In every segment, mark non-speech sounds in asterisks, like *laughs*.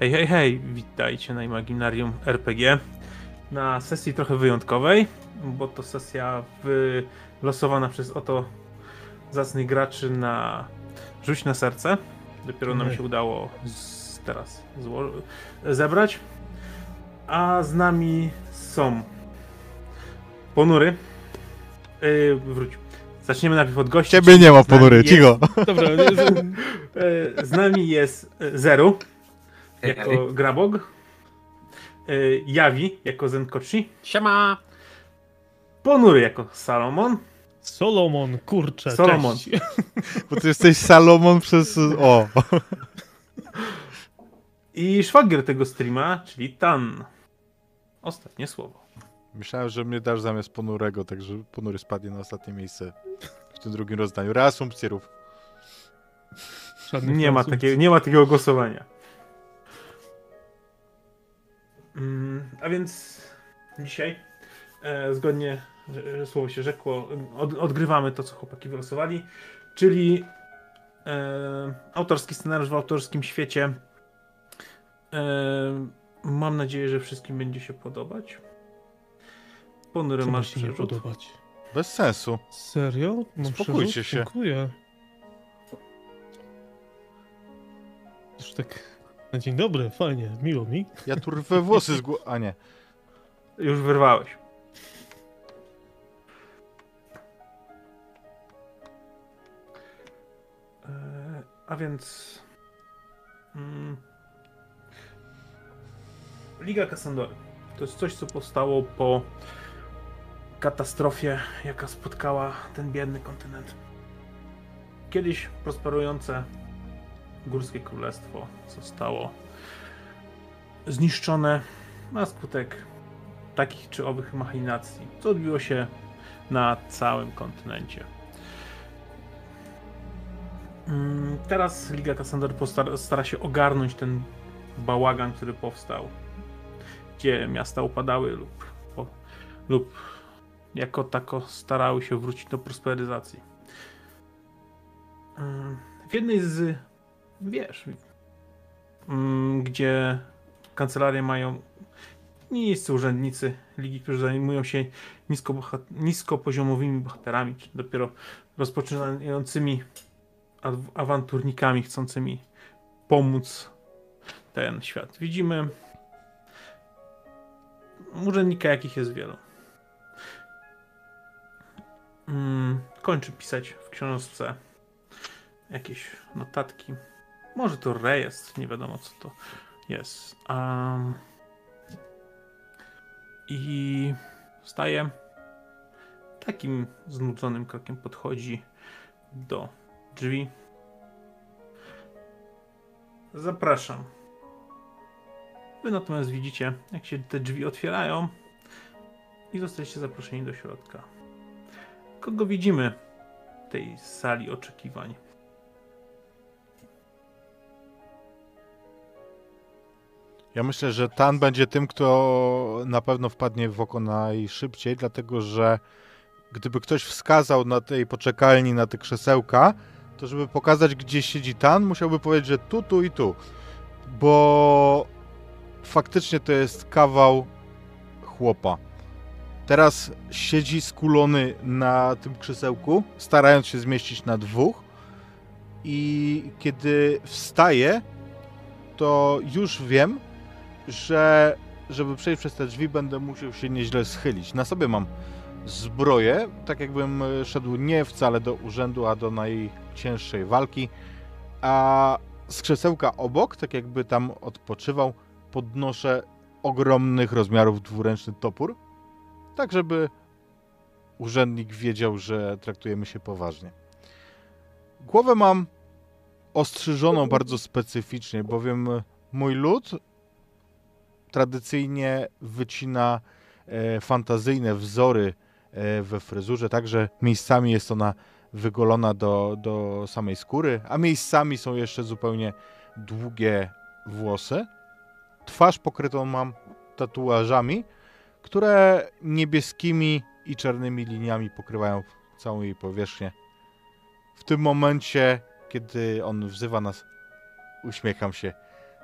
Hej, hej, hej, witajcie na Imaginarium RPG. Na sesji trochę wyjątkowej, bo to sesja wylosowana przez oto zacnych graczy na Rzuć na serce. Dopiero nam Ojej. się udało z, teraz zło- zebrać. A z nami są Ponury. Yy, wróć. Zaczniemy najpierw od gości. Ciebie nie ma, Z ponury, jest- cicho. Dobra, *laughs* E, Z nami jest e, Zeru jako. Grabog, e, Jawi jako Zenkochi, Siema! Ponury jako Salomon, Solomon, kurczę, Solomon. cześć. Bo ty jesteś Salomon przez... O! i szwagier tego streama, czyli Tan. Ostatnie słowo. Myślałem, że mnie dasz zamiast ponurego, także ponury spadnie na ostatnie miejsce w tym drugim rozdaniu. Reasumpcję. Żadnych Nie ma, takiego, nie ma takiego głosowania. A więc dzisiaj, e, zgodnie, że, słowo się rzekło, od, odgrywamy to, co chłopaki wylosowali, czyli e, autorski scenariusz w autorskim świecie. E, mam nadzieję, że wszystkim będzie się podobać. Ponury masz się podobać? Bez sensu. Serio? Mam Spokójcie przerzut? się. Dziękuję. Już tak na dzień dobry, fajnie, miło mi. Ja tu rwę włosy z głowy... A nie. Już wyrwałeś. E, A więc. Mm, Liga Kassandory. To jest coś, co powstało po katastrofie, jaka spotkała ten biedny kontynent. Kiedyś prosperujące górskie królestwo zostało zniszczone na skutek takich czy owych machinacji, co odbiło się na całym kontynencie. Mm, Teraz Liga Kassander stara się ogarnąć ten bałagan, który powstał, gdzie miasta upadały lub, po, lub jako tako starały się wrócić do prosperyzacji. Mm, W jednej z wież, mm, gdzie kancelarie mają niscy urzędnicy ligi, którzy zajmują się nisko, niskopoziomowymi bohaterami, czy dopiero rozpoczynającymi aw- awanturnikami chcącymi pomóc ten świat. Widzimy urzędnika, jakich jest wielu. Mm, kończy pisać w książce jakieś notatki. Może to rejestr, nie wiadomo co to jest. Um, i wstaje. Takim znudzonym krokiem podchodzi do drzwi. Zapraszam. Wy natomiast widzicie, jak się te drzwi otwierają i zostaliście zaproszeni do środka. Kogo widzimy w tej sali oczekiwań? Ja myślę, że Tan będzie tym, kto na pewno wpadnie w oko najszybciej, dlatego że gdyby ktoś wskazał na tej poczekalni, na te krzesełka, to żeby pokazać, gdzie siedzi Tan, musiałby powiedzieć, że tu, tu i tu. Bo faktycznie to jest kawał chłopa. Teraz siedzi skulony na tym krzesełku, starając się zmieścić na dwóch. I kiedy wstaje, to już wiem, że żeby przejść przez te drzwi, będę musiał się nieźle schylić. Na sobie mam zbroję, tak jakbym e, szedł nie wcale do urzędu, a do najcięższej walki. A z krzesełka obok, tak jakby tam odpoczywał, podnoszę ogromnych rozmiarów dwuręczny topór, tak żeby urzędnik wiedział, że traktujemy się poważnie. Głowę mam ostrzyżoną bardzo specyficznie, bowiem mój lud tradycyjnie wycina e, fantazyjne wzory e, we fryzurze, także miejscami jest ona wygolona do, do samej skóry, a miejscami są jeszcze zupełnie długie włosy. Twarz pokrytą mam tatuażami, które niebieskimi i czarnymi liniami pokrywają całą jej powierzchnię. W tym momencie, kiedy on wzywa nas, uśmiecham się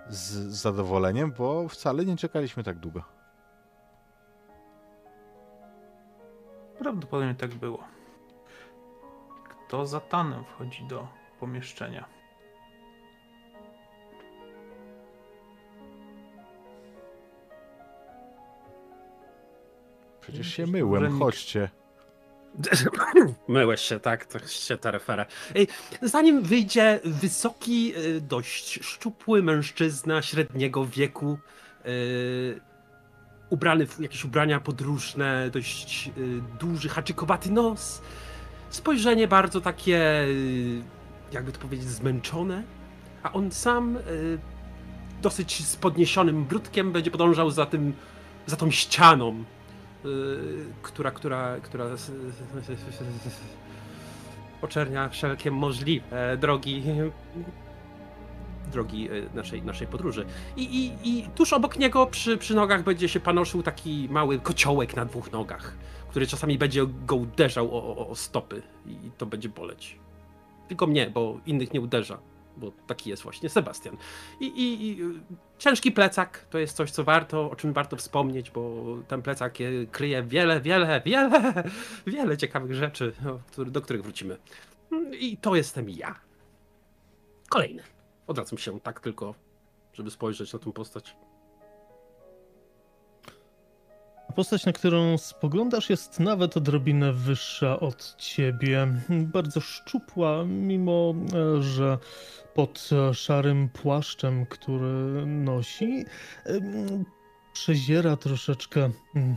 z zadowoleniem, bo wcale nie czekaliśmy tak długo. Prawdopodobnie tak było. Kto za tanem wchodzi do pomieszczenia? Przecież się myłem, chodźcie. *laughs* Myłeś się, tak? To się. Ej, Zanim wyjdzie wysoki, y, dość szczupły mężczyzna średniego wieku, y, ubrany w jakieś ubrania podróżne, dość y, duży, haczykowaty nos, spojrzenie bardzo takie, jakby to powiedzieć, zmęczone, a on sam dosyć z podniesionym brudkiem będzie podążał za tym, za tą ścianą, która, która, która s- oczernia wszelkie możliwe drogi drogi y, naszej, naszej podróży. I, i, I tuż obok niego przy, przy nogach będzie się panoszył taki mały kociołek na dwóch nogach, który czasami będzie go uderzał o, o, o stopy i to będzie boleć. Tylko mnie, bo innych nie uderza, bo taki jest właśnie Sebastian. I, i, i y, ciężki plecak to jest coś, co warto, o czym warto wspomnieć, bo ten plecak kryje wiele, wiele, wiele, wiele ciekawych rzeczy, do których wrócimy. I to jestem ja. Kolejny. Odwracam się tak tylko, żeby spojrzeć na tą postać. Postać, na którą spoglądasz, jest nawet odrobinę wyższa od ciebie. Bardzo szczupła, mimo e, że pod e, szarym płaszczem, który nosi, em, przeziera troszeczkę mm,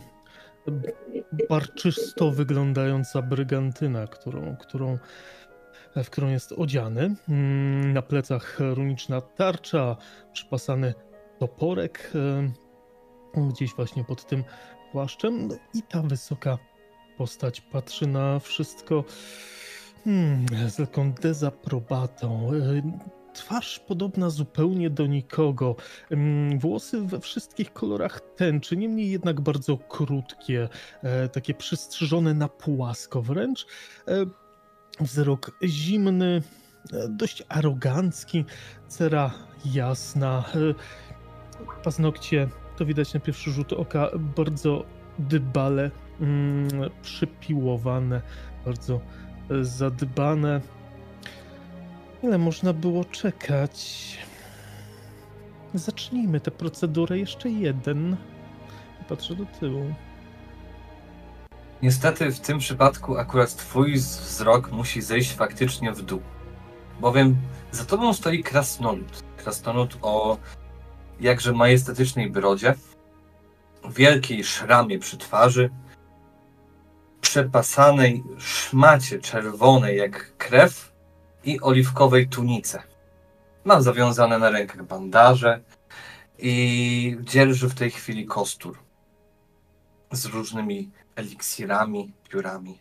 barczysto wyglądająca brygantyna, którą, którą, e, w którą jest odziany. Mm, Na plecach runiczna tarcza, przypasany toporek e, gdzieś właśnie pod tym płaszczem no i ta wysoka postać patrzy na wszystko hmm, z taką dezaprobatą. E, Twarz podobna zupełnie do nikogo. Włosy we wszystkich kolorach tęczy, niemniej jednak bardzo krótkie, e, takie przystrzyżone na płasko wręcz. E, Wzrok zimny, dość arogancki, cera jasna, paznokcie to widać na pierwszy rzut oka bardzo dbale mm, przypiłowane, bardzo e, zadbane. Ile można było czekać? Zacznijmy tę procedurę. Jeszcze jeden. Patrzę do tyłu. Niestety w tym przypadku akurat twój wzrok musi zejść faktycznie w dół. Bowiem za tobą stoi krasnolud. Krasnolud o jakże majestatycznej brodzie, wielkiej szramie przy twarzy, przepasanej szmacie czerwonej jak krew i oliwkowej tunice. Ma zawiązane na rękach bandaże i dzierży w tej chwili kostur z różnymi eliksirami, piórami.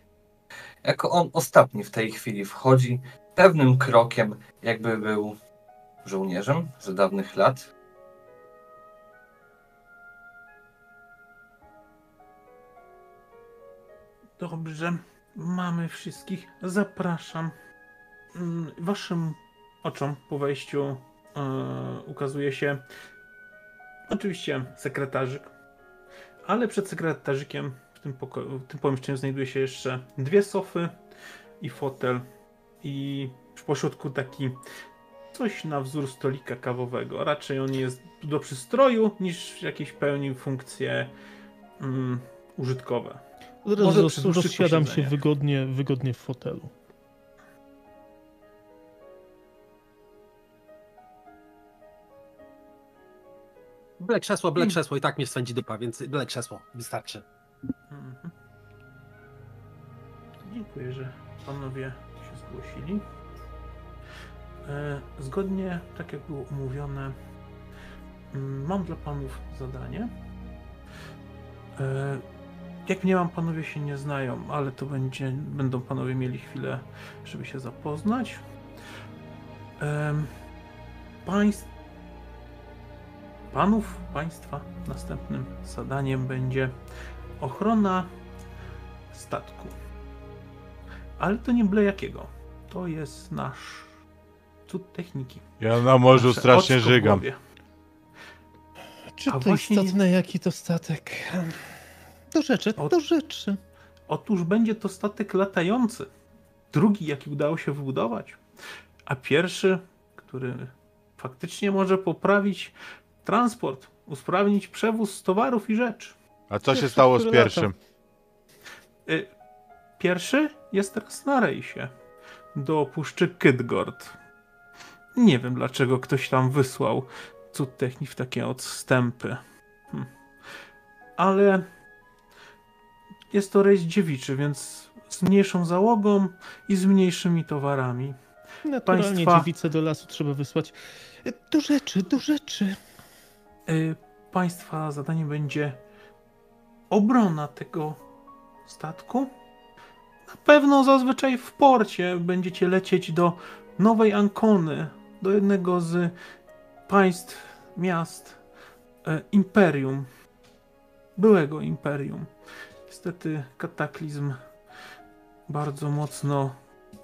Jako on ostatni w tej chwili wchodzi pewnym krokiem, jakby był żołnierzem za dawnych lat. Dobrze, mamy wszystkich. Zapraszam. Mm, Waszym oczom po wejściu e, ukazuje się oczywiście sekretarzyk, ale przed sekretarzykiem w tym, poko- w tym pomieszczeniu znajduje się jeszcze dwie sofy i fotel i w pośrodku taki coś na wzór stolika kawowego. Raczej on jest do przystroju niż jakieś pełni funkcje mm, użytkowe. Roz, rozsiadam się wygodnie, wygodnie w fotelu. Byle krzesło, byle krzesło i tak mnie swędzi dupa, więc byle krzesło, wystarczy. Mhm. Dziękuję, że panowie się zgłosili. E, zgodnie, tak jak było umówione, mm, mam dla panów zadanie. Jak mnie mam, panowie się nie znają, ale to będzie, będą panowie mieli chwilę, żeby się zapoznać. Em, państw, panów, państwa następnym zadaniem będzie ochrona statku. Ale to nie byle jakiego. To jest nasz cud techniki. Ja na morzu Nasze strasznie żygam. Czy to właśnie- istotne, jaki to statek? Do rzeczy, do rzeczy. Otóż będzie to statek latający. Drugi, jaki udało się wybudować. A pierwszy, który faktycznie może poprawić transport, usprawnić przewóz towarów i rzeczy. A co się stało z lata. pierwszym? Y, Pierwszy jest teraz na rejsie do Puszczy Kydgord. Nie wiem, dlaczego ktoś tam wysłał cud technik w takie odstępy. Hm. Ale jest to rejs dziewiczy, więc z mniejszą załogą i z mniejszymi towarami. Naturalnie Państwa- dziewice do lasu trzeba wysłać. Do rzeczy, do rzeczy. Y, Państwa zadaniem będzie obrona tego statku. Na pewno zazwyczaj w porcie będziecie lecieć do Nowej Ankony, do jednego z państw, miast e, Imperium, byłego Imperium. Niestety kataklizm bardzo mocno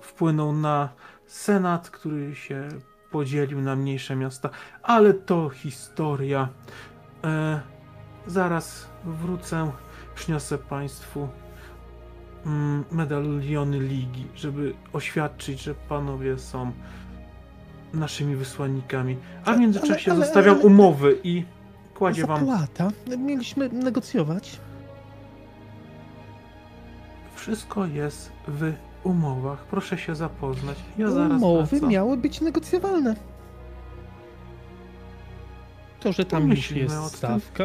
wpłynął na Senat, który się podzielił na mniejsze miasta, ale to historia. E, zaraz wrócę, przyniosę Państwu mm, medaliony ligi, żeby oświadczyć, że panowie są naszymi wysłannikami. A w międzyczasie ale- zostawiam ale- umowy i kładzie wam. Zapłata. Mieliśmy negocjować. Wszystko jest w umowach. Proszę się zapoznać. Ja zaraz Umowy wracam. miały być negocjowalne. To, że tam już Pomyślmy jest o tym. stawka,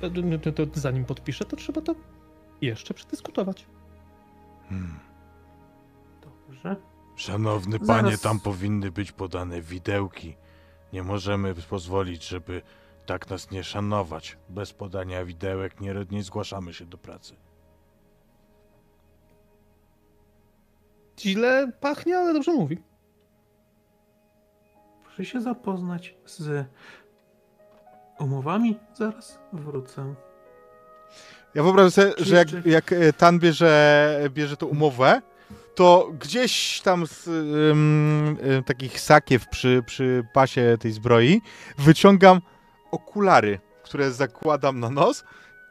to, to, to, to zanim podpiszę, to trzeba to jeszcze przedyskutować. Hmm. Dobrze. Szanowny Zaraz- panie, tam powinny być podane widełki. Nie możemy pozwolić, żeby tak nas nie szanować. Bez podania widełek nie, nie zgłaszamy się do pracy. Źle pachnie, ale dobrze mówi. Proszę się zapoznać z umowami. Zaraz wrócę. Ja wyobrażam sobie, Czy- że jak, czy- jak e, Tan bierze, bierze tą umowę, to gdzieś tam z y, takich sakiew przy, przy pasie tej zbroi wyciągam okulary, które zakładam na nos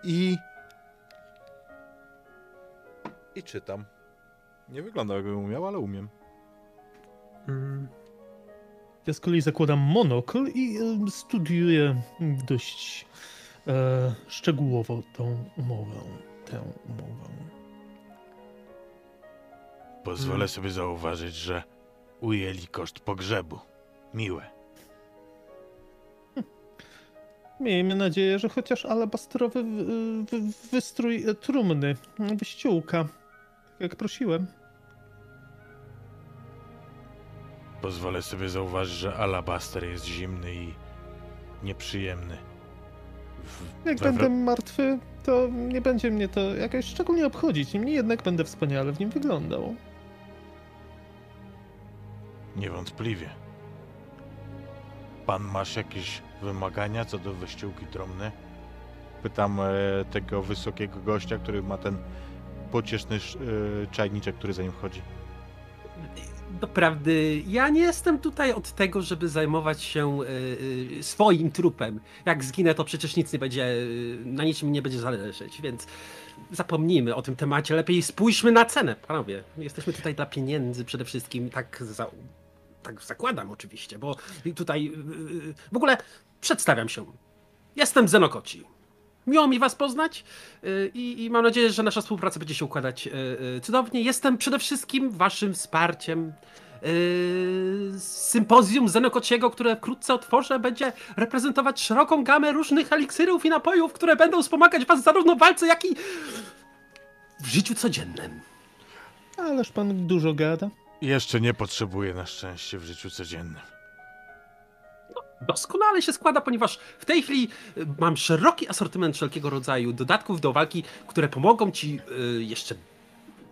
i i czytam. Nie wygląda jakbym umiał, ale umiem. Mm, Ja z kolei zakładam monokl i e, studiuję dość e, szczegółowo tą umowę. Tę umowę. Pozwolę Hmm. sobie zauważyć, że ujęli koszt pogrzebu. Miłe. Miejmy nadzieję, że chociaż alabastrowy wystrój e, trumny, wyściółka, jak prosiłem. Pozwolę sobie zauważyć, że alabaster jest zimny i nieprzyjemny. W, Jak we będę martwy, to nie będzie mnie to jakoś szczególnie obchodzić. Niemniej jednak będę wspaniale w nim wyglądał. Niewątpliwie. Pan masz jakieś wymagania co do wyściółki trumny? Pytam e, tego wysokiego gościa, który ma ten pocieszny sz- e, czajniczek, który za nim chodzi. Doprawdy, ja nie jestem tutaj od tego, żeby zajmować się y, y, swoim trupem. Jak zginę, to przecież nic nie będzie, y, na niczym nie będzie zależeć, więc zapomnijmy o tym temacie. Lepiej spójrzmy na cenę, panowie. Jesteśmy tutaj dla pieniędzy przede wszystkim, tak, za, tak zakładam oczywiście, bo tutaj y, y, w ogóle przedstawiam się. Jestem Zenokoci. Miło mi was poznać y, i, i mam nadzieję, że nasza współpraca będzie się układać y, y, cudownie. Jestem przede wszystkim waszym wsparciem. Sympozjum Zenokociego, które wkrótce otworzę, będzie reprezentować szeroką gamę różnych eliksirów i napojów, które będą wspomagać was zarówno w walce, jak i w życiu codziennym. Ależ pan dużo gada. Jeszcze nie potrzebuję na szczęście w życiu codziennym. Doskonale się składa, ponieważ w tej chwili y, mam szeroki asortyment wszelkiego rodzaju dodatków do walki, które pomogą ci y, jeszcze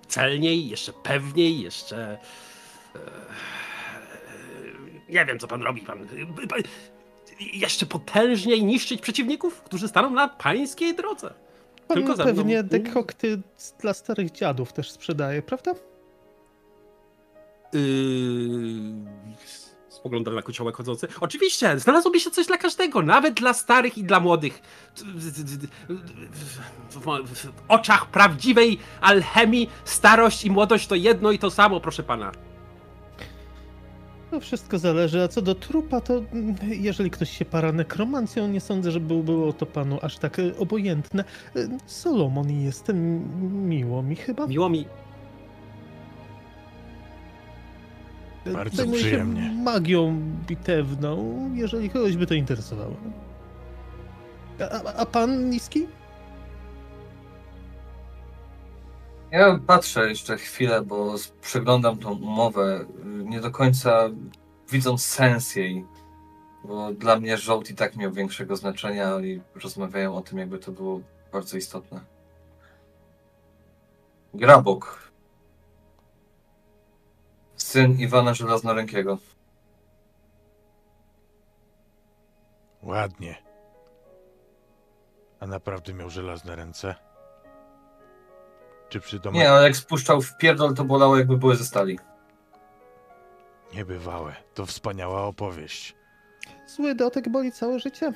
celniej, jeszcze pewniej, jeszcze. y, nie wiem, co pan robi. Pan, jeszcze potężniej niszczyć przeciwników, którzy staną na pańskiej drodze. Pan Tylko ze mną. pewnie dekokty dla starych dziadów też sprzedaje, prawda? Yy, spogląda na kociołek chodzący. Oczywiście, znalazłoby się coś dla każdego, nawet dla starych i dla młodych. W, oczach prawdziwej alchemii starość i młodość to jedno i to samo, proszę pana. To wszystko zależy, a co do trupa, to jeżeli ktoś się para nekromancją, nie sądzę, że był- było to panu aż tak e, obojętne. E, Solomon jestem, miło mi chyba. Miło mi. Bardzo Zajmuję się przyjemnie. magią bitewną, jeżeli kogoś by to interesowało. A, a, pan niski? Ja patrzę jeszcze chwilę, bo przeglądam tą umowę, nie do końca widząc sens jej, bo dla mnie żołd i tak miał większego znaczenia i rozmawiają o tym, jakby to było bardzo istotne. Grabok. Syn Iwana Żelaznorękiego. Ładnie. A naprawdę miał żelazne ręce? Czy przytomnie? Nie, ale jak spuszczał w pierdol, to bolało jakby były ze stali. Niebywałe. To wspaniała opowieść. Zły dotyk boli całe życie.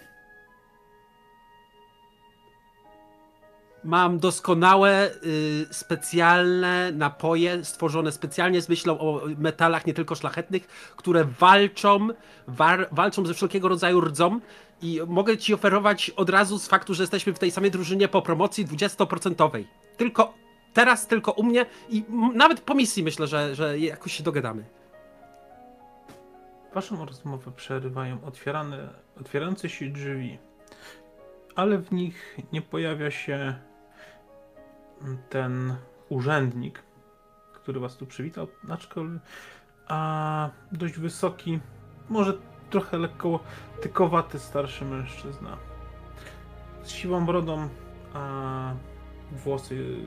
Mam doskonałe, y, specjalne napoje stworzone specjalnie z myślą o metalach nie tylko szlachetnych, które walczą, war, walczą ze wszelkiego rodzaju rdzą i mogę ci oferować od razu z faktu, że jesteśmy w tej samej drużynie po promocji 20%. Tylko teraz, tylko u mnie i nawet po misji myślę, że, że jakoś się dogadamy. Waszą rozmowę przerywają otwierane, otwierające się drzwi, ale w nich nie pojawia się ten urzędnik, który was tu przywitał, aczkolwiek a dość wysoki, może trochę lekko tykowaty starszy mężczyzna. Z siwą brodą, a włosy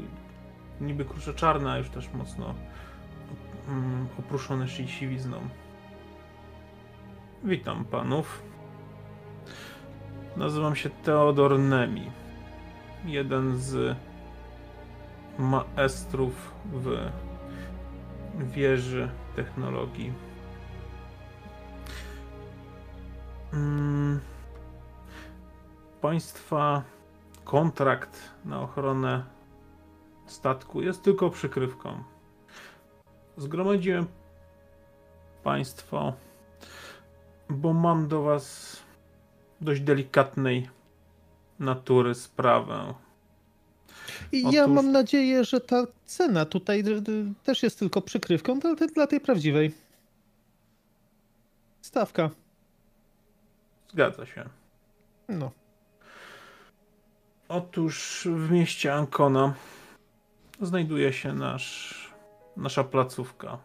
niby krusze czarne, a już też mocno mm, opruszone si- siwizną. Witam panów. Nazywam się Teodor Nemi. Jeden z maestrów w wieży technologii. Mm. Państwa kontrakt na ochronę statku jest tylko przykrywką. Zgromadziłem państwo bo mam do Was dość delikatnej natury sprawę. I ja Otóż- mam nadzieję, że ta cena tutaj d- d- też jest tylko przykrywką dla, dla tej prawdziwej. Stawka. Zgadza się. No. Otóż w mieście Ancona znajduje się nasz, nasza placówka.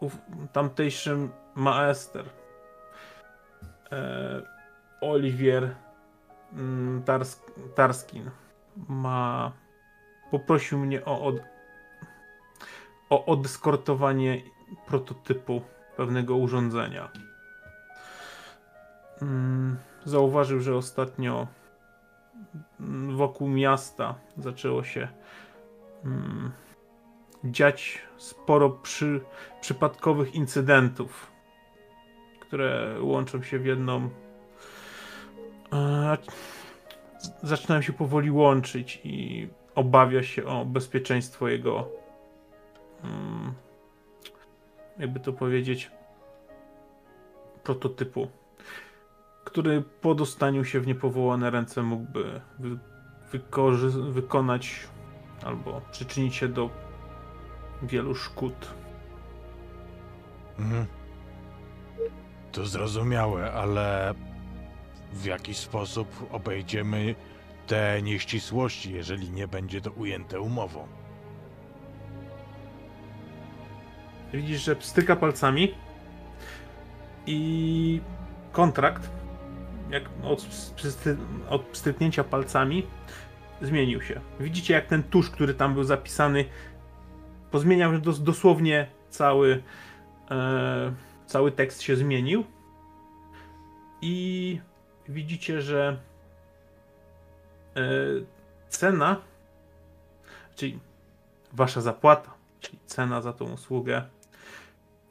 Ów tamtejszy maester e, Oliwier mm, Tars, Tarskin ma poprosił mnie o, od, o odeskortowanie prototypu pewnego urządzenia. Mm, Zauważył, że ostatnio mm, wokół miasta zaczęło się mm, dziać sporo przy, przypadkowych incydentów, które łączą się w jedną. Zaczynają się powoli łączyć i obawia się o bezpieczeństwo jego. Mm, jakby to powiedzieć, prototypu który po dostaniu się w niepowołane ręce mógłby wy, wykonać albo przyczynić się do wielu szkód. Mhm. To zrozumiałe, ale w jaki sposób obejdziemy te nieścisłości, jeżeli nie będzie to ujęte umową? Widzisz, że styka palcami i kontrakt, jak od, od pstryknięcia palcami, zmienił się. Widzicie, jak ten tusz, który tam był zapisany, pozmieniał się dos- dosłownie cały, e, cały tekst się zmienił. I widzicie, że e, cena, czyli wasza zapłata, czyli cena za tą usługę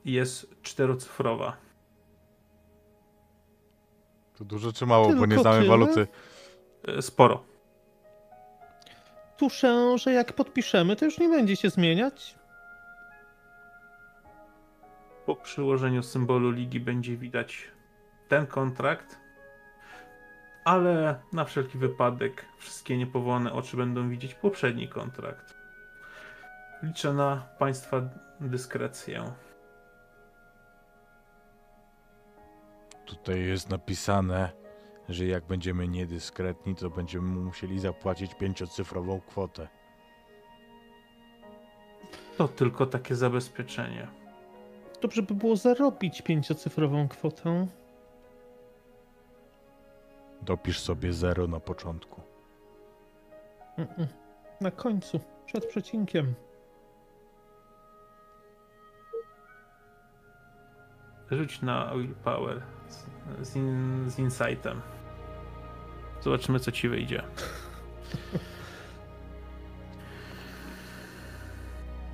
jest czterocyfrowa. To dużo czy mało, bo nie Tylko znamy tyle? waluty. E, Sporo. Tuszę, że jak podpiszemy, to już nie będzie się zmieniać. Po przyłożeniu symbolu ligi będzie widać ten kontrakt, ale na wszelki wypadek wszystkie niepowołane oczy będą widzieć poprzedni kontrakt. Liczę na Państwa dyskrecję. Tutaj jest napisane, że jak będziemy niedyskretni, to będziemy musieli zapłacić pięciocyfrową kwotę. To tylko takie zabezpieczenie. Dobrze by było zarobić pięciocyfrową kwotę. Dopisz sobie zero na początku. Na końcu, przed przecinkiem. Rzuć na willpower z, z, in, z insightem. Zobaczymy, co ci wyjdzie. *laughs*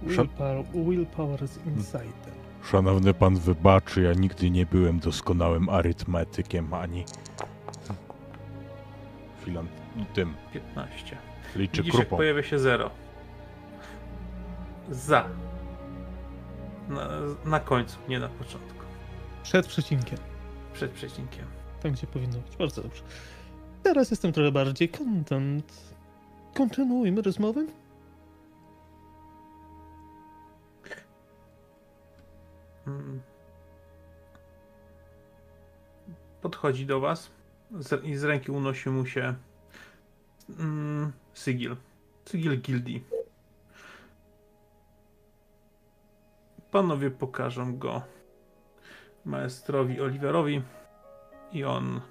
Willpower, willpower z insightem. Szanowny pan wybaczy, ja nigdy nie byłem doskonałym arytmetykiem ani filan tym 15. liczy Widzisz, jak krupą. pojawia się 0. Za. Na, na końcu, nie na początku. Przed przecinkiem. Przed przecinkiem. Tam, gdzie powinno być. Bardzo dobrze. Teraz jestem trochę bardziej content. Kontynuujmy rozmowę. Mm. Podchodzi do was z, i z ręki unosi mu się mm. Sygil gildii. Panowie pokażą go maestrowi Oliverowi i on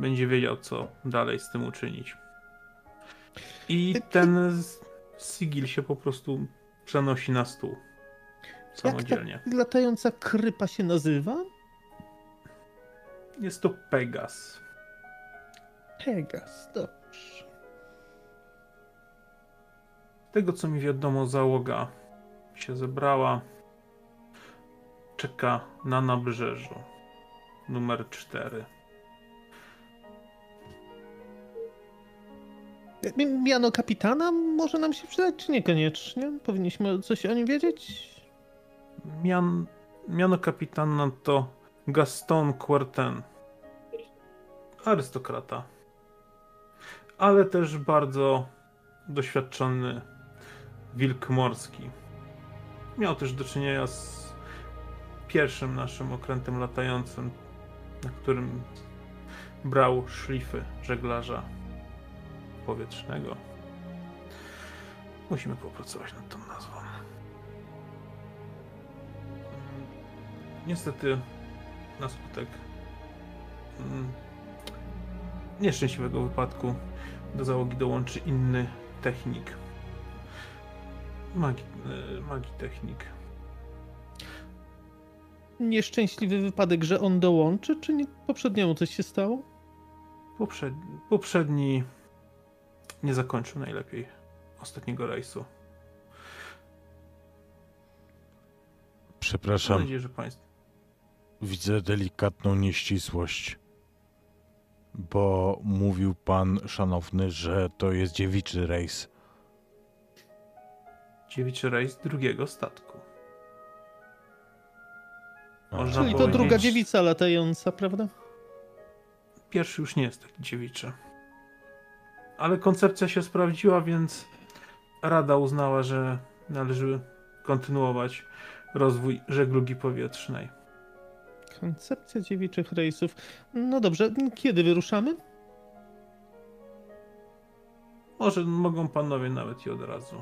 będzie wiedział, co dalej z tym uczynić. I ten sigil się po prostu przenosi na stół. Jak Samodzielnie. ta latająca krypa się nazywa? Jest to Pegas. Pegas, dobrze. Z tego co mi wiadomo, załoga się zebrała. Czeka na nabrzeżu. Numer 4. Mi- Miano kapitana może nam się przydać, czy niekoniecznie? Powinniśmy coś o nim wiedzieć? Mian, miano kapitana to Gaston Quarten. Arystokrata. Ale też bardzo doświadczony wilk morski. Miał też do czynienia z pierwszym naszym okrętem latającym, na którym brał szlify żeglarza powietrznego. Musimy popracować nad tą nazwą. Niestety, na skutek mm, nieszczęśliwego wypadku do załogi dołączy inny technik. Magi, e, magi technik. Nieszczęśliwy wypadek, że on dołączy, czy nie, poprzedniemu coś się stało? Poprzed, poprzedni nie zakończył najlepiej ostatniego rejsu. Mam Przepraszam, nadzieję, że Państwo. widzę delikatną nieścisłość. Bo mówił pan, szanowny, że to jest dziewiczy rejs. Dziewiczy rejs drugiego statku. Można Czyli to powiedzieć- druga dziewica latająca, prawda? Pierwszy już nie jest taki dziewiczy. Ale koncepcja się sprawdziła, więc Rada uznała, że należy kontynuować rozwój żeglugi powietrznej. Koncepcja dziewiczych rejsów. No dobrze, kiedy wyruszamy? Może mogą panowie nawet i od razu.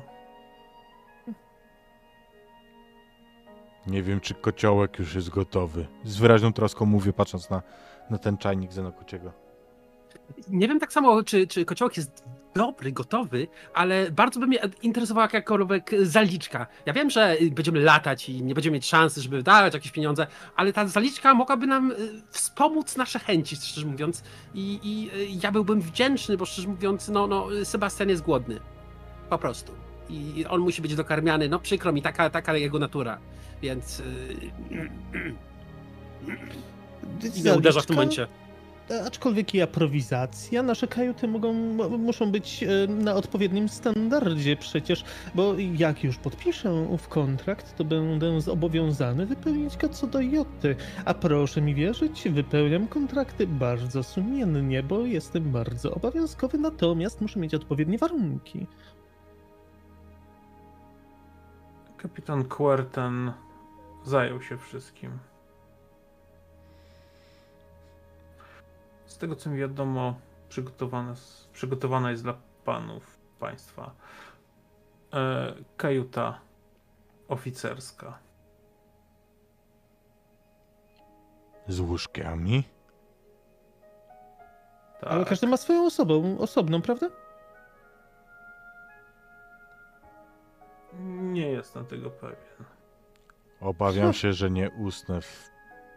Nie wiem, czy kociołek już jest gotowy. Z wyraźną troską mówię, patrząc na, na ten czajnik Zenokociego. Nie wiem tak samo, czy, czy kociołek jest dobry, gotowy, ale bardzo by mnie interesowała jakakolwiek zaliczka. Ja wiem, że będziemy latać i nie będziemy mieć szansy, żeby wydawać jakieś pieniądze, ale ta zaliczka mogłaby nam y, wspomóc nasze chęci, szczerze mówiąc. I, i y, ja byłbym wdzięczny, bo szczerze mówiąc, no, no, Sebastian jest głodny. Po prostu. I on musi być dokarmiany. No przykro mi, taka, taka jego natura. Więc y, i nie uderza w tym momencie. Aczkolwiek i aprowizacja, nasze kajuty mogą, muszą być e, na odpowiednim standardzie przecież, bo jak już podpiszę ów kontrakt, to będę zobowiązany wypełnić go co do joty. A proszę mi wierzyć, wypełniam kontrakty bardzo sumiennie, bo jestem bardzo obowiązkowy, natomiast muszę mieć odpowiednie warunki. Kapitan Querten zajął się wszystkim. Z tego co mi wiadomo, przygotowane, s- przygotowana jest dla panów państwa e, kajuta oficerska. Z łóżkami? Tak. Ale każdy ma swoją osobą, osobną, prawda? Nie jestem tego pewien. Obawiam się, że nie usnę w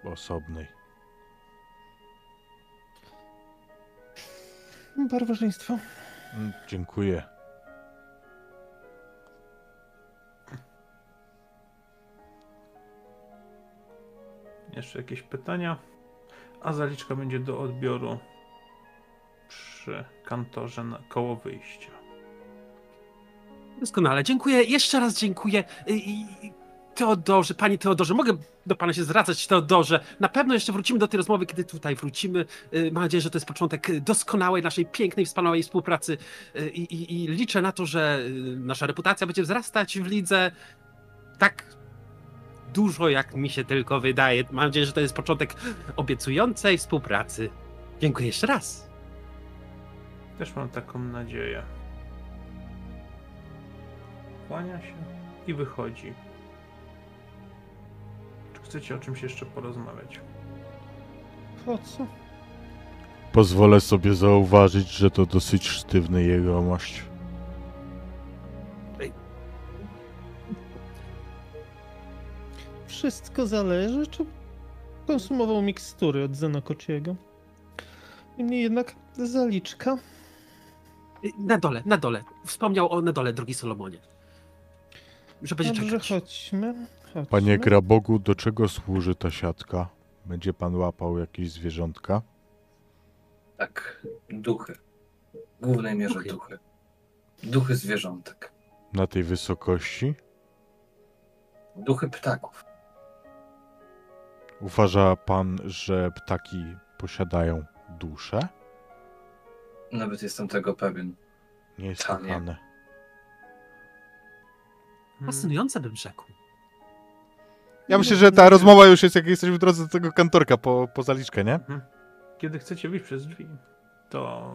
osobnej. Barbarzyństwo. Mm, Dziękuję. Jeszcze jakieś pytania? A zaliczka będzie do odbioru przy kantorze na koło wyjścia. Doskonale, dziękuję. Jeszcze raz dziękuję. Teodorze, panie Teodorze, mogę do pana się zwracać, Teodorze. Na pewno jeszcze wrócimy do tej rozmowy, kiedy tutaj wrócimy. Y, Mam nadzieję, że to jest początek doskonałej, naszej pięknej, wspaniałej współpracy Y, i, i, i liczę na to, że y, nasza reputacja będzie wzrastać w lidze tak dużo, jak mi się tylko wydaje. Mam nadzieję, że to jest początek obiecującej współpracy. Dziękuję jeszcze raz. Też mam taką nadzieję. Kłania się i wychodzi. Chcecie o czymś jeszcze porozmawiać? Po co? Pozwolę sobie zauważyć, że to dosyć sztywny jegomość. Wszystko zależy, czy konsumował mikstury od Zenokociego. Niemniej jednak zaliczka. Na dole, na dole. Wspomniał o na dole, drogi Solomonie. Że będzie Dobrze, czekać. chodźmy. Panie Grabogu, do czego służy ta siatka? Będzie pan łapał jakieś zwierzątka? Tak, duchy. W głównej mierze Duchy. duchy. Duchy zwierzątek. Na tej wysokości? Duchy ptaków. Uważa pan, że ptaki posiadają duszę? Nawet jestem tego pewien. Niesłychane. Hmm. Fascynujące bym rzekł. Ja myślę, że ta rozmowa już jest, jak jesteśmy w drodze do tego kantorka po, po zaliczkę, nie? Mhm. Kiedy chcecie wyjść przez drzwi, to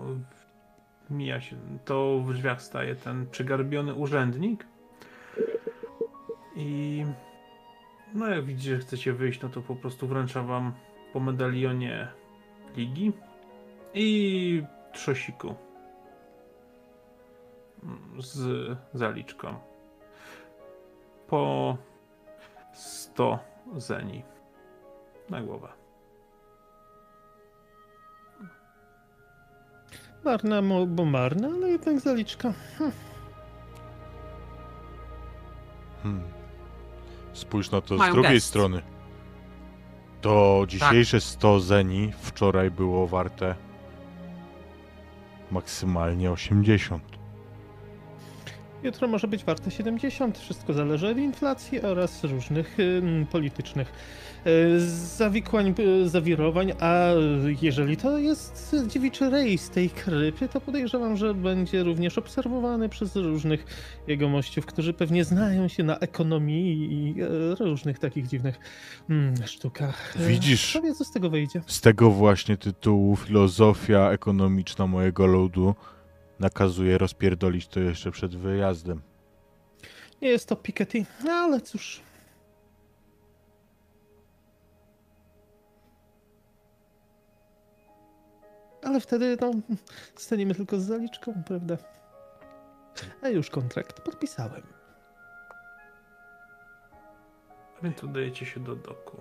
mija się, to w drzwiach staje ten przygarbiony urzędnik i no jak widzicie, że chcecie wyjść, no to po prostu wręcza wam po medalionie ligi i trzosiku z zaliczką po 100 zeni na głowę. Marna, bo marna, ale jednak zaliczka. Hmm. Spójrz na to z Mają drugiej gest. strony. To dzisiejsze 100 zeni wczoraj było warte maksymalnie 80. Jutro może być warte 70. Wszystko zależy od inflacji oraz różnych politycznych y, zawikłań, y, zawirowań. A jeżeli to jest dziewiczy rejs tej krypy, to podejrzewam, że będzie również obserwowany przez różnych jegomościów, którzy pewnie znają się na ekonomii i y, różnych takich dziwnych mm, sztukach. Widzisz? Co z tego wyjdzie? Z tego właśnie tytułu filozofia ekonomiczna mojego ludu nakazuje rozpierdolić to jeszcze przed wyjazdem. Nie jest to Piketty, no ale cóż. Ale wtedy, no, staniemy tylko z zaliczką, prawda? A już kontrakt podpisałem. A więc udajecie się do doku.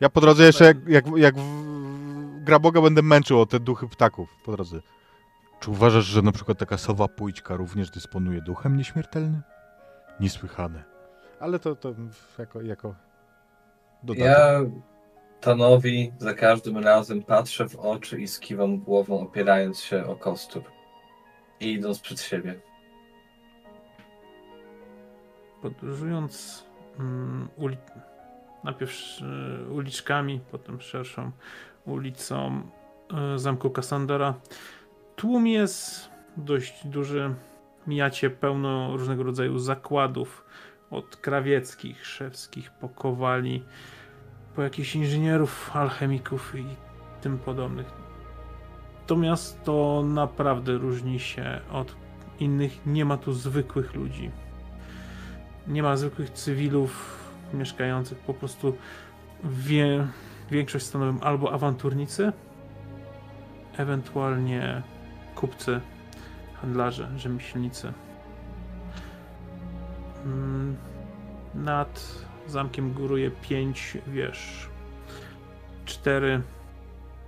Ja po drodze jeszcze jak, jak, jak w, Graboga będę męczył o te duchy ptaków po drodze. Czy uważasz, że na przykład taka sowa pójćka również dysponuje duchem nieśmiertelnym? Niesłychane. Ale to, to jako, jako dodatek. Ja Tanowi za każdym razem patrzę w oczy i skiwam głową, opierając się o kostur. I idąc przed siebie. Podróżując mm, uli... najpierw y, uliczkami, potem szerszą ulicą y, zamku Kassandora, tłum jest dość duży. Mijacie pełno różnego rodzaju zakładów, od krawieckich, szewskich, pokowali, po jakichś inżynierów, alchemików i tym podobnych. To miasto naprawdę różni się od innych. Nie ma tu zwykłych ludzi. Nie ma zwykłych cywilów mieszkających. Po prostu wie, większość stanowią albo awanturnicy, ewentualnie kupcy, handlarze, rzemieślnicy. Mm, Nad zamkiem góruje pięć wież. Cztery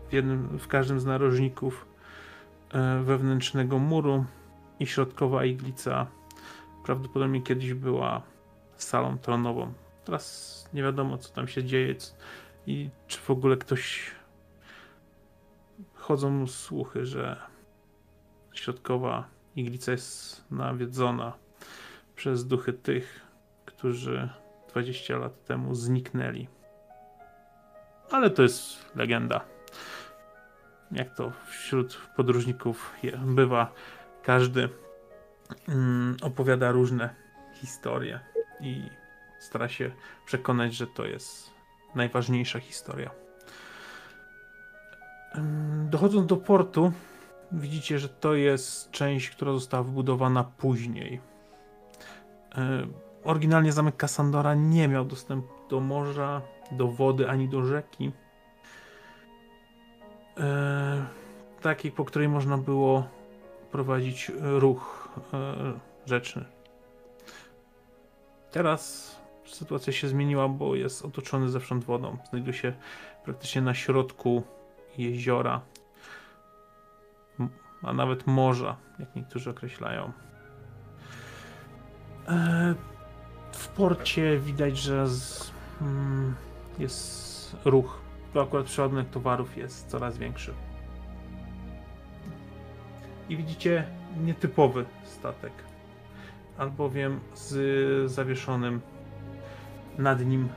w, jednym, w każdym z narożników e, wewnętrznego muru i środkowa iglica prawdopodobnie kiedyś była salą tronową. Teraz nie wiadomo, co tam się dzieje i czy w ogóle ktoś. Chodzą słuchy, że środkowa iglica jest nawiedzona przez duchy tych, którzy 20 lat temu zniknęli. Ale to jest legenda. Jak to wśród podróżników bywa, każdy mm, opowiada różne historie i stara się przekonać, że to jest najważniejsza historia. Dochodząc do portu, widzicie, że to jest część, która została wybudowana później. Yy, Oryginalnie zamek Kassandora nie miał dostępu do morza, do wody ani do rzeki. Yy, Takiej, po której można było prowadzić ruch yy, rzeczny. Teraz sytuacja się zmieniła, bo jest otoczony zewsząd wodą. Znajduje się praktycznie na środku jeziora, a nawet morza, jak niektórzy określają. E, W porcie widać, że z, mm, jest ruch. Tu akurat przeładunek towarów jest coraz większy. I widzicie nietypowy statek, albowiem z zawieszonym nad nim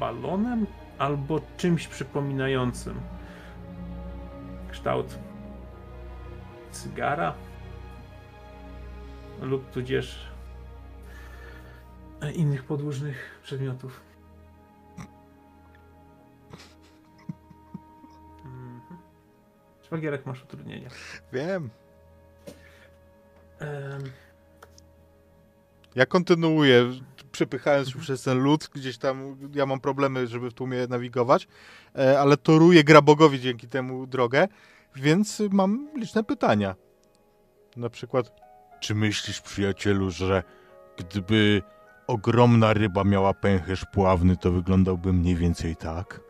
balonem albo czymś przypominającym kształt cygara lub tudzież innych podłużnych przedmiotów. Mhm. Szwagierek masz utrudnienia. Wiem. Em, Ja kontynuuję, przepychając się przez ten lód, gdzieś tam ja mam problemy, żeby w tłumie nawigować, e, ale toruję Grabogowi dzięki temu drogę, więc mam liczne pytania. Na przykład, czy myślisz, przyjacielu, że gdyby ogromna ryba miała pęcherz pławny, to wyglądałby mniej więcej tak?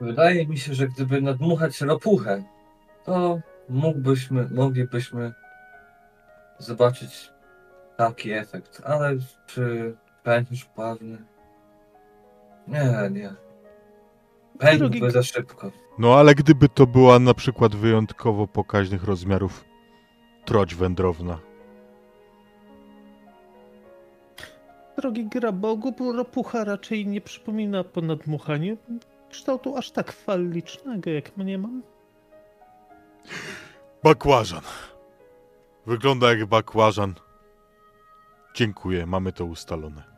Wydaje mi się, że gdyby nadmuchać ropuchę, to mógłbyśmy, moglibyśmy zobaczyć taki efekt, ale czy pęcherz pławny? Nie, nie. Drogi- za szybko. No ale gdyby to była na przykład wyjątkowo pokaźnych rozmiarów troć wędrowna. Drogi Grabogu, ropucha raczej nie przypomina po nadmuchaniu kształtu aż tak fallicznego, jak mnie mam. Bakłażan. Wygląda jak bakłażan. Dziękuję, mamy to ustalone.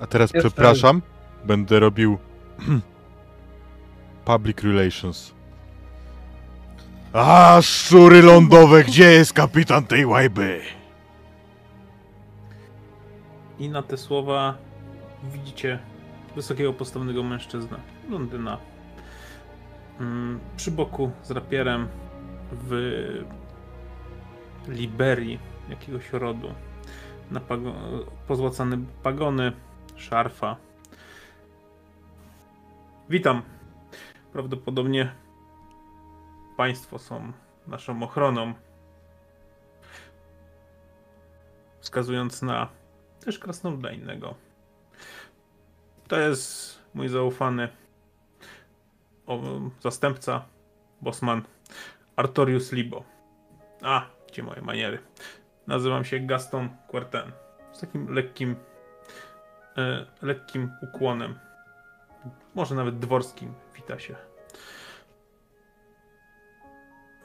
A teraz Jeszcze- przepraszam, będę robił *clears throat* public relations. A, szczury lądowe, gdzie jest kapitan tej łajby? I na te słowa widzicie wysokiego postawionego mężczyznę, blondyna. Mm, Przy boku z rapierem w Liberii jakiegoś rodu. Na pozłacane pagony, szarfa. Witam. Prawdopodobnie państwo są naszą ochroną. wskazując na też krasnoluda innego. To jest mój zaufany o, zastępca, bosman Artorius Libo. A, gdzie moje maniery? Nazywam się Gaston Quarten. Z takim lekkim, lekkim ukłonem. Może nawet dworskim wita się.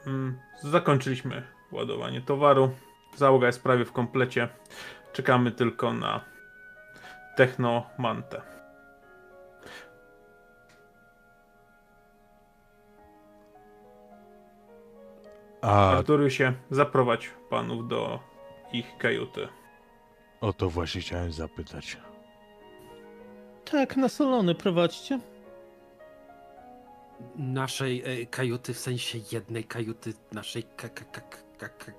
Mm, zakończyliśmy ładowanie towaru. Załoga jest prawie w komplecie. Czekamy tylko na Technomantę. A Arturiusie, zaprowadź panów do ich kajuty. o to właśnie chciałem zapytać. Tak, na salony prowadźcie. Naszej e, kajuty, w sensie jednej kajuty, naszej ka, ka, ka, ka, ka.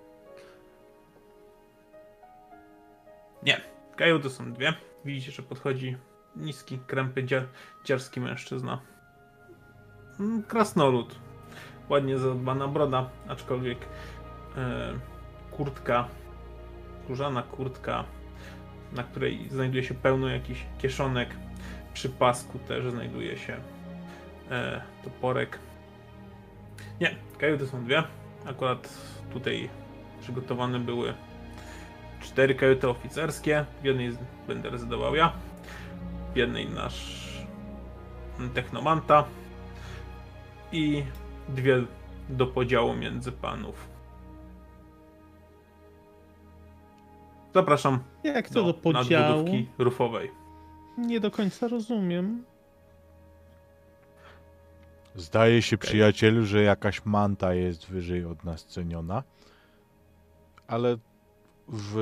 Kajuty są dwie. Widzicie, że podchodzi niski, krępy, dzia dziarski mężczyzna. Mm, Krasnolud. Ładnie zadbana broda, aczkolwiek e, kurtka, skórzana kurtka, na której znajduje się pełno jakichś kieszonek. Przy pasku też znajduje się e, toporek. Nie, kajuty są dwie. Akurat tutaj przygotowane były cztery kajuty oficerskie. W jednej będę rezydował ja, w jednej nasz technomanta i dwie do podziału między panów. Zapraszam Jak to do do podziału? rufowej. Nie do końca rozumiem. Zdaje się, przyjacielu, że jakaś manta jest wyżej od nas ceniona, ale w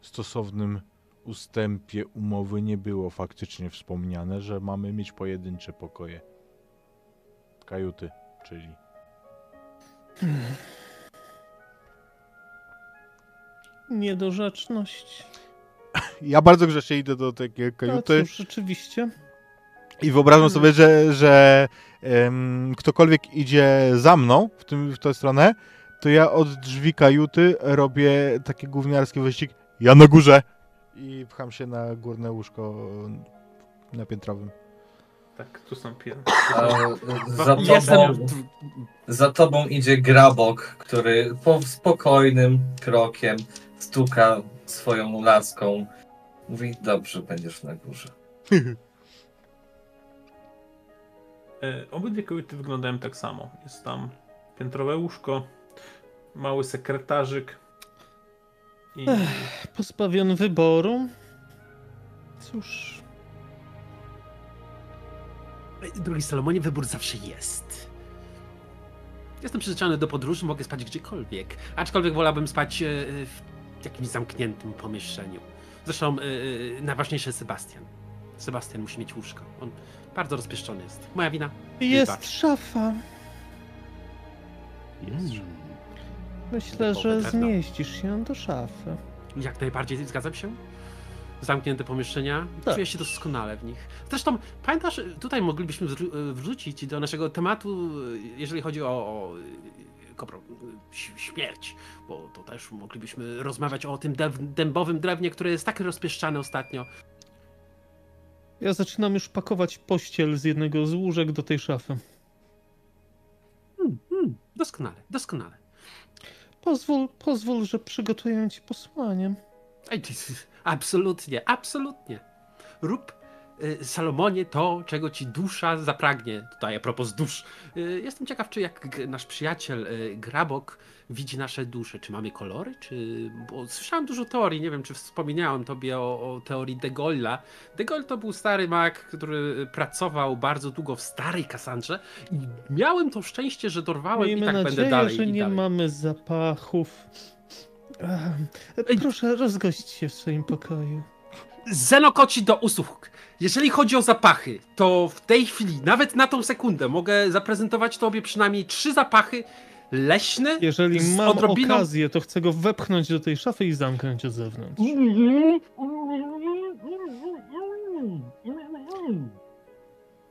stosownym ustępie umowy nie było faktycznie wspomniane, że mamy mieć pojedyncze pokoje. Kajuty, czyli. Niedorzeczność. Ja bardzo grzecznie idę do takiej kajuty cóż, rzeczywiście. i wyobrażam sobie, że, że em, ktokolwiek idzie za mną w, tym, w tę stronę, to ja od drzwi kajuty robię taki gówniarski wyścig. Ja na górze! I pcham się na górne łóżko na piętrowym. Tak, tu są pie... E, za, tobą, za tobą idzie grabok, który po spokojnym krokiem stuka swoją laską. Mówi, dobrze, będziesz na górze. *laughs* E, Obydwie kajuty wyglądają tak samo. Jest tam piętrowe łóżko, mały sekretarzyk i Pozbawiony wyboru. Cóż, Drogi Salomonie, wybór zawsze jest. Jestem przyzwyczajony do podróży, mogę spać gdziekolwiek. Aczkolwiek wolałbym spać e, w jakimś zamkniętym pomieszczeniu. Zresztą e, najważniejszy jest Sebastian. Sebastian musi mieć łóżko. On bardzo rozpieszczony jest. Moja wina. jest Wybacz. szafa. Jest. Myślę, że drewno. zmieścisz się do szafy. Jak najbardziej zgadzam się. Zamknięte pomieszczenia, Tak. czuję się doskonale w nich. Zresztą, pamiętasz, tutaj moglibyśmy wrzu- wrzucić do naszego tematu, jeżeli chodzi o, o y, kopro, śmierć, bo to też moglibyśmy rozmawiać o tym dębowym drewnie, które jest tak rozpieszczane ostatnio. Ja zaczynam już pakować pościel z jednego z łóżek do tej szafy. Hmm, hmm, doskonale, doskonale. Pozwól, pozwól, że przygotuję ci posłanie. *laughs* Absolutnie, absolutnie. Rób Salomonie to, czego ci dusza zapragnie. Tutaj a propos dusz. Y, Jestem ciekaw, czy jak nasz przyjaciel y, Grabok widzi nasze dusze. Czy mamy kolory? Czy... Bo słyszałem dużo teorii, nie wiem, czy wspomniałem tobie o, o teorii De Gaulle'a. De Gaulle to był stary mag, który pracował bardzo długo w starej Kasandrze i miałem to szczęście, że dorwałem i Miejmy tak będę nadzieję, dalej że i nie dalej. mamy zapachów. Proszę, rozgość się w swoim pokoju. Zenokoci do usług. Jeżeli chodzi o zapachy, to w tej chwili, nawet na tą sekundę, mogę zaprezentować tobie przynajmniej trzy zapachy leśne. Jeżeli mam odrobiną- okazję, to chcę go wepchnąć do tej szafy i zamknąć od zewnątrz.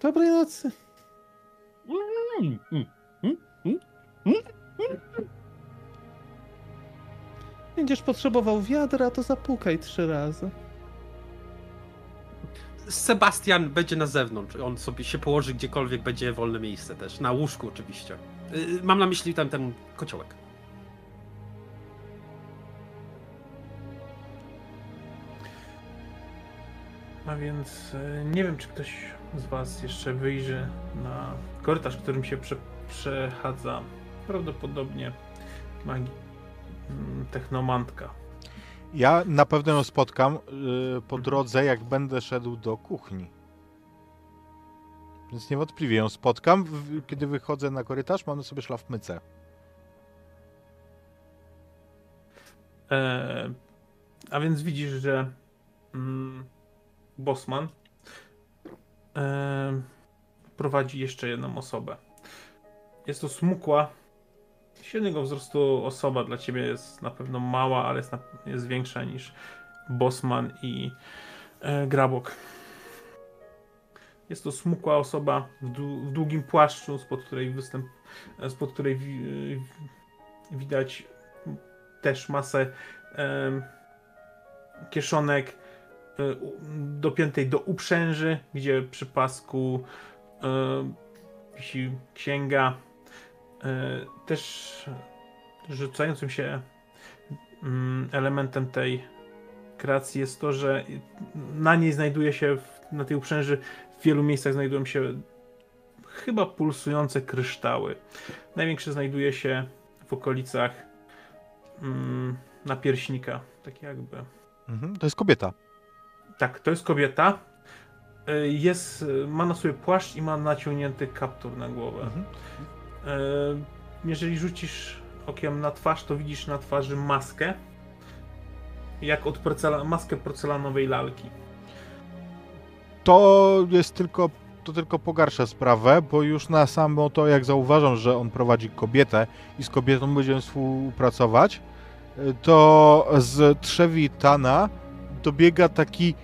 Dobrej nocy. Będziesz potrzebował wiadra, to zapukaj trzy razy. Sebastian będzie na zewnątrz. On sobie się położy gdziekolwiek będzie wolne miejsce też. Na łóżku oczywiście. Y, Mam na myśli tam ten kociołek. A więc e, nie wiem, czy ktoś z Was jeszcze wyjrzy na korytarz, którym się prze, przechadza prawdopodobnie magi, mm, technomantka. Ja na pewno ją spotkam y, po drodze, jak będę szedł do kuchni. Więc niewątpliwie ją spotkam. W, kiedy wychodzę na korytarz, mam na sobie szlafmycę. E, a więc widzisz, że mm, Bosman e, prowadzi jeszcze jedną osobę. Jest to smukła, średniego wzrostu osoba. Dla ciebie jest na pewno mała, ale jest, na, jest większa niż Bosman i e, Grabok. Jest to smukła osoba w, w długim płaszczu, spod której występ, e, spod której w- widać też masę em, kieszonek e, dopiętej do uprzęży, gdzie przy pasku e, wisi księga. E, też rzucającym się mm, elementem tej kreacji jest to, że na niej znajduje się, w- na tej uprzęży w wielu miejscach znajdują się chyba pulsujące kryształy. Największy znajduje się w okolicach mm, napierśnika, tak jakby. Mhm, to jest kobieta. Tak, to jest kobieta. Y, Jest, ma na sobie płaszcz i ma naciągnięty kaptur na głowę. Mhm. Jeżeli rzucisz okiem na twarz, to widzisz na twarzy maskę. Jak od maskę porcelanowej lalki. To jest tylko, to tylko pogarsza sprawę, bo już na samo to, jak zauważam, że on prowadzi kobietę i z kobietą będziemy współpracować, to z trzewi Tana dobiega taki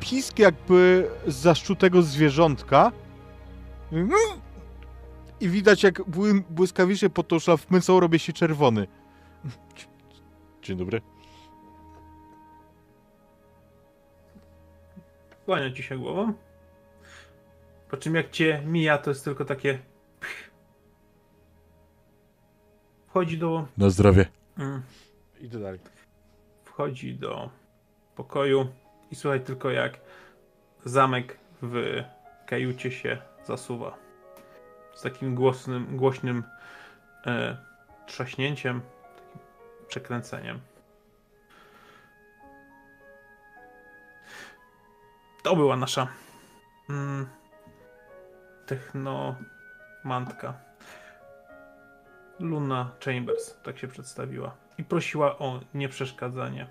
pisk jakby zaszczutego zwierzątka. I widać, jak bły- błyskawicznie pod tą szlafmycą robi się czerwony. Dzień dobry. Kłania ci się głową. Po czym jak cię mija, to jest tylko takie. Wchodzi do. Na zdrowie. Mm, Idę dalej. wchodzi do pokoju i słuchaj tylko jak zamek w kajucie się zasuwa. Takim głosnym, głośnym e, trzaśnięciem, przekręceniem. To była nasza mm, technomantka. Luna Chambers, tak się przedstawiła. I prosiła o nieprzeszkadzanie.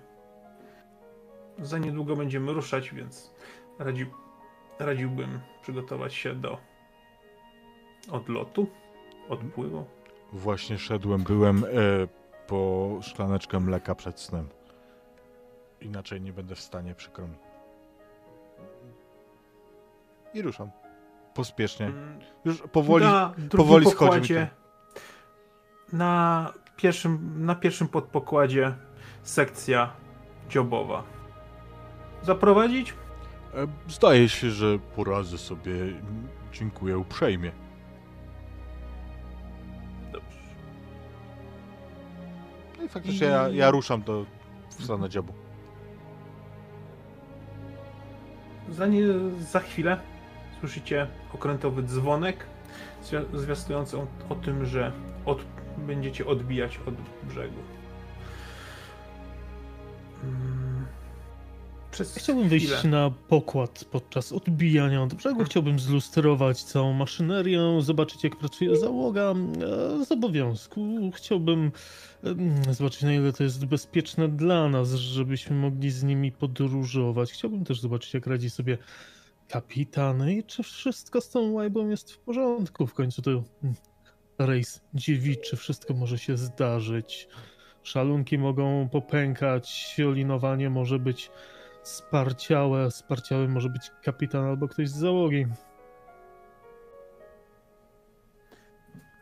Za niedługo będziemy ruszać, więc radzi, radziłbym przygotować się do odlotu, odpływu. Właśnie szedłem, byłem e, po szklaneczkę mleka przed snem. Inaczej nie będę w stanie, przykro mi. I ruszam. Pospiesznie. Mm, Już powoli. na powoli schodzi mi na pierwszym, na pierwszym podpokładzie sekcja dziobowa. Zaprowadzić? E, zdaje się, że poradzę sobie. Dziękuję uprzejmie. No i faktycznie ja, ja ruszam do w stronę dziobu. Za, nie, za chwilę słyszycie okrętowy dzwonek zwia- zwiastujący o, tym, że od, będziecie odbijać od brzegu. Mm. Przez Chciałbym wyjść chwilę. na pokład podczas odbijania od brzegu. Chciałbym zlustrować całą maszynerię, zobaczyć jak pracuje załoga e, z obowiązku. Chciałbym zobaczyć na ile to jest bezpieczne dla nas, żebyśmy mogli z nimi podróżować. Chciałbym też zobaczyć jak radzi sobie kapitan i czy wszystko z tą łajbą jest w porządku. W końcu to mm, rejs dziewiczy, wszystko może się zdarzyć. Szalunki mogą popękać, olinowanie może być sparciałe. Sparciały może być kapitan albo ktoś z załogi.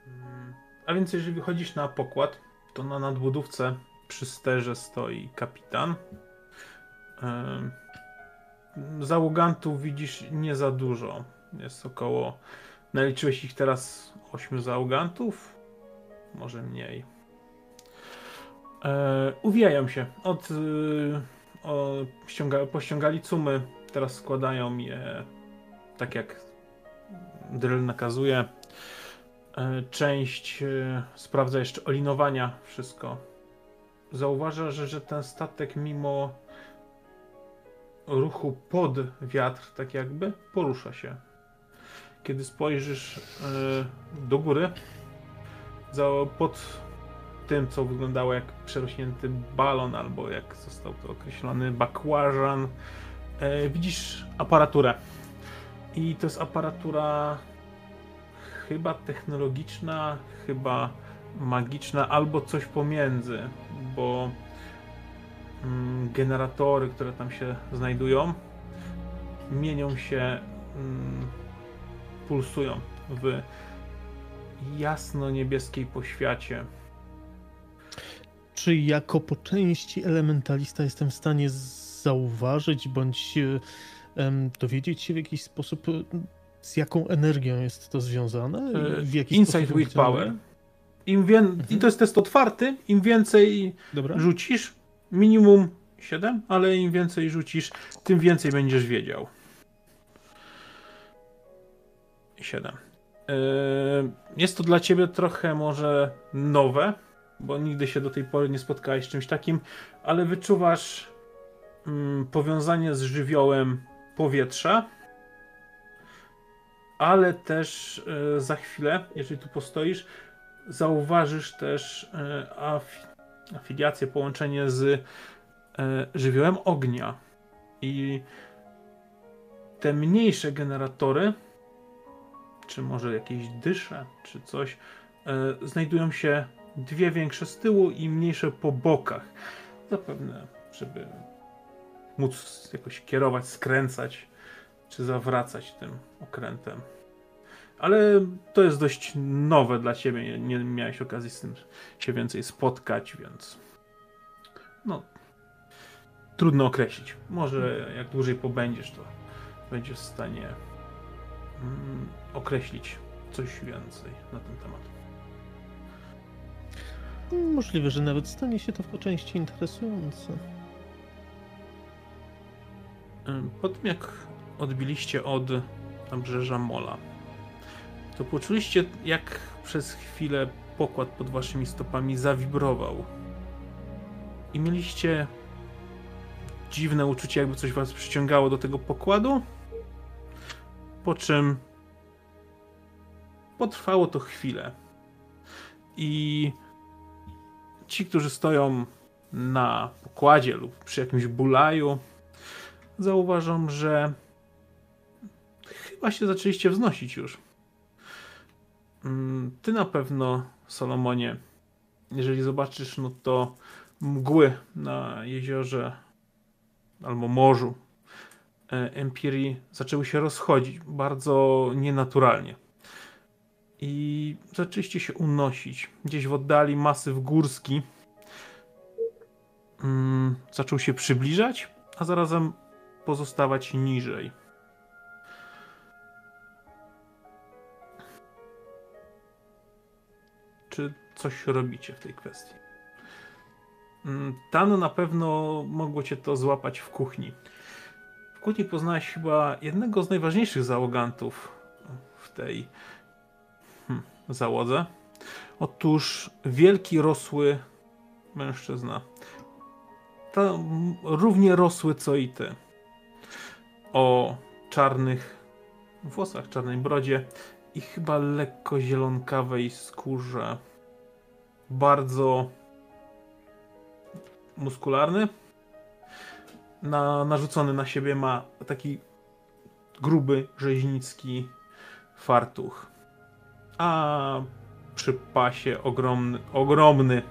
Mm, A więc jeżeli wychodzisz na pokład, to na nadbudówce przy sterze stoi kapitan. Załogantów widzisz nie za dużo. Jest około. Naliczyłeś ich teraz 8 załogantów? Może mniej. E, uwijają się. Od, y, o, ściąga, pościągali cumy. Teraz składają je tak jak drill nakazuje. E, część e, sprawdza jeszcze olinowania, wszystko. Zauważa, że, że ten statek mimo ruchu pod wiatr, tak jakby, porusza się. Kiedy spojrzysz e, do góry, pod tym, co wyglądało jak przerośnięty balon, albo jak został to określony bakłażan, e, widzisz aparaturę. I to jest aparatura chyba technologiczna, chyba magiczna, albo coś pomiędzy, bo mm, generatory, które tam się znajdują, mienią się, mm, pulsują w jasno-niebieskiej poświacie. Czy jako po części elementalista jestem w stanie zauważyć bądź e, dowiedzieć się w jakiś sposób, e, z jaką energią jest to związane? E, W jaki Insight sposób with power. Im wię... Mhm. I to jest test otwarty, im więcej Dobra. rzucisz, minimum 7, ale im więcej rzucisz, tym więcej będziesz wiedział. 7. Jest to dla ciebie trochę może nowe, bo nigdy się do tej pory nie spotkałeś z czymś takim, ale wyczuwasz mm, powiązanie z żywiołem powietrza, ale też e, za chwilę, jeżeli tu postoisz, zauważysz też e, afi- afiliację, połączenie z e, żywiołem ognia. I te mniejsze generatory, czy może jakieś dysze, czy coś, e, znajdują się dwie większe z tyłu i mniejsze po bokach. Zapewne, żeby móc jakoś kierować, skręcać, czy zawracać tym okrętem. Ale to jest dość nowe dla ciebie. Nie, nie miałeś okazji z tym się więcej spotkać, więc no trudno określić. Może jak dłużej pobędziesz, to będziesz w stanie mm, określić coś więcej na ten temat. Możliwe, że nawet stanie się to po części interesujące. Po tym jak odbiliście od nabrzeża Mola, to poczuliście jak przez chwilę pokład pod waszymi stopami zawibrował. I mieliście dziwne uczucie, jakby coś was przyciągało do tego pokładu. Po czym potrwało to chwilę. I ci, którzy stoją na pokładzie lub przy jakimś bulaju, zauważą, że chyba się zaczęliście wznosić już. Mm, Ty na pewno, Solomonie, jeżeli zobaczysz, no to mgły na jeziorze albo morzu e, Empirii zaczęły się rozchodzić bardzo nienaturalnie. I zaczęliście się unosić. Gdzieś w oddali masyw górski mm, zaczął się przybliżać, a zarazem pozostawać niżej. Czy coś robicie w tej kwestii? Mm, Tano na pewno mogło cię to złapać w kuchni. W kuchni poznałeś chyba jednego z najważniejszych załogantów w tej załodze. Otóż wielki, rosły mężczyzna. Ta, równie rosły co i ty. O czarnych włosach, czarnej brodzie i chyba lekko zielonkawej skórze. Bardzo muskularny. Na, narzucony na siebie ma taki gruby, rzeźnicki fartuch. A przy pasie ogromny, ogromny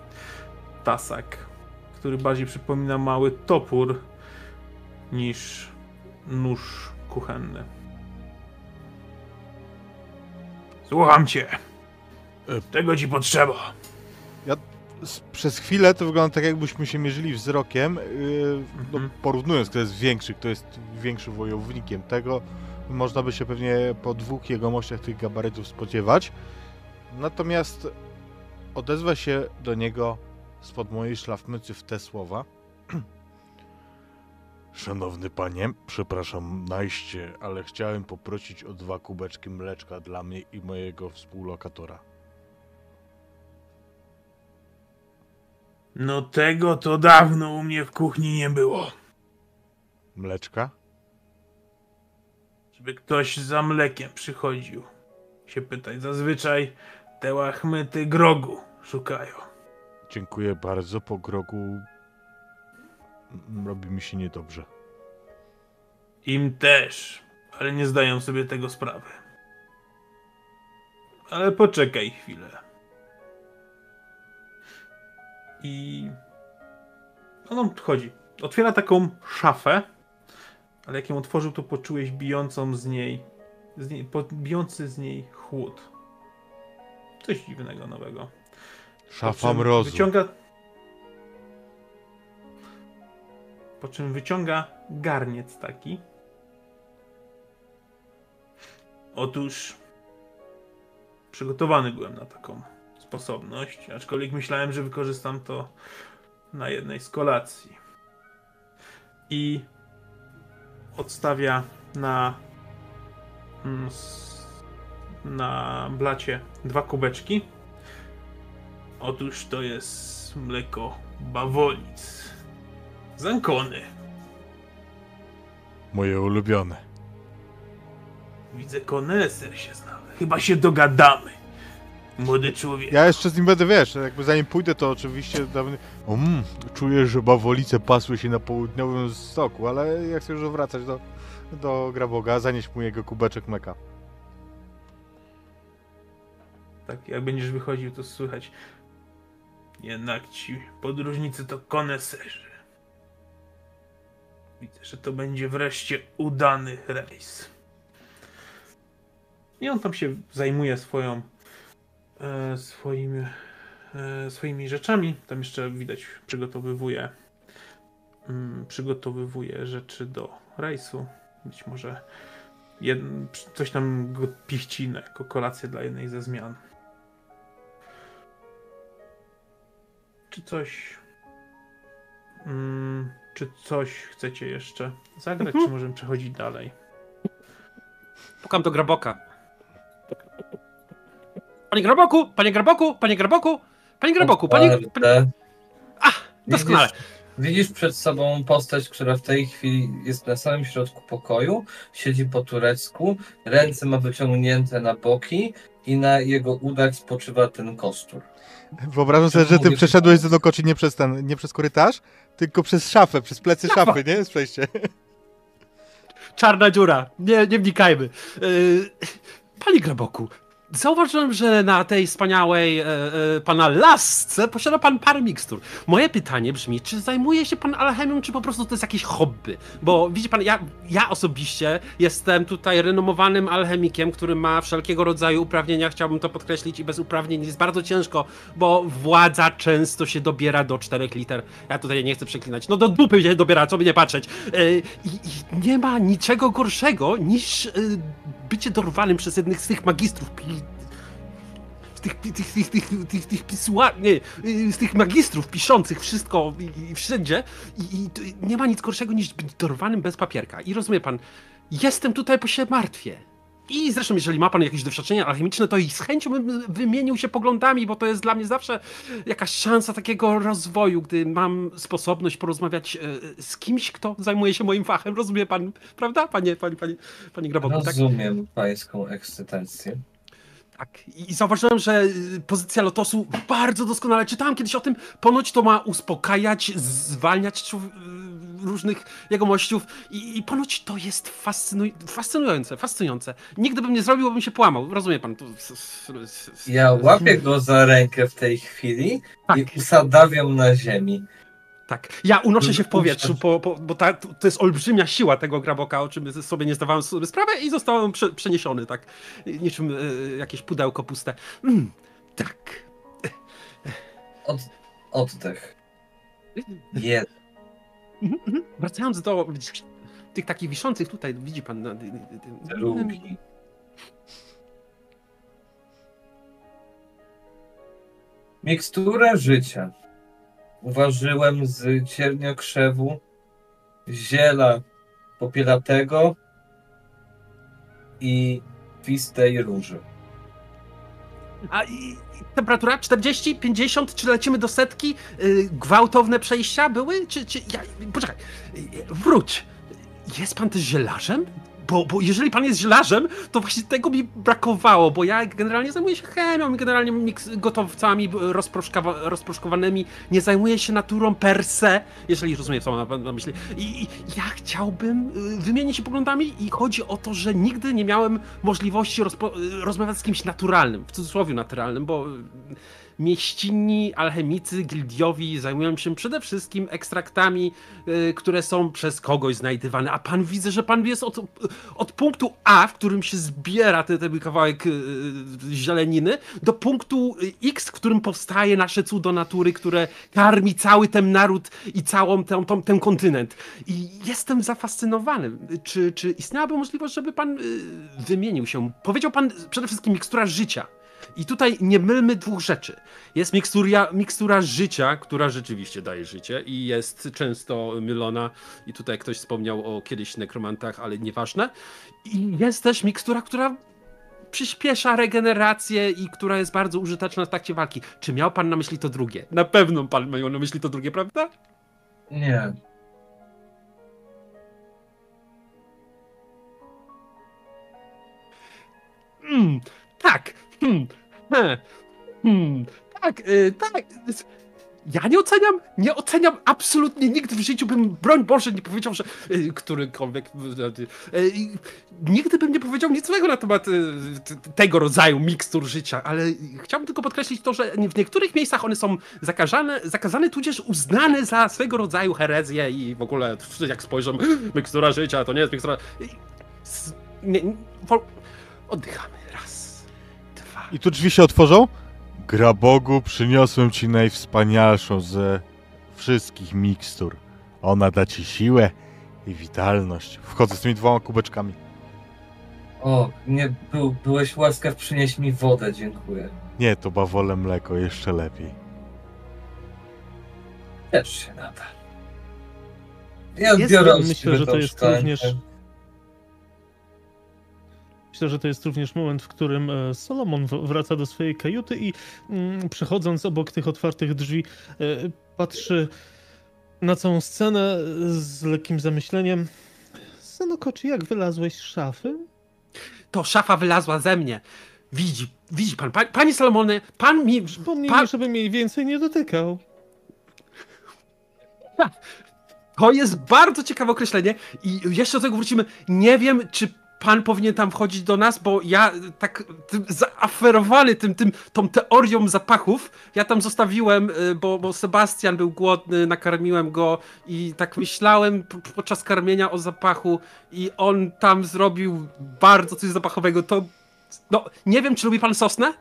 tasak, który bardziej przypomina mały topór niż nóż kuchenny. Słucham cię. E, Czego ci potrzeba? s- przez chwilę to wygląda tak, jakbyśmy się mierzyli wzrokiem, yy, no, Mhm. porównując, kto jest większy, kto jest większym wojownikiem. Tego można by się pewnie po dwóch jegomościach tych gabarytów spodziewać. Natomiast odezwę się do niego spod mojej szlafmycy w te słowa. *clears throat* Szanowny panie, przepraszam najście, ale chciałem poprosić o dwa kubeczki mleczka dla mnie i mojego współlokatora. No tego to dawno u mnie w kuchni nie było. Mleczka? Żeby ktoś za mlekiem przychodził. Się pytać. Zazwyczaj te łachmyty grogu szukają. Dziękuję bardzo, po grogu robi mi się niedobrze. Im też, ale nie zdają sobie tego sprawy. Ale poczekaj chwilę. I on odchodzi. Otwiera taką szafę, ale jak ją otworzył, to poczułeś bijącą z niej, z niej po, bijący z niej chłód. Coś dziwnego nowego. Szafa mrozu. Wyciąga. Po czym wyciąga garniec taki. Otóż przygotowany byłem na taką sposobność, aczkolwiek myślałem, że wykorzystam to na jednej z kolacji. I odstawia na mm, na blacie dwa kubeczki. Otóż to jest mleko bawolic. Z Ankony. Moje ulubione. Widzę, koneser się znamy. Chyba się dogadamy. Młody człowiek. Ja jeszcze z nim będę, wiesz, jakby zanim pójdę, to oczywiście dawny... Mm, czuję, że bawolice pasły się na południowym stoku, ale ja chcę już wracać do, do Graboga, zanieść mu jego kubeczek mleka. Tak, jak będziesz wychodził, to słychać. Jednak ci podróżnicy to koneserzy. Widzę, że to będzie wreszcie udany rejs. I on tam się zajmuje swoją, swoim, e, swoimi rzeczami. Tam jeszcze widać, przygotowywuje, mm, przygotowywuje rzeczy do rejsu. Być może jed, coś tam go pichci jako kolację dla jednej ze zmian. Czy coś. Mm, czy coś chcecie jeszcze zagrać, Mhm. czy możemy przechodzić dalej? Pukam do Graboka. Panie Graboku, panie Graboku, panie Graboku, panie Graboku, panie... panie... Otwarte. Doskonale. Widzisz, widzisz przed sobą postać, która w tej chwili jest na samym środku pokoju, siedzi po turecku, ręce ma wyciągnięte na boki i na jego udach spoczywa ten kostur. Wyobrażam sobie, że ty przeszedłeś z Dokoczy nie przez ten, nie przez korytarz, tylko przez szafę, przez plecy Szafa. szafy, nie? Jest przejście. *laughs* Czarna dziura, nie, nie wnikajmy. Yy, panie Graboku, zauważyłem, że na tej wspaniałej e, e, pana lasce posiada pan parę mikstur. Moje pytanie brzmi, czy zajmuje się pan alchemią, czy po prostu to jest jakieś hobby? Bo widzi pan, ja, ja osobiście jestem tutaj renomowanym alchemikiem, który ma wszelkiego rodzaju uprawnienia, chciałbym to podkreślić i bez uprawnień jest bardzo ciężko, bo władza często się dobiera do czterech liter. Ja tutaj nie chcę przeklinać. No do dupy się dobiera, co by nie patrzeć. Yy, I, i nie ma niczego gorszego niż yy, bycie dorwanym przez jednych z tych magistrów pi... Tych, tych, tych, tych, tych, tych. Nie, yy, z tych magistrów piszących wszystko i, i wszędzie I, i nie ma nic gorszego niż być dorwanym bez papierka. I rozumie pan, jestem tutaj, bo się martwię. I zresztą, jeżeli ma pan jakieś doświadczenia alchemiczne, to i z chęcią bym wymienił się poglądami, bo to jest dla mnie zawsze jakaś szansa takiego rozwoju, gdy mam sposobność porozmawiać e, z kimś, kto zajmuje się moim fachem. Rozumie pan, prawda, panie, panie, panie, panie? Tak, Rozumiem pańską ekscytację. Tak. I zauważyłem, że y, pozycja lotosu bardzo doskonale. Czytałem kiedyś o tym, ponoć to ma uspokajać, zwalniać y, różnych jegomościów i, i ponoć to jest fascynuj- fascynujące, fascynujące. Nigdy bym nie zrobił, bo bym się połamał. Rozumie pan? Ja łapię go za rękę w tej chwili Tak. i usadawiam na ziemi. Tak, ja unoszę się w powietrzu, po, po, bo ta, to jest olbrzymia siła tego graboka, o czym sobie nie zdawałem sobie sprawy i zostałem prze, przeniesiony, tak, niczym e, jakieś pudełko puste. Mm, tak, Od, oddech. Jeden. Mhm, mhm. Wracając do tych takich wiszących tutaj, widzi pan... na- Drugi. Miksturę życia. Uważyłem z cierniokrzewu, ziela popielatego i twistej róży. A i, i temperatura 40, 50, czy lecimy do setki? Y, gwałtowne przejścia były? Czy, czy ja, poczekaj, y, wróć. Jest pan też zielarzem? Bo, bo jeżeli pan jest zielarzem, to właśnie tego mi brakowało, bo ja generalnie zajmuję się chemią, generalnie miks, gotowcami rozproszkowa, rozproszkowanymi, nie zajmuję się naturą per se, jeżeli rozumiem, co mam na, myśli. I, I ja chciałbym y, wymienić się poglądami i chodzi o to, że nigdy nie miałem możliwości rozmawiać z kimś naturalnym, w cudzysłowie naturalnym, bo mieścinni, alchemicy, gildiowi zajmują się przede wszystkim ekstraktami, y, które są przez kogoś znajdywane, a pan widzę, że pan jest od, od punktu A, w którym się zbiera ten, ten kawałek y, y, zieleniny, do punktu X, w którym powstaje nasze cudo natury, które karmi cały ten naród i całą ten, tą, ten kontynent. I jestem zafascynowany. Czy, czy istniałaby możliwość, żeby pan wymienił się? Powiedział pan przede wszystkim mikstura życia. I tutaj nie mylmy dwóch rzeczy. Jest miksturia, mikstura życia, która rzeczywiście daje życie i jest często mylona. I tutaj ktoś wspomniał o kiedyś nekromantach, ale nieważne. I jest też mikstura, która przyspiesza regenerację i która jest bardzo użyteczna w trakcie walki. Czy miał pan na myśli to drugie? Na pewno pan miał na myśli to drugie, prawda? Nie. Mm, tak. Hmm. Hmm. Tak, y, tak. Ja nie oceniam, nie oceniam absolutnie nigdy w życiu bym, broń Boże, nie powiedział, że y, którykolwiek, y, nigdy bym nie powiedział nic złego na temat tego rodzaju mikstur życia, ale chciałbym tylko podkreślić to, że w niektórych miejscach one są zakazane, zakazane tudzież uznane za swego rodzaju herezję i w ogóle jak spojrzą, mikstura życia, to nie jest mikstura... Nie, nie, oddychamy, raz, dwa... I tu drzwi się otworzą? Gra Bogu, przyniosłem ci najwspanialszą ze wszystkich mikstur. Ona da ci siłę i witalność. Wchodzę z tymi dwoma kubeczkami. O, nie był, byłeś łaskaw przynieść mi wodę, dziękuję. Nie, to bawole mleko, jeszcze lepiej. Też się nada. Ja Jest- biorę ja od myślę, że to jest szklankę. Myślę, że to jest również moment, w którym e, Solomon wraca do swojej kajuty i mm, przechodząc obok tych otwartych drzwi, e, patrzy na całą scenę z lekkim zamyśleniem. Synoko, czy jak wylazłeś z szafy? to szafa wylazła ze mnie. Widzi, widzi pan, pa, panie Salomony, pan mi... Przypomnij Pan, mi, żebym jej więcej nie dotykał. to jest bardzo ciekawe określenie i jeszcze do tego wrócimy. Nie wiem, czy pan powinien tam wchodzić do nas, bo ja tak tym zaaferowany tym, tym, tą teorią zapachów, ja tam zostawiłem, y, bo, bo Sebastian był głodny, nakarmiłem go i tak myślałem podczas karmienia o zapachu i on tam zrobił bardzo coś zapachowego, to no, nie wiem, czy lubi pan sosnę,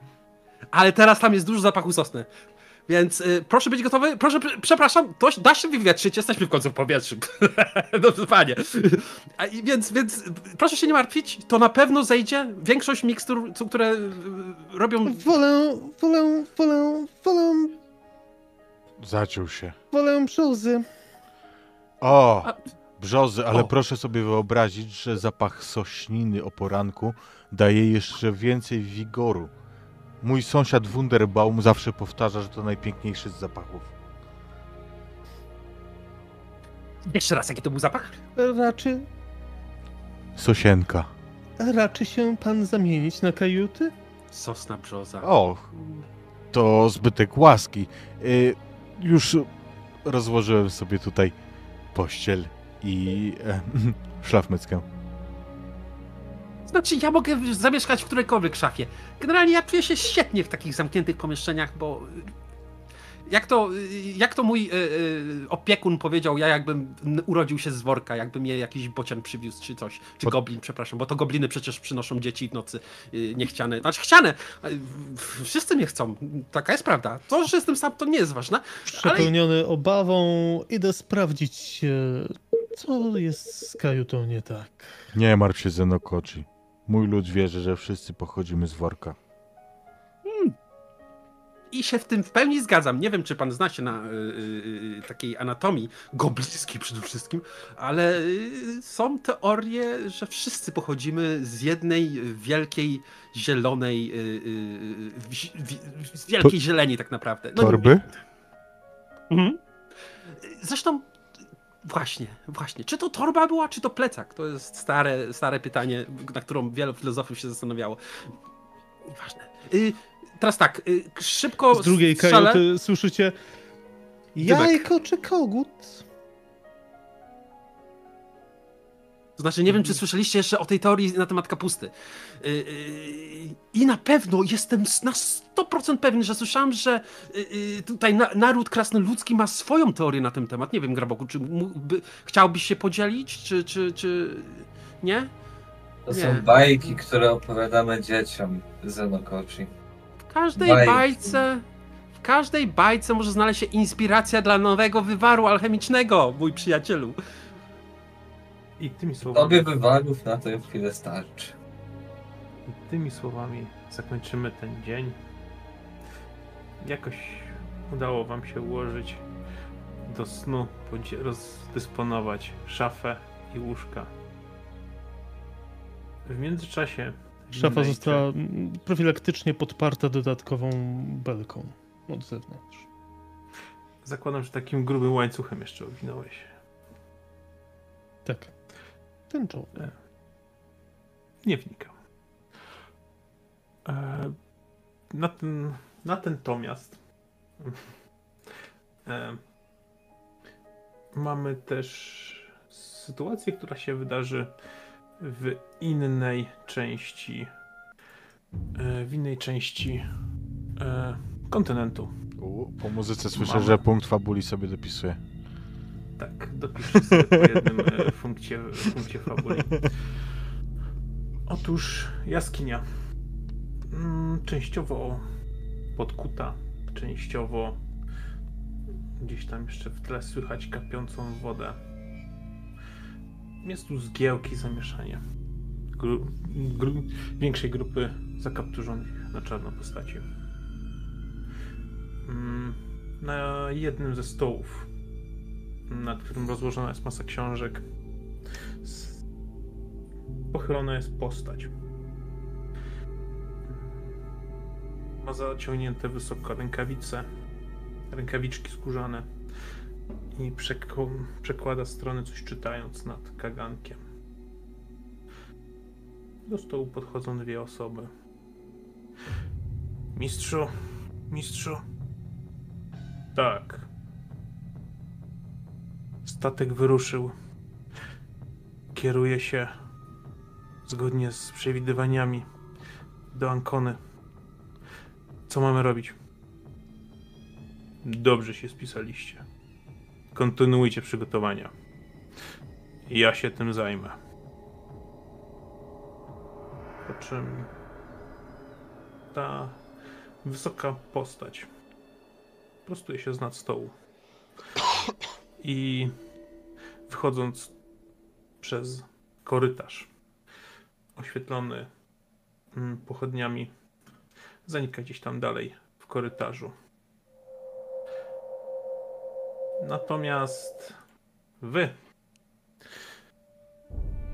ale teraz tam jest dużo zapachu sosny. Więc y, proszę być gotowy. Proszę, pr- przepraszam, to się- da się wywietrzyć, jesteśmy w końcu w powietrzu. Dobrze, *laughs* panie. A, i więc, więc y, proszę się nie martwić, to na pewno zejdzie. Większość mikstur, co- które y, robią. Wolę, wolę, wolę, wolę, Zaciął się. wolę brzozy. O, A- brzozy, ale O. proszę sobie wyobrazić, że zapach sośniny o poranku daje jeszcze więcej wigoru. Mój sąsiad Wunderbaum zawsze powtarza, że to najpiękniejszy z zapachów. Jeszcze raz, jaki to był zapach? Raczy, Sosienka. raczy się pan zamienić na kajuty? Sosna brzoza. O, to zbytek łaski. Y, już rozłożyłem sobie tutaj pościel i e, *laughs* szlafmyckę. Znaczy, ja mogę zamieszkać w którejkolwiek szafie. Generalnie ja czuję się świetnie w takich zamkniętych pomieszczeniach, bo Jak to, jak to mój y, y, opiekun powiedział, ja jakbym urodził się z worka, jakby mnie jakiś bocian przywiózł czy coś. Czy Pod- goblin, przepraszam, bo to gobliny przecież przynoszą dzieci w nocy y, niechciane. Znaczy chciane. ale Wszyscy mnie chcą. Taka jest prawda. To, że jestem sam, to nie jest ważne. Przepełniony obawą, idę sprawdzić, e, co jest z kajutą nie tak. Nie martw się, Zenokochi. Mój lud wierzy, że wszyscy pochodzimy z worka. I się w tym w pełni zgadzam. Nie wiem, czy pan zna się na y, y, y, takiej anatomii goblińskiej przede wszystkim, ale y, są teorie, że wszyscy pochodzimy z jednej wielkiej zielonej, y, y, y, wi- z wielkiej zieleni tak naprawdę. No, Torby? Mhm. Zresztą właśnie, właśnie. Czy to torba była, czy to plecak? To jest stare, stare pytanie, na którą wielu filozofów się zastanawiało. Ważne. Y, teraz tak, y, szybko Z drugiej strzelę. kajuty słyszycie jajko czy kogut? To znaczy, nie wiem, czy słyszeliście jeszcze o tej teorii na temat kapusty. Yy, yy, I na pewno jestem na 100% pewny, że słyszałem, że yy, yy, tutaj na, naród krasnoludzki ma swoją teorię na ten temat. Nie wiem, Graboku, czy mógłby, chciałbyś się podzielić, czy, czy, czy nie? To Nie. są bajki, które opowiadamy dzieciom Zenokochi. W każdej Bajki. bajce... W każdej bajce może znaleźć się inspiracja dla nowego wywaru alchemicznego, mój przyjacielu. I tymi słowami, Tobie wywarów na tę chwilę starczy. i tymi słowami zakończymy ten dzień. Jakoś udało wam się ułożyć do snu, bądź rozdysponować szafę i łóżka. W międzyczasie Szafa została profilaktycznie podparta dodatkową belką od zewnątrz. Zakładam, że takim grubym łańcuchem jeszcze owinąłeś. Tak. Tęczowy. Nie wnikam. E, na ten, na natomiast e, mamy też sytuację, która się wydarzy w innej części e, w innej części e, kontynentu. U, po muzyce słyszę, Mamy. że punkt fabuli sobie dopisuję. Tak, dopiszę sobie po jednym e, funkcie, punkcie fabuli. Otóż jaskinia. Mm, Częściowo podkuta, częściowo gdzieś tam jeszcze w tle słychać kapiącą wodę. Jest tu zgiełki, zamieszanie. Gru, gru, większej grupy zakapturzonych na czarno postaci. Mm, Na jednym ze stołów nad którym rozłożona jest masa książek. Pochylona jest postać. Ma zaciągnięte wysoko rękawice, rękawiczki skórzane i przekłada strony coś czytając nad kagankiem. Do stołu podchodzą dwie osoby. Mistrzu, mistrzu. Tak, Statek wyruszył. Kieruje się zgodnie z przewidywaniami do Ankony. Co mamy robić? Dobrze się spisaliście. Kontynuujcie przygotowania. Ja się tym zajmę. Po czym ta wysoka postać prostuje się z nad stołu i wchodząc przez korytarz oświetlony mm, pochodniami zanika gdzieś tam dalej w korytarzu. Natomiast wy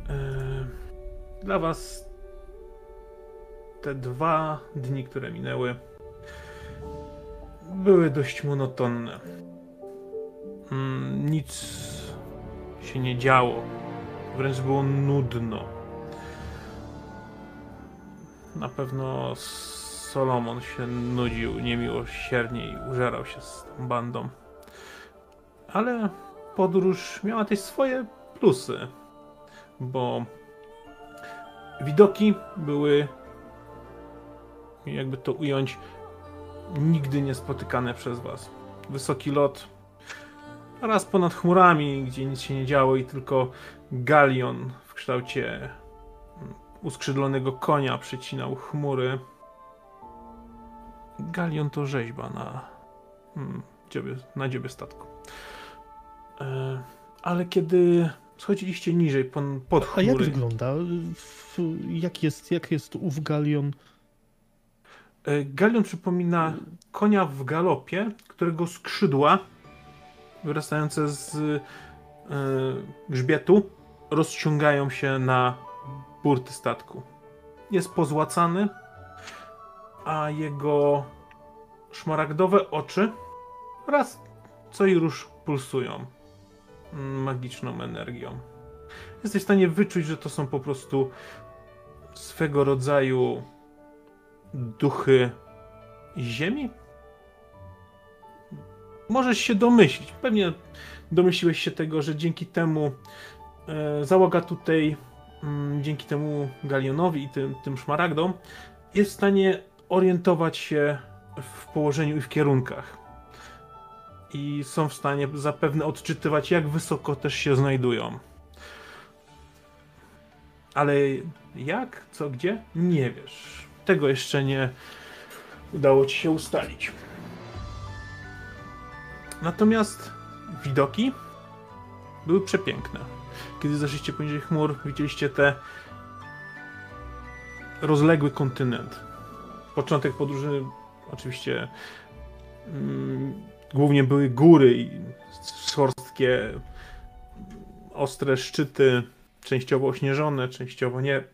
e, dla was te dwa dni, które minęły były dość monotonne. Mm, nic się nie działo. Wręcz było nudno. Na pewno Solomon się nudził niemiłosiernie i użerał się z tą bandą. Ale podróż miała też swoje plusy, bo widoki były, jakby to ująć, nigdy nie spotykane przez was wysoki lot. Raz ponad chmurami, gdzie nic się nie działo i tylko galion w kształcie mm, uskrzydlonego konia przecinał chmury. Galion to rzeźba na mm, dziobie, na dziobie statku. E, ale kiedy schodziliście niżej pon- pod A jak chmury... wygląda? W, jak, jest, jak jest ów galion? E, Galion przypomina konia w galopie, którego skrzydła wyrastające z e, grzbietu rozciągają się na burty statku. Jest pozłacany, a jego szmaragdowe oczy raz co i rusz pulsują magiczną energią. Jesteś w stanie wyczuć, że to są po prostu swego rodzaju duchy ziemi? Możesz się domyślić. Pewnie domyśliłeś się tego, że dzięki temu e, załoga tutaj, mm, dzięki temu galionowi i tym, tym szmaragdom, jest w stanie orientować się w położeniu i w kierunkach. I są w stanie zapewne odczytywać, jak wysoko też się znajdują. Ale jak, co, gdzie? Nie wiesz. Tego jeszcze nie udało ci się ustalić. Natomiast widoki były przepiękne. Kiedy zeszliście poniżej chmur, widzieliście te rozległy kontynent. Początek podróży oczywiście mm, głównie były góry i szorstkie, ostre szczyty, częściowo ośnieżone, częściowo nie.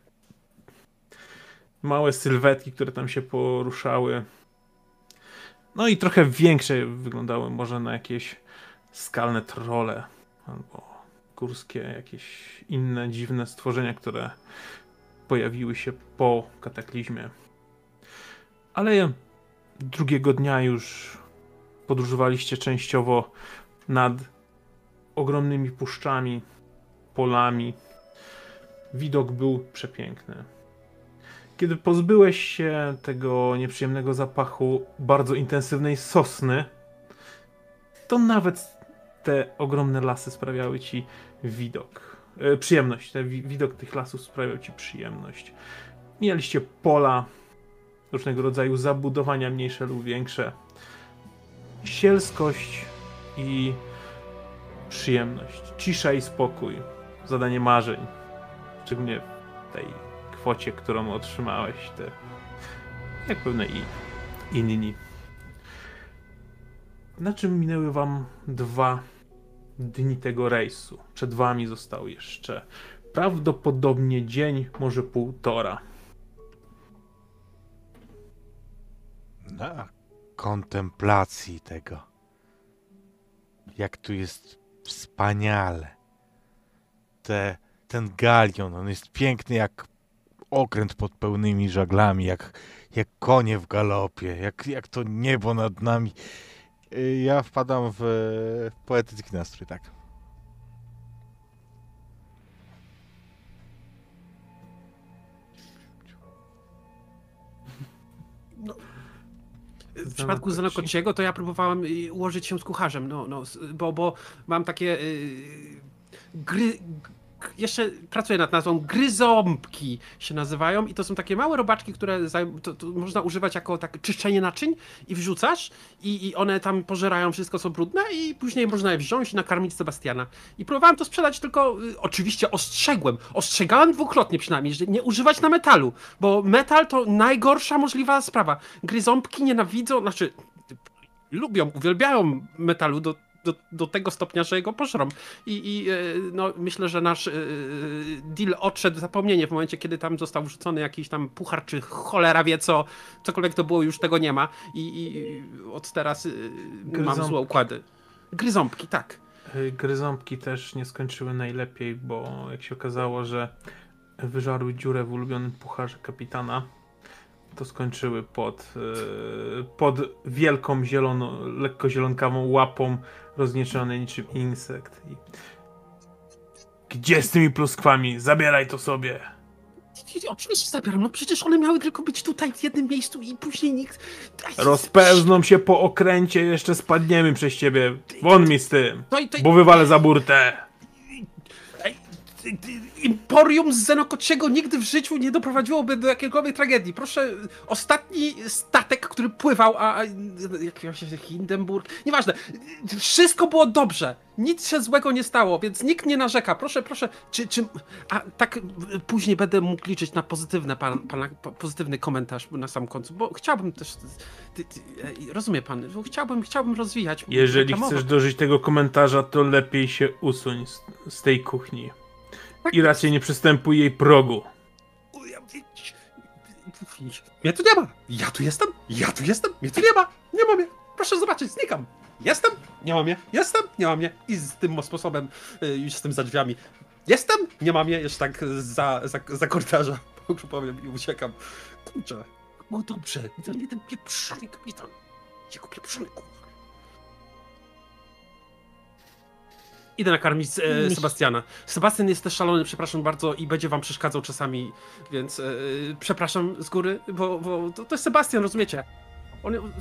Małe sylwetki, które tam się poruszały. No i trochę większe wyglądały może na jakieś skalne trole albo górskie jakieś inne dziwne stworzenia, które pojawiły się po kataklizmie. Ale drugiego dnia już podróżowaliście częściowo nad ogromnymi puszczami, polami. Widok był przepiękny. Kiedy pozbyłeś się tego nieprzyjemnego zapachu bardzo intensywnej sosny, to nawet te ogromne lasy sprawiały ci widok. E, przyjemność. Te wi widok tych lasów sprawiał ci przyjemność. Mijaliście pola, różnego rodzaju zabudowania, mniejsze lub większe. Sielskość i przyjemność. Cisza i spokój. Zadanie marzeń. Szczególnie tej kwocie, którą otrzymałeś. Te, jak pewne i inni. Na czym minęły wam dwa dni tego rejsu? Przed wami został jeszcze prawdopodobnie dzień, może półtora. Na kontemplacji tego. Jak tu jest wspaniale. Te, ten galion, on jest piękny jak okręt pod pełnymi żaglami, jak, jak konie w galopie, jak, jak to niebo nad nami. Y, Ja wpadam w, w poetycki nastrój, tak. W przypadku Zanokociego to ja próbowałem y, ułożyć się z kucharzem, no, no, bo, bo mam takie y, gry... Jeszcze pracuję nad nazwą gryzombki się nazywają i to są takie małe robaczki, które to, to można używać jako tak czyszczenie naczyń i wrzucasz i, i one tam pożerają wszystko co brudne i później można je wziąć i nakarmić Sebastiana. I próbowałem to sprzedać, tylko y, oczywiście ostrzegłem, ostrzegałem dwukrotnie przynajmniej, że nie używać na metalu, bo metal to najgorsza możliwa sprawa. Gryzombki nienawidzą, znaczy lubią, uwielbiają metalu do, do, do tego stopnia, że jego pożrą. I, i e, no, myślę, że nasz e, deal odszedł w zapomnienie w momencie, kiedy tam został wrzucony jakiś tam puchar, czy cholera wie co, cokolwiek to było, już tego nie ma. I, i od teraz e, mam złe układy. Gryząbki, tak. Gryząbki też nie skończyły najlepiej, bo jak się okazało, że wyżarły dziurę w ulubionym pucharze kapitana, to skończyły pod, y, pod wielką zieloną, lekko zielonkawą łapą roznieczone niczym insekt. I... Gdzie z tymi pluskwami? Zabieraj to sobie! Oczywiście zabieram, no przecież one miały tylko być tutaj w jednym miejscu i później nikt... Rozpełzną się po okręcie, jeszcze spadniemy przez ciebie. Won mi z tym, i- bo wywalę za burtę. Imporium z Zenokociego nigdy w życiu nie doprowadziłoby do jakiejkolwiek tragedii. Proszę, ostatni statek, który pływał, a, a jakiegoś Hindenburg, nieważne, wszystko było dobrze. Nic się złego nie stało, więc nikt nie narzeka. Proszę, proszę, czy, czy a tak później będę mógł liczyć na pozytywne, pan, pana, po- pozytywny komentarz na sam końcu, bo chciałbym też, ty, ty, rozumie pan, chciałbym, chciałbym rozwijać. Jeżeli chcesz dożyć tego komentarza, to lepiej się usuń z, z tej kuchni. I raczej nie przystępuj jej progu. Mnie tu nie ma! Ja tu jestem! Ja tu jestem! Mnie tu nie ma! Nie ma mnie! Proszę zobaczyć, znikam! Jestem! Nie ma mnie! Jestem! Nie ma mnie! I z tym sposobem y, już jestem za drzwiami. Jestem! Nie ma mnie! Jeszcze tak za, za, za korytarza powiem i uciekam. Kurczę. No dobrze. To nie ten pieprzony kapitan. Jego kurwa. Idę nakarmić e, Sebastiana. Sebastian jest też szalony, przepraszam bardzo, i będzie wam przeszkadzał czasami, więc e, przepraszam z góry, bo, bo to, to jest Sebastian, rozumiecie? On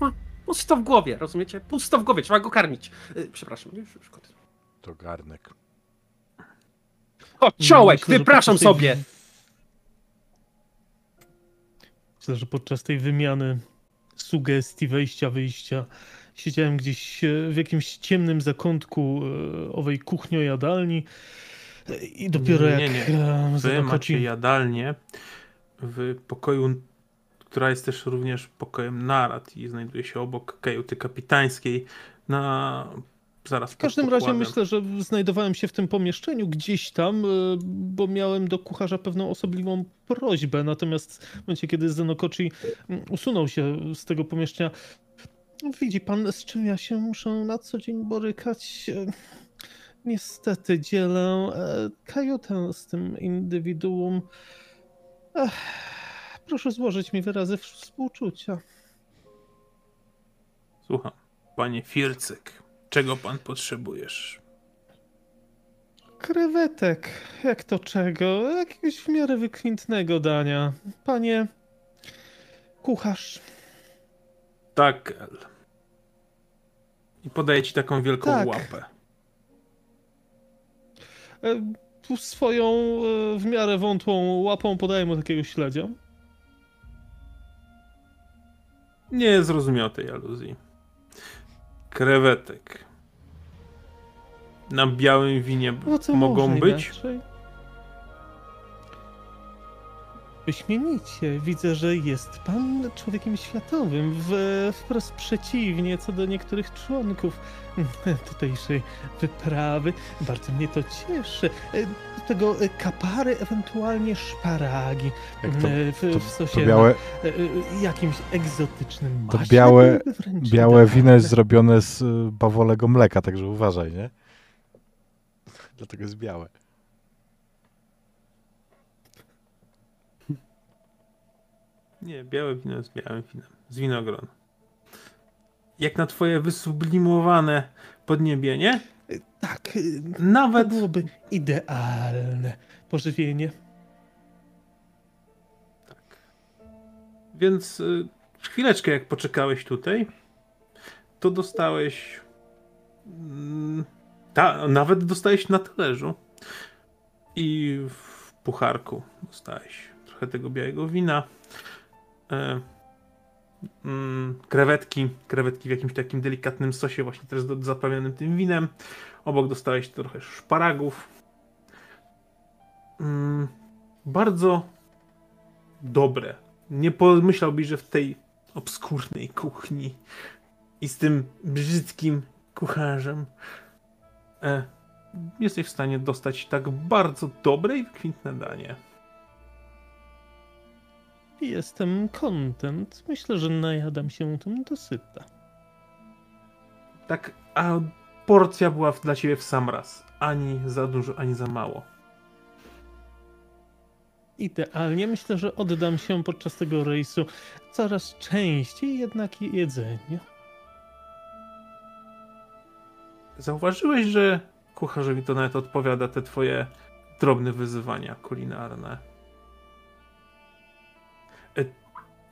ma pusto w głowie, rozumiecie? Pusto w głowie, trzeba go karmić. E, przepraszam, już. To garnek. O, ciołek, że wypraszam tej- sobie! Myślę, że podczas tej wymiany sugestii wejścia, wyjścia siedziałem gdzieś e, w jakimś ciemnym zakątku e, owej kuchnio-jadalni e, i dopiero Nie, jak nie. e, Wy macie jadalnię w pokoju, która jest też również pokojem narad i znajduje się obok kajuty kapitańskiej na zaraz W każdym razie myślę, że znajdowałem się w tym pomieszczeniu gdzieś tam, bo miałem do kucharza pewną osobliwą prośbę. Natomiast w momencie, kiedy Zenokoci mm, usunął się z tego pomieszczenia, widzi pan, z czym ja się muszę na co dzień borykać. E, Niestety dzielę e, kajutę z tym indywiduum. Ech, proszę złożyć mi wyrazy współczucia. Słucham, panie Fircyk, czego pan potrzebujesz? Krewetek. Jak to czego? Jakiegoś w miarę wykwintnego dania. Panie kucharz. Tak, El. I podaję ci taką wielką Tak. łapę. e, tu Swoją e, w miarę wątłą łapą podaję mu takiego śledzia. Nie zrozumiał tej aluzji. Krewetek. Na białym winie No mogą być? inaczej? Wyśmienicie. Widzę, że jest pan człowiekiem światowym. W, wprost przeciwnie co do niektórych członków tutejszej wyprawy. Bardzo mnie to cieszy. E, Do tego e, kapary, ewentualnie szparagi. Jak to, e, w, to, w sosie to białe, e, e, jakimś egzotycznym To białe- białe wino jest zrobione z y, bawolego mleka, także uważaj, nie? Dlatego jest białe. Nie, białe wino jest białym winem. Z winogron. Jak na twoje wysublimowane podniebie, nie? Tak, To Nawet byłoby idealne pożywienie. Więc y, chwileczkę jak poczekałeś tutaj, to dostałeś. mm, Ta, nawet dostałeś na talerzu. I w pucharku dostałeś trochę tego białego wina. E, mm, krewetki, krewetki w jakimś takim delikatnym sosie, właśnie też zapełnionym tym winem. Obok dostałeś trochę szparagów. Mm, bardzo dobre. Nie pomyślałbyś, że w tej obskurnej kuchni i z tym brzydkim kucharzem e, jesteś w stanie dostać tak bardzo dobre i kwintne danie. Jestem content. Myślę, że najadam się tym dosyta. Tak, a porcja była dla ciebie w sam raz. Ani za dużo, ani za mało. Idealnie. Myślę, że oddam się podczas tego rejsu coraz częściej jednak jedzeniu. Zauważyłeś, że kucharzowi to nawet odpowiada te twoje drobne wyzwania kulinarne. E,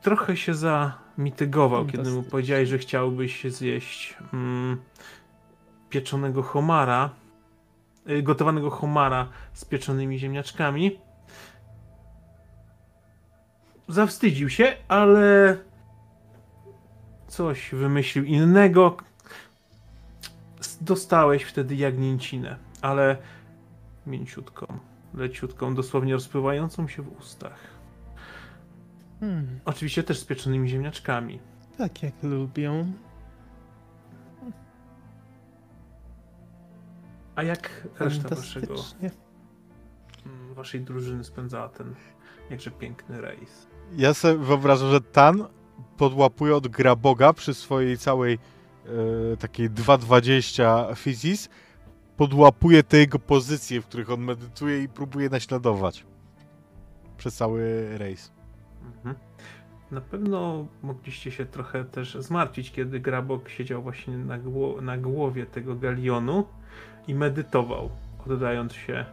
Trochę się zamitygował, kiedy mu powiedziałeś, że chciałbyś zjeść mm, pieczonego homara, y, gotowanego homara z pieczonymi ziemniaczkami. Zawstydził się, ale coś wymyślił innego. Dostałeś wtedy jagnięcinę, ale mięciutką, leciutką, dosłownie rozpływającą się w ustach. Hmm, Oczywiście też z pieczonymi ziemniaczkami. tak jak lubią. A jak reszta waszego, Fantastycznie. mm, waszej drużyny spędzała ten jakże piękny rejs? Ja sobie wyobrażam, że Tan podłapuje od Graboga przy swojej całej e, takiej 2.20 fizis, podłapuje te jego pozycje, w których on medytuje i próbuje naśladować przez cały rejs. Mhm. Na pewno mogliście się trochę też zmartwić, kiedy Grabok siedział właśnie na, gło- na głowie tego galionu i medytował, oddając się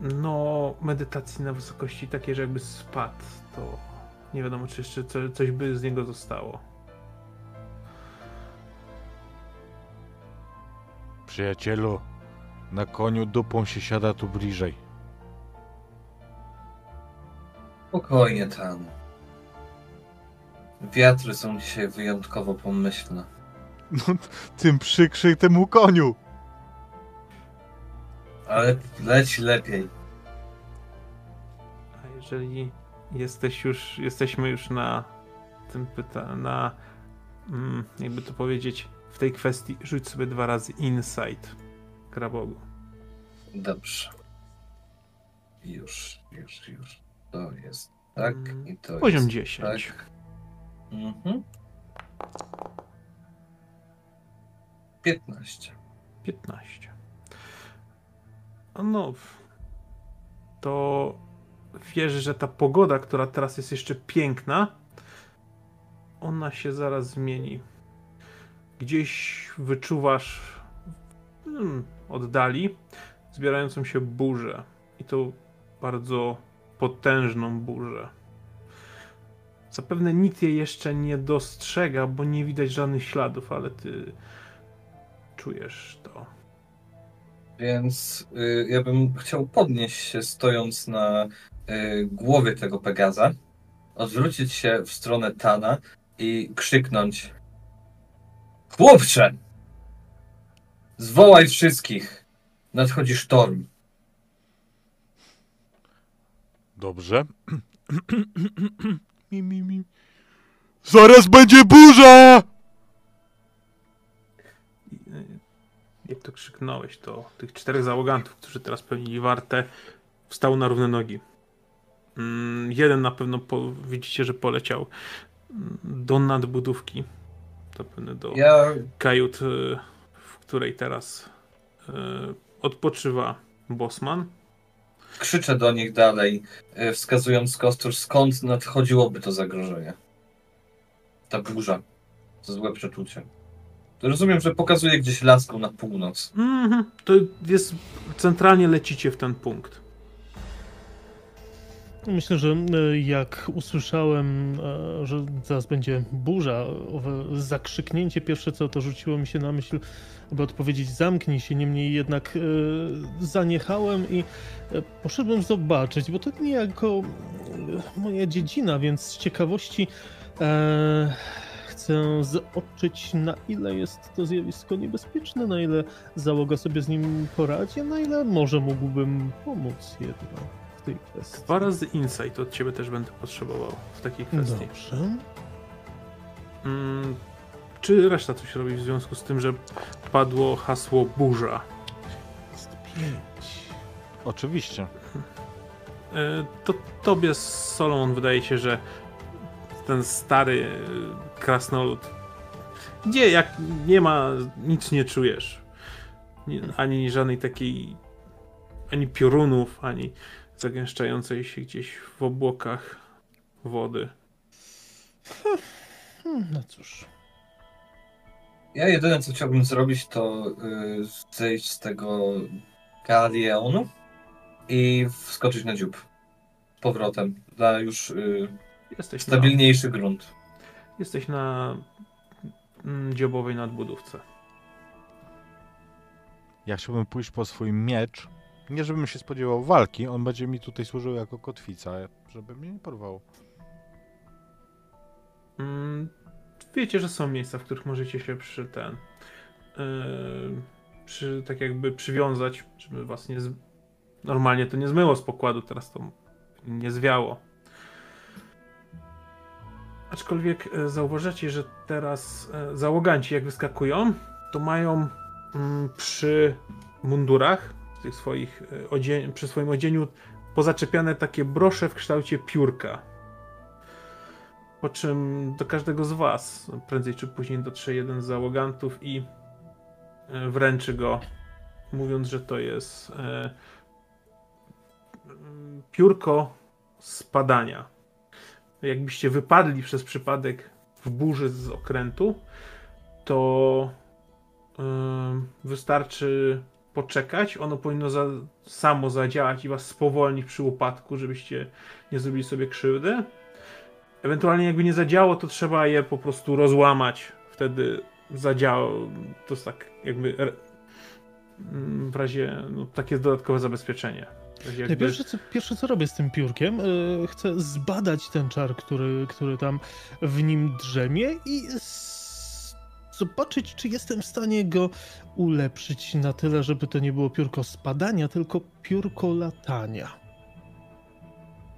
no, medytacji na wysokości takiej, że jakby spadł, to nie wiadomo, czy jeszcze co, coś by z niego zostało. Przyjacielu, na koniu dupą się siada tu bliżej. Spokojnie, Tan. Wiatry są dzisiaj wyjątkowo pomyślne. No, tym przykrzej temu koniu. Ale leci lepiej. A jeżeli jesteś już, jesteśmy już na tym pyta, na mm, jakby to powiedzieć, w tej kwestii, rzuć sobie dwa razy insight Grabogu. Dobrze. Już, już, już. To jest tak Mm, i to Poziom jest 10. tak. Mhm. 15. 15. No, to wiesz, że ta pogoda, która teraz jest jeszcze piękna, ona się zaraz zmieni. Gdzieś wyczuwasz hmm, oddali zbierającą się burzę. I to bardzo potężną burzę. Zapewne nikt jej jeszcze nie dostrzega, bo nie widać żadnych śladów, ale ty czujesz to. Więc y, ja bym chciał podnieść się stojąc na y, głowie tego Pegaza, odwrócić się w stronę Tana i krzyknąć Chłopcze! Zwołaj wszystkich! Nadchodzi sztorm. Dobrze. *clears throat* mi, mi, mi. Zaraz będzie burza! Jak to krzyknąłeś, to tych czterech załogantów, którzy teraz pełnili wartę, wstał na równe nogi. Mm, Jeden na pewno po, widzicie, że poleciał mm, do nadbudówki. To pewnie do Ja kajut, y, w której teraz y, odpoczywa Bosman. Krzyczę do nich dalej, y, wskazując kostur, skąd nadchodziłoby to zagrożenie. Ta burza. To złe przeczucie. Rozumiem, że pokazuje gdzieś laską na północ. Mhm, to jest centralnie lecicie w ten punkt. Myślę, że e, jak usłyszałem, e, że zaraz będzie burza, owe zakrzyknięcie pierwsze co to rzuciło mi się na myśl, aby odpowiedzieć zamknij się, niemniej jednak e, zaniechałem i poszedłem zobaczyć, bo to niejako moja dziedzina, więc z ciekawości chcę zobaczyć na ile jest to zjawisko niebezpieczne, na ile załoga sobie z nim poradzi, na ile może mógłbym pomóc jednak w tej kwestii. Dwa razy insight od ciebie też będę potrzebował w takiej kwestii. Dobrze. Mm, czy reszta coś robi w związku z tym, że padło hasło burza? Jest pięć. Oczywiście. E, To tobie, Solomon, wydaje się, że ten stary e, krasnolud, gdzie jak nie ma, nic nie czujesz. Nie, ani żadnej takiej, ani piorunów, ani zagęszczającej się gdzieś w obłokach wody. Hmm, no cóż. Ja jedyne co chciałbym zrobić to y, zejść z tego galeonu i wskoczyć na dziób. powrotem, na już y, Jesteś na, stabilniejszy grunt. jesteś na mm, dziobowej nadbudówce. Ja chciałbym pójść po swój miecz. Nie żebym się spodziewał walki, on będzie mi tutaj służył jako kotwica, żeby mnie nie porwał. Mm, Wiecie, że są miejsca, w których możecie się przy ten. Yy, przy, tak jakby przywiązać, żeby was nie. Z... Normalnie to nie zmyło z pokładu, teraz to nie zwiało. Aczkolwiek e, zauważacie, że teraz e, załoganci, jak wyskakują, to mają mm, przy mundurach, tych swoich e, odzie- przy swoim odzieniu pozaczepiane takie brosze w kształcie piórka. Po czym do każdego z was prędzej czy później dotrze jeden z załogantów i e, wręczy go, mówiąc, że to jest e, piórko spadania. Jakbyście wypadli przez przypadek w burzy z okrętu, to wystarczy poczekać. Ono powinno za, samo zadziałać i was spowolnić przy upadku, żebyście nie zrobili sobie krzywdy. Ewentualnie jakby nie zadziało, to trzeba je po prostu rozłamać. Wtedy zadziało. To jest tak jakby mm, w razie no, takie dodatkowe zabezpieczenie. Jakby... Pierwsze co, pierwsze, co robię z tym piórkiem, y, chcę zbadać ten czar, który, który tam w nim drzemie i zobaczyć, czy jestem w stanie go ulepszyć na tyle, żeby to nie było piórko spadania, tylko piórko latania.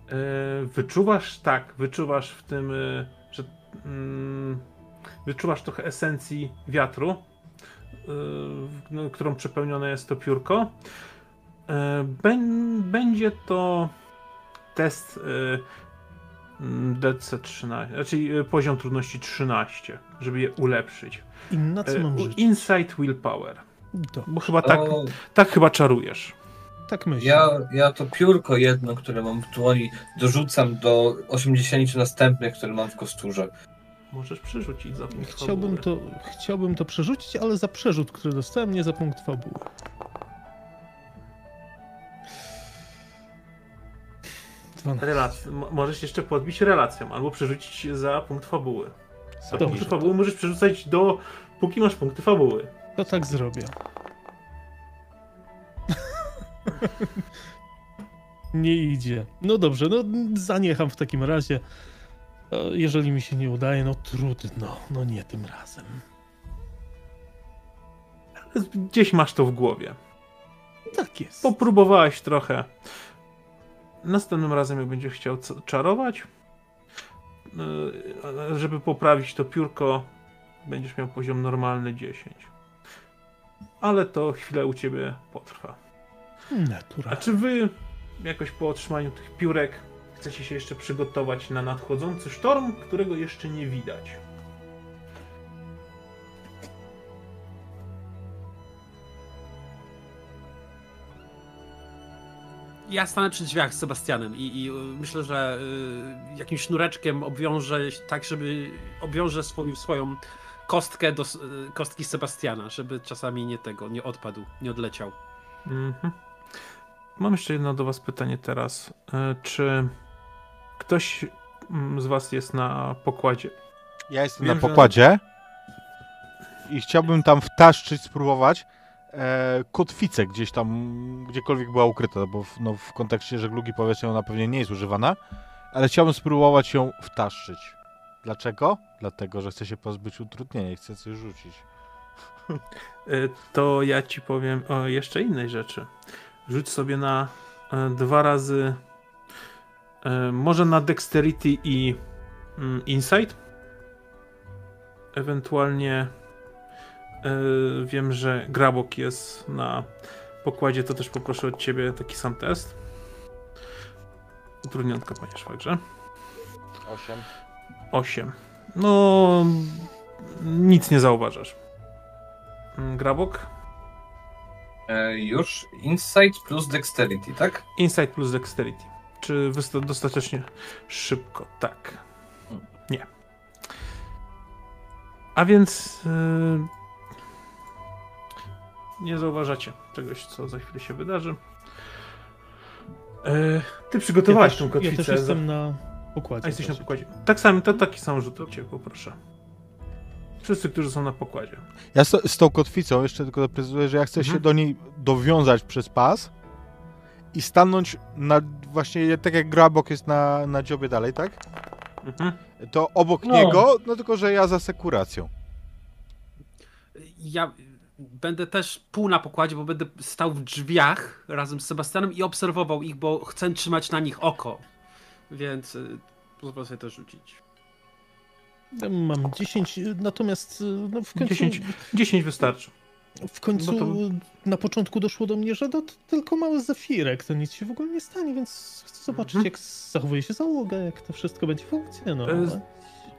E, Wyczuwasz, tak, wyczuwasz w tym, e, że mm, wyczuwasz trochę esencji wiatru, e, no, którą przepełnione jest to piórko. Bę- Będzie to test DC13, znaczy e, poziom trudności 13, żeby je ulepszyć. I na co E, mam żyć? Insight Willpower, Do, bo chyba tak, O, tak chyba czarujesz. tak myślę. ja, ja to piórko jedno, które mam w dłoni, dorzucam do 80 następnych, które mam w kosturze. Możesz przerzucić za punkt Chciałbym fabuły. to, chciałbym to przerzucić, ale za przerzut, który dostałem, nie za punkt fabuły. Relac- możesz jeszcze podbić relacją, albo przerzucić za punkt fabuły. Za Dobrze. punkty fabuły możesz przerzucać do. póki masz punkty fabuły. To tak zrobię. *laughs* nie idzie. No dobrze, no zaniecham w takim razie. E, Jeżeli mi się nie udaje, no trudno. No nie tym razem. Gdzieś masz to w głowie. Tak jest. Popróbowałeś trochę. Następnym razem, jak będziesz chciał czarować, yy, żeby poprawić to piórko, będziesz miał poziom normalny 10. Ale to chwilę u ciebie potrwa. A czy wy jakoś po otrzymaniu tych piórek chcecie się jeszcze przygotować na nadchodzący sztorm, którego jeszcze nie widać? Ja stanę przy drzwiach z Sebastianem i, i y, myślę, że y, jakimś sznureczkiem obwiążę tak, żeby obwiążę swoją, swoją kostkę do y, kostki Sebastiana, żeby czasami nie tego, nie odpadł, nie odleciał. Mhm. Mam jeszcze jedno do was pytanie teraz. E, Czy ktoś mm, z was jest na pokładzie? Ja jestem Wiem, na że- pokładzie i chciałbym tam wtaszczyć, spróbować e, kotwicę gdzieś tam, gdziekolwiek była ukryta, bo w, no, w kontekście żeglugi powietrznej ona pewnie nie jest używana, ale chciałbym spróbować ją wtaszczyć. Dlaczego? Dlatego, że chcę się pozbyć utrudnienia i chcę coś rzucić. E, To ja ci powiem o jeszcze innej rzeczy. Rzuć sobie na e, dwa razy, e, może na Dexterity i mm, Insight. Ewentualnie e, wiem, że Grabok jest na pokładzie, to też poproszę od ciebie taki sam test. Utrudnionka, panie szwagrze. Osiem. 8. No, nic nie zauważasz. Mm, Grabok? E, już Insight plus Dexterity, tak? Insight plus Dexterity. Czy wysta- dostatecznie szybko? Tak. Nie. A więc yy, nie zauważacie czegoś, co za chwilę się wydarzy. E, ty przygotowałeś ja tą też, ja kotwicę. też jestem na pokładzie. A jesteś na pokładzie. Tak samo, to taki sam rzut od ciebie, poproszę. Wszyscy, którzy są na pokładzie. Ja z, z tą kotwicą jeszcze tylko doprecyzuję, że ja chcę się Mhm. do niej dowiązać przez pas i stanąć na właśnie tak jak grabok jest na, na dziobie dalej, tak? Mhm. To obok No. niego, no tylko że ja za sekuracją. Ja będę też pół na pokładzie, bo będę stał w drzwiach razem z Sebastianem i obserwował ich, bo chcę trzymać na nich oko. Więc y, pozwolę sobie to rzucić. Mam 10, natomiast y, no w końcu, 10. 10 wystarczy. w końcu to- na początku doszło do mnie, że to tylko mały zafirek, to nic się w ogóle nie stanie, więc chcę zobaczyć Mhm. jak zachowuje się załoga, jak to wszystko będzie funkcjonować.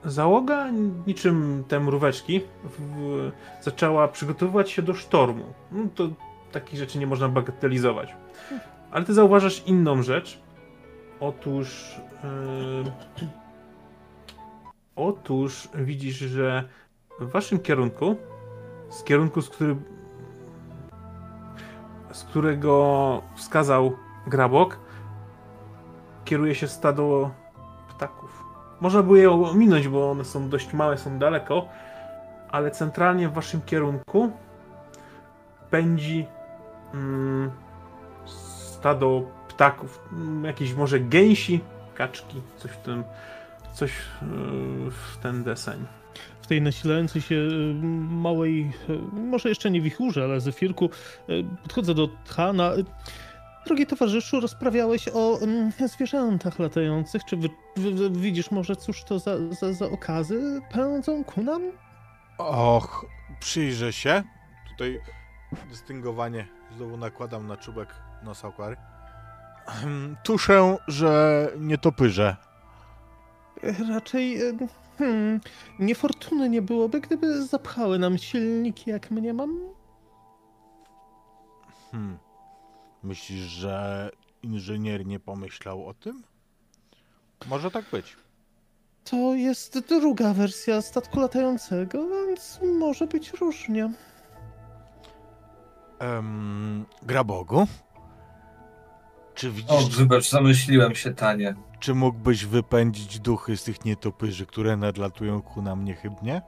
Załoga, niczym te mróweczki, w, zaczęła przygotowywać się do sztormu. No to takich rzeczy nie można bagatelizować. Ale ty zauważasz inną rzecz. Otóż. Yy, otóż widzisz, że w waszym kierunku, z kierunku, z którym. z którego wskazał Grabok, kieruje się stado. Można było je ominąć, bo one są dość małe, są daleko, ale centralnie w waszym kierunku pędzi mm, stado ptaków, mm, jakieś może gęsi, kaczki, coś w tym, coś yy, w ten deseń. w tej nasilającej się y, małej, y, może jeszcze nie wichurze, ale zefirku, podchodzę do Tchana. Drogi towarzyszu, rozprawiałeś o mm, zwierzętach latających. Czy wy, wy, wy widzisz może, cóż to za, za, za okazy pędzą ku nam? Och, przyjrzę się. Tutaj dystyngowanie znowu nakładam na czubek nosa okwary. Tuszę, że nie topyrze. Raczej y, hmm, niefortuny nie byłoby, gdyby zapchały nam silniki, jak mnie mam. Hmm. Myślisz, że inżynier nie pomyślał o tym? Może tak być. To jest druga wersja statku latającego, więc może być różnie. Um, Grabogu? Czy O, widzisz, wybacz, zamyśliłem się, Tanie. czy mógłbyś wypędzić duchy z tych nietopyrzy, które nadlatują ku nam niechybnie?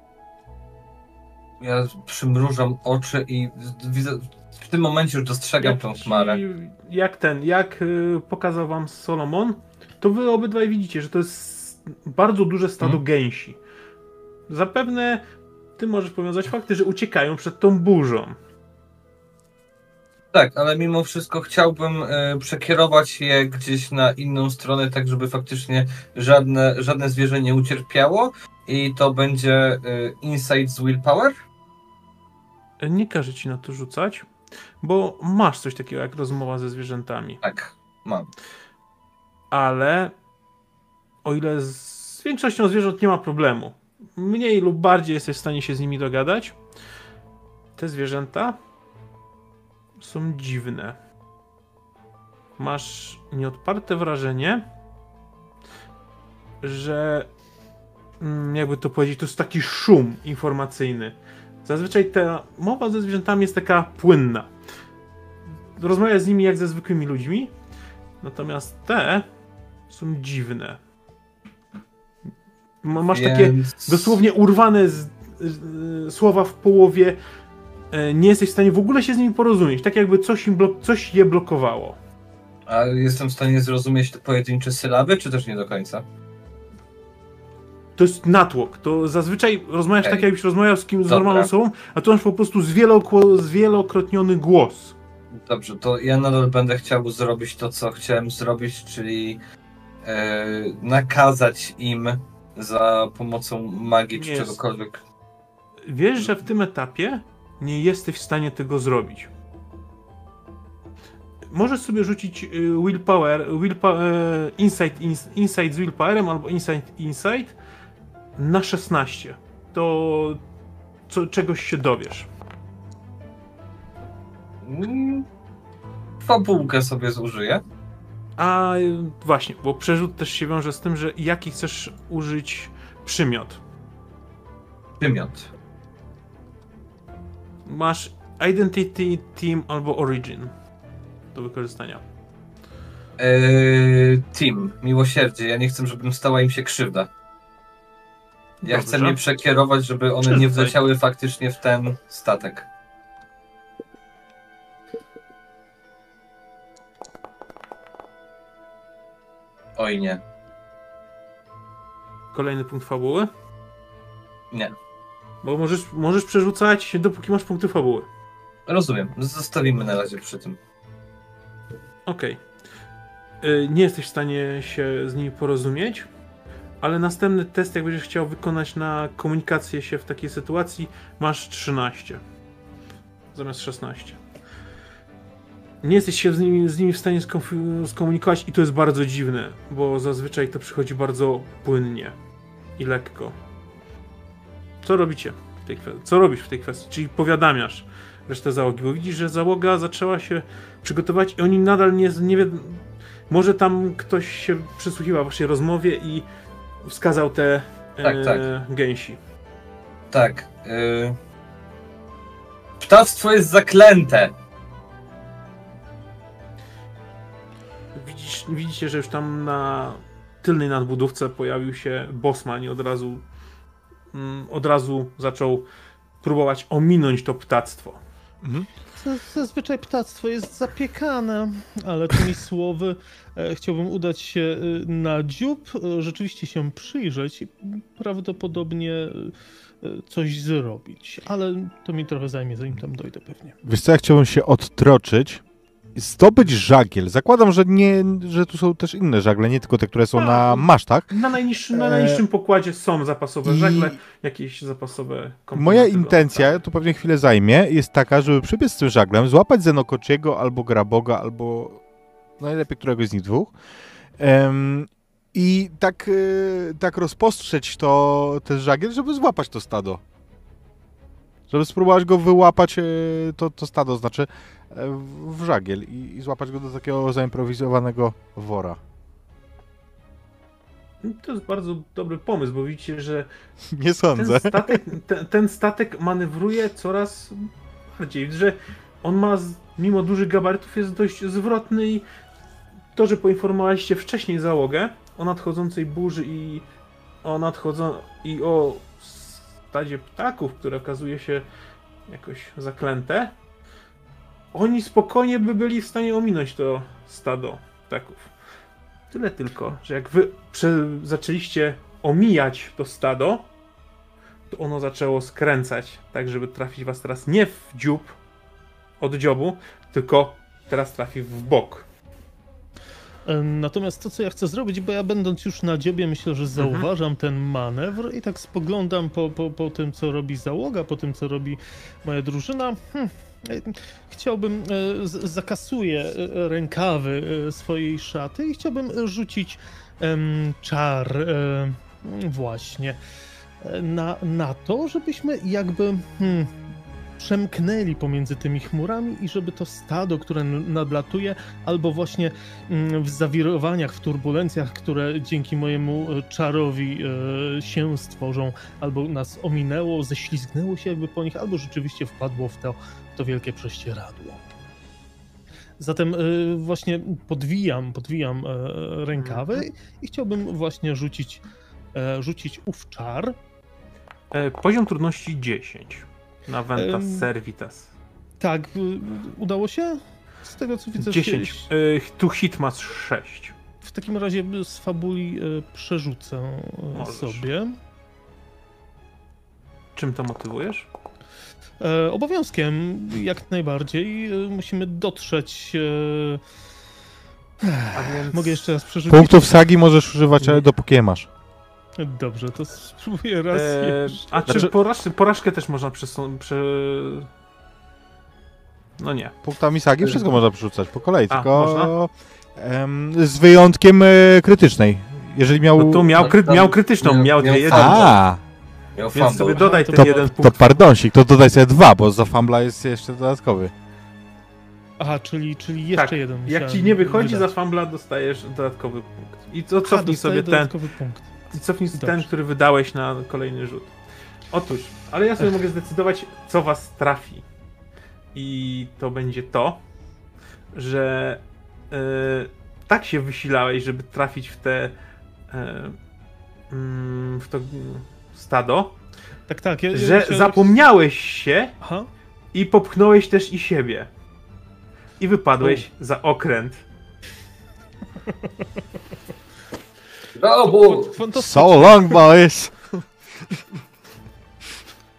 Ja przymrużam oczy i widzę, w tym momencie już dostrzegam tą chmarę. Jak ten, jak y, pokazał wam Solomon, to wy obydwaj widzicie, że to jest bardzo duże stado Mhm. gęsi. Zapewne ty możesz powiązać fakty, że uciekają przed tą burzą. Tak, ale mimo wszystko chciałbym e, przekierować je gdzieś na inną stronę, tak żeby faktycznie żadne, żadne zwierzę nie ucierpiało. I to będzie e, Insight z Willpower? Nie każę ci na to rzucać, bo masz coś takiego jak rozmowa ze zwierzętami. Tak, mam. Ale o ile z większością zwierząt nie ma problemu, mniej lub bardziej jesteś w stanie się z nimi dogadać, te zwierzęta są dziwne. Masz nieodparte wrażenie, że mm, jakby to powiedzieć, to jest taki szum informacyjny. Zazwyczaj ta mowa ze zwierzętami jest taka płynna. Rozmawiasz z nimi jak ze zwykłymi ludźmi, natomiast te są dziwne. Masz takie dosłownie urwane z, z, słowa w połowie. E, Nie jesteś w stanie w ogóle się z nimi porozumieć. Tak jakby coś, im blok- coś je blokowało. A jestem w stanie zrozumieć te pojedyncze sylaby, czy też nie do końca? To jest natłok. To zazwyczaj rozmawiasz tak, jakbyś rozmawiał z kimś z normalną osobą, a tu masz po prostu zwielokło- zwielokrotniony głos. Dobrze, to ja nadal będę chciał zrobić to, co chciałem zrobić, czyli e, nakazać im za pomocą magii czy Jest. czegokolwiek. Wiesz, że w tym etapie nie jesteś w stanie tego zrobić. Możesz sobie rzucić y, willpower, willpower insight, ins, insight z willpowerem albo insight insight na 16. To co, czegoś się dowiesz. Mm, Fabułkę sobie zużyję. A y, właśnie, bo przerzut też się wiąże z tym, że jaki chcesz użyć przymiot. Wymiot. Masz Identity, Team albo Origin do wykorzystania. Eee, team, miłosierdzie. Ja nie chcę, żebym stała im się krzywda. Ja chcę Dobrze. je przekierować, żeby one nie wleciały faktycznie w ten statek. Oj nie, Kolejny punkt fabuły. nie. Bo możesz, możesz przerzucać, dopóki masz punkty fabuły. Rozumiem. Zostawimy na razie przy tym. Okej. Y, Nie jesteś w stanie się z nimi porozumieć, ale następny test, jak będziesz chciał wykonać na komunikację się w takiej sytuacji, masz 13 zamiast 16. Nie jesteś się z nimi, z nimi w stanie skomunikować i to jest bardzo dziwne, bo zazwyczaj to przychodzi bardzo płynnie i lekko. Co robicie tej? Co robisz w tej kwestii? Czyli powiadamiasz resztę załogi, bo widzisz, że załoga zaczęła się przygotować i oni nadal nie, nie wiedzą. Może tam ktoś się przysłuchiwał waszej rozmowie i wskazał te Tak, e, tak. gęsi. Tak. Ptactwo jest zaklęte. Widzisz, widzicie, że już tam na tylnej nadbudówce pojawił się Bosman i od razu od razu zaczął próbować ominąć to ptactwo. Mhm. Zazwyczaj ptactwo jest zapiekane, ale tymi *laughs* słowy e, chciałbym udać się e, na dziób, e, rzeczywiście się przyjrzeć i prawdopodobnie coś zrobić. Ale to mi trochę zajmie, zanim tam dojdę pewnie. Wiesz co, ja chciałbym się odtroczyć, zdobyć żagiel. Zakładam, że, nie, że tu są też inne żagle, nie tylko te, które są A. na masztach. Na najniższym, na E, najniższym pokładzie są zapasowe I żagle, jakieś zapasowe komponenty moja do- intencja, tak. to pewnie chwilę zajmie, jest taka, żeby przybiec z tym żaglem, złapać Zenokociego albo Graboga, albo najlepiej któregoś z nich dwóch. Em, I tak, y, tak rozpostrzeć to, ten żagiel, żeby złapać to stado. Żeby spróbować go wyłapać, y, to, to stado, znaczy e, w- w żagiel i, i złapać go do takiego zaimprowizowanego wora. To jest bardzo dobry pomysł, bo widzicie, że *laughs* Nie ten sądzę. statek, ten, ten statek manewruje coraz bardziej, że on ma, mimo dużych gabarytów, jest dość zwrotny i to, że poinformowaliście wcześniej załogę o nadchodzącej burzy i o nadchodzą i o stadzie ptaków, które okazuje się jakoś zaklęte, oni spokojnie by byli w stanie ominąć to stado ptaków. Tyle tylko, że jak wy zaczęliście omijać to stado, to ono zaczęło skręcać, tak żeby trafić was teraz nie w dziób od dziobu, tylko teraz trafi w bok. Natomiast to, co ja chcę zrobić, bo ja będąc już na dziobie, myślę, że zauważam ten manewr i tak spoglądam po, po, po tym, co robi załoga, po tym, co robi moja drużyna. Hm. e, Chciałbym, e, zakasuję e, rękawy swojej szaty i chciałbym rzucić em, czar e, właśnie na, na to, żebyśmy jakby hmm, przemknęli pomiędzy tymi chmurami i żeby to stado, które nadlatuje, albo właśnie mm, w zawirowaniach, w turbulencjach, które dzięki mojemu e, czarowi e, się stworzą, albo nas ominęło, ześlizgnęło się jakby po nich, albo rzeczywiście wpadło w to, w to wielkie prześcieradło. Zatem e, właśnie podwijam, podwijam rękawy i chciałbym właśnie rzucić, rzucić ów czar. Poziom trudności 10 na Ventas Em, Servitas. Tak, y, udało się? Z tego co widzę, 10. się- E, tu hit masz 6. w takim razie z fabuli y, przerzucę y, Możesz. sobie. Czym to motywujesz? E, obowiązkiem jak najbardziej y, musimy dotrzeć. e, A więc... Mogę jeszcze raz przerzucić. Punktów sagi możesz używać, ale dopóki je masz. Dobrze, to spróbuję raz E, jeszcze. a czy Znaczy- porażkę, porażkę też można przesunąć? Prze... No nie. Punktami sagi wszystko można przerzucać po kolei, A, tylko można? em, z wyjątkiem e, krytycznej. Jeżeli miał... No tu miał, kry... miał krytyczną, miał- miał miał jeden. A, Miał Więc sobie dodaj To- ten to, jeden to punkt. pardonsik, to dodaj sobie dwa, bo za fumbla jest jeszcze dodatkowy. Aha, czyli, czyli jeszcze Tak, jeden. Jak ci nie wychodzi wydać. za fumbla, dostajesz dodatkowy punkt. I co Aha, cofnij sobie ten, dodatkowy punkt. I cofnij sobie ten, Dobrze. który wydałeś na kolejny rzut. Otóż, ale ja sobie *laughs* mogę zdecydować, co was trafi. I to będzie to, że yy, tak się wysilałeś, żeby trafić w te e, mm, w to stado, Tak, tak. Ja, ja że chciałem- zapomniałeś się Aha. i popchnąłeś też i siebie. I wypadłeś za okręt. *laughs* Brawo! Fantastycznie. So long, boys!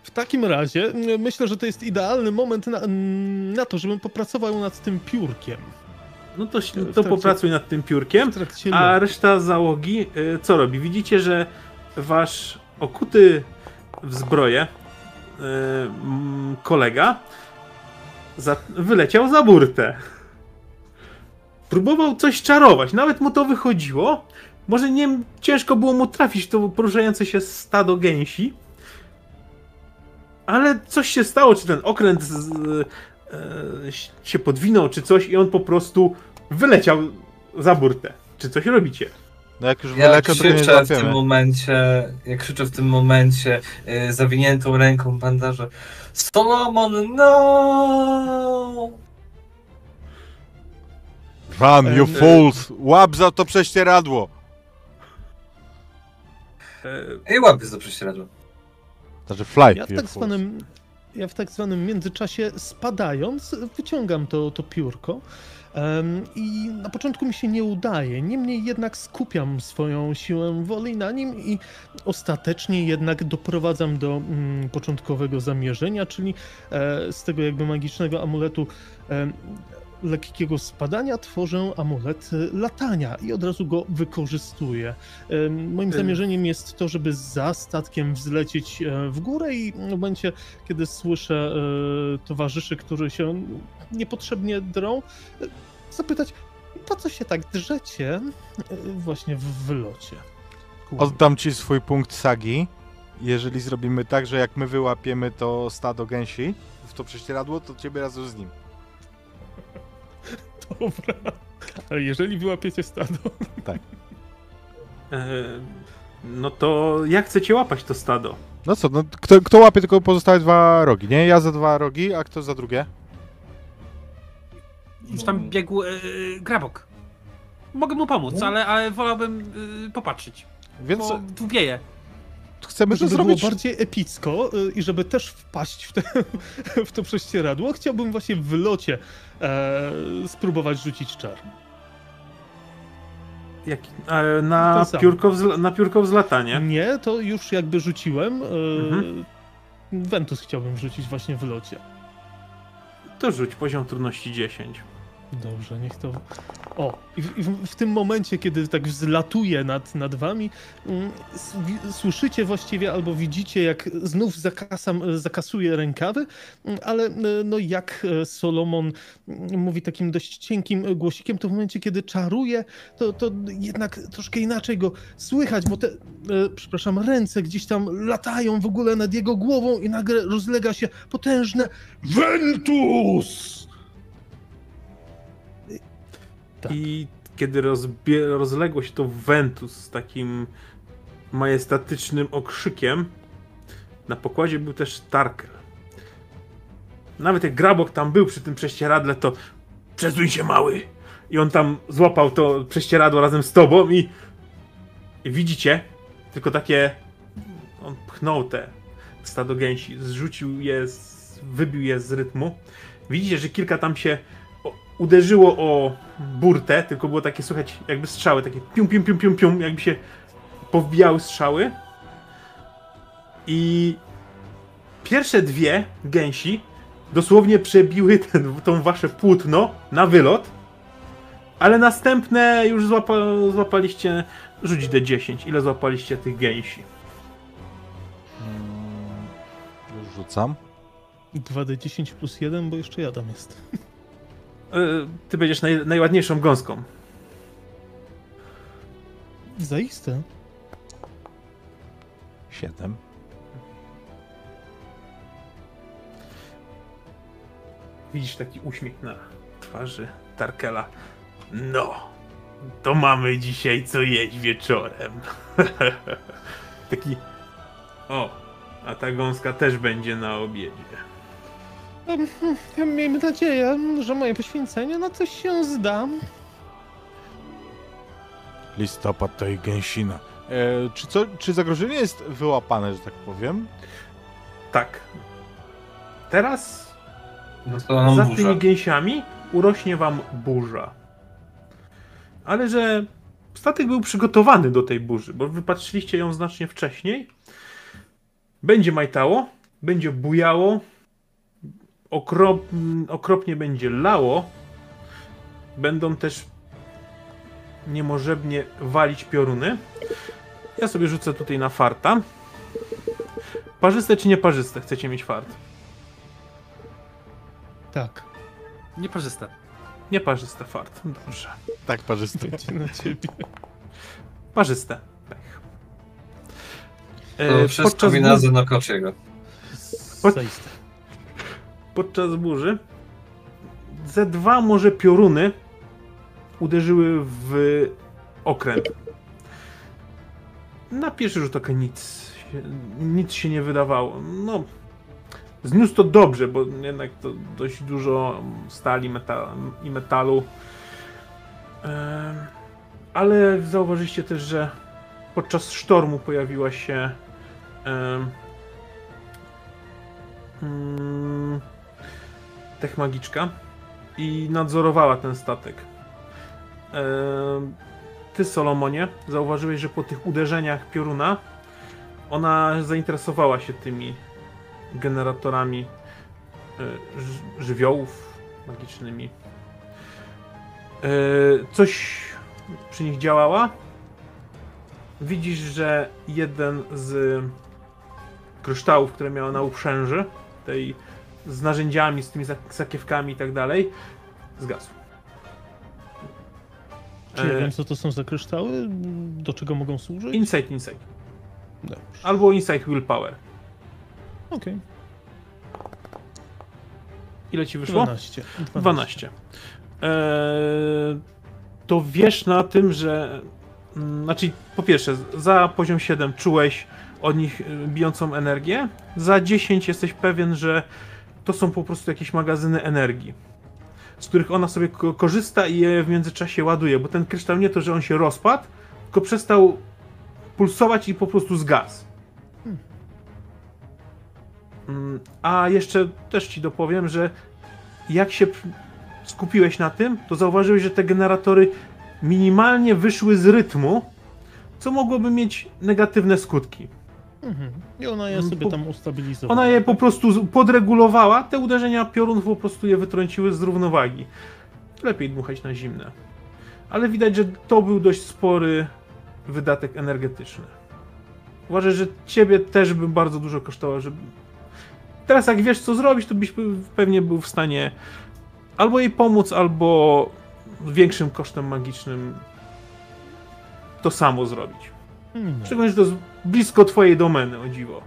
W takim razie myślę, że to jest idealny moment na, na to, żebym popracował nad tym piórkiem. No to, to trakcie- popracuj nad tym piórkiem. A reszta załogi y, co robi? Widzicie, że wasz okuty w zbroję y, kolega za, wyleciał za burtę. Próbował coś czarować, nawet mu to wychodziło. Może nie ciężko było mu trafić to poruszające się stado gęsi. Ale coś się stało, czy ten okręt z, e, się podwinął, czy coś, i on po prostu wyleciał za burtę. Czy coś robicie? No jak już Ja krzyczę w tym momencie, ja krzyczę w tym momencie y, zawiniętą ręką bandaże Solomon, no! Run, you Em, fools! Łap za to prześcieradło! E, I łapię za prześcieradło. Znaczy fly, Ja w tak zwanym, ja w tak zwanym międzyczasie spadając wyciągam to, to piórko. I na początku mi się nie udaje, niemniej jednak skupiam swoją siłę woli na nim i ostatecznie jednak doprowadzam do mm, początkowego zamierzenia, czyli e, z tego jakby magicznego amuletu lekkiego spadania tworzę amulet latania i od razu go wykorzystuję. Moim Ym. zamierzeniem jest to, żeby za statkiem wzlecieć e, w górę i w momencie, kiedy słyszę e, towarzyszy, którzy się niepotrzebnie drą, e, zapytać, po co się tak drzecie właśnie w wylocie. Oddam ci swój punkt sagi. Jeżeli zrobimy tak, że jak my wyłapiemy to stado gęsi w to prześcieradło, to ciebie razem z nim. Dobra. Ale jeżeli wyłapiecie stado, e, no to jak chcecie łapać to stado? No co, no, kto, kto łapie tylko pozostałe dwa rogi, nie? Ja za dwa rogi, a kto za drugie? Już tam biegł e, Grabok. Mogę mu pomóc, ale, ale wolałbym e, popatrzeć. Więc Bo chcemy to żeby zrobić... było bardziej epicko y, i żeby też wpaść w, te, *laughs* w to prześcieradło, chciałbym właśnie w wylocie e, spróbować rzucić czar. Jak, e, na, piórko wzla, na piórko wzlatanie. Nie, to już jakby rzuciłem. E, Mhm. Ventus chciałbym rzucić właśnie w wylocie. To rzuć poziom trudności 10. Dobrze, niech to. O, i w, i w, tym momencie, kiedy tak wzlatuje nad, nad wami, mm, słyszycie właściwie albo widzicie, jak znów zakasam, zakasuje rękawy, mm, ale e, no jak e, Solomon mm, mówi takim dość cienkim głosikiem, to w momencie, kiedy czaruje, to, to jednak troszkę inaczej go słychać, bo te, e, przepraszam, ręce gdzieś tam latają w ogóle nad jego głową i nagle rozlega się potężne Ventus! Tak. I kiedy rozbie, rozległo się to Ventus z takim majestatycznym okrzykiem, na pokładzie był też Tarkel. Nawet jak Grabok tam był przy tym prześcieradle, to przesuń się mały! I on tam złapał to prześcieradło razem z tobą i, i widzicie, tylko takie on pchnął te stado gęsi, zrzucił je, z, wybił je z rytmu. Widzicie, że kilka tam się uderzyło o burtę, tylko było takie, słuchać, jakby strzały, takie pium, pium, pium, pium, pium, jakby się powbijały strzały. I pierwsze dwie gęsi dosłownie przebiły ten, tą wasze płótno na wylot, ale następne już złapa, złapaliście, rzuć D10, ile złapaliście tych gęsi? Mm, Już rzucam. 2D10 plus 1, bo jeszcze ja tam jest. *laughs* Yy, ty będziesz naj, najładniejszą gąską. Zaiste. Siedem. Widzisz taki uśmiech na twarzy Tarkela. No, to mamy dzisiaj co jeść wieczorem. *laughs* taki. O, a ta gąska też będzie na obiedzie. Miejmy nadzieję, że moje poświęcenie na coś się zda. Listopad to i gęsina. E, czy, co, czy zagrożenie jest wyłapane, że tak powiem? Tak. Teraz Została nam za burza. tymi gęsiami urośnie wam burza. Ale że statek był przygotowany do tej burzy, bo wypatrzyliście ją znacznie wcześniej. Będzie majtało, będzie bujało, okrop, okropnie będzie lało. Będą też niemożebnie walić pioruny. Ja sobie rzucę tutaj na farta. Parzyste czy nieparzyste? Chcecie mieć fart? Tak, Nieparzyste. Nieparzyste fart. Dobrze. Tak, parzysty. będzie na ciebie. Parzyste. Pech. E, To wszystko wina burzy, Zenokochiego. Pod- Zaiste. Podczas burzy ze dwa może pioruny uderzyły w okręt. Na pierwszy rzut oka nic, nic się nie wydawało. No, zniósł to dobrze, bo jednak to dość dużo stali i metalu. Ale zauważyliście też, że podczas sztormu pojawiła się em, mm, tech magiczka i nadzorowała ten statek. Em, Ty, Solomonie, zauważyłeś, że po tych uderzeniach pioruna ona zainteresowała się tymi generatorami e, żywiołów magicznymi. E, Coś przy nich działała. Widzisz, że jeden z kryształów, które miała na uprzęży, tej z narzędziami, z tymi sakiewkami i tak dalej, zgasł. Czy ja E, wiem, co to są za kryształy? Do czego mogą służyć? Insight, insight. Dobrze. Albo insight willpower. Okej, Ile ci wyszło? 12. 12. Eee, to wiesz na tym, że. mm, Znaczy, po pierwsze, za poziom 7 czułeś od nich y, bijącą energię. Za 10 jesteś pewien, że to są po prostu jakieś magazyny energii, z których ona sobie ko- korzysta i je w międzyczasie ładuje. Bo ten kryształ nie to, że on się rozpadł, tylko przestał pulsować i po prostu zgasł. Mm, A jeszcze też ci dopowiem, że jak się skupiłeś na tym, to zauważyłeś, że te generatory minimalnie wyszły z rytmu, co mogłoby mieć negatywne skutki. Mhm. I ona je sobie po- tam ustabilizowała. Ona je po prostu podregulowała, te uderzenia piorunów po prostu je wytrąciły z równowagi. Lepiej dmuchać na zimne. Ale widać, że to był dość spory wydatek energetyczny. Uważaj, że ciebie też by bardzo dużo kosztowało, żeby... Teraz jak wiesz co zrobić, to byś pe- pewnie był w stanie albo jej pomóc, albo większym kosztem magicznym to samo zrobić. Hmm. Szczególnie, że to jest blisko twojej domeny, o dziwo.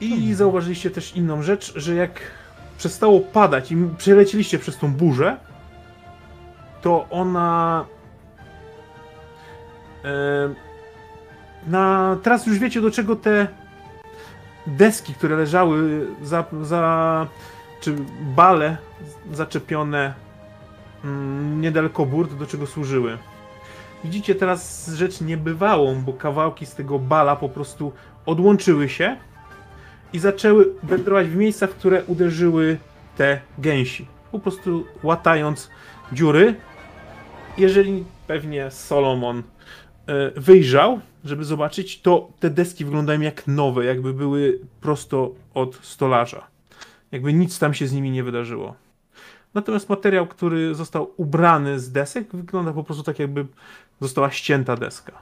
I zauważyliście też inną rzecz, że jak przestało padać i przelecieliście przez tą burzę, to ona. Na, teraz już wiecie, do czego te deski, które leżały za. za czy bale zaczepione mm, niedaleko burt, do czego służyły. Widzicie teraz rzecz niebywałą, bo kawałki z tego bala po prostu odłączyły się i zaczęły wędrować w miejsca, w które uderzyły te gęsi. Po prostu łatając dziury. Jeżeli pewnie Solomon e, wyjrzał, żeby zobaczyć, to te deski wyglądają jak nowe, jakby były prosto od stolarza. Jakby nic tam się z nimi nie wydarzyło. Natomiast materiał, który został ubrany z desek, wygląda po prostu tak, jakby została ścięta deska.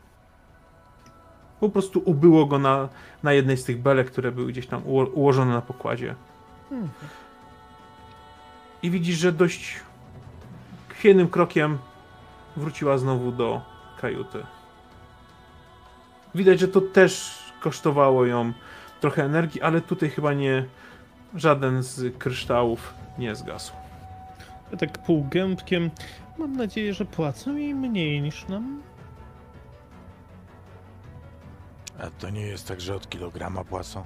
Po prostu ubyło go na, na jednej z tych belek, które były gdzieś tam uło- ułożone na pokładzie. I widzisz, że dość chwiejnym krokiem wróciła znowu do kajuty. Widać, że to też kosztowało ją trochę energii, ale tutaj chyba nie żaden z kryształów nie zgasł. Ja tak półgębkiem. Mam nadzieję, że płacą jej mniej niż nam. A to nie jest tak, że od kilograma płacą?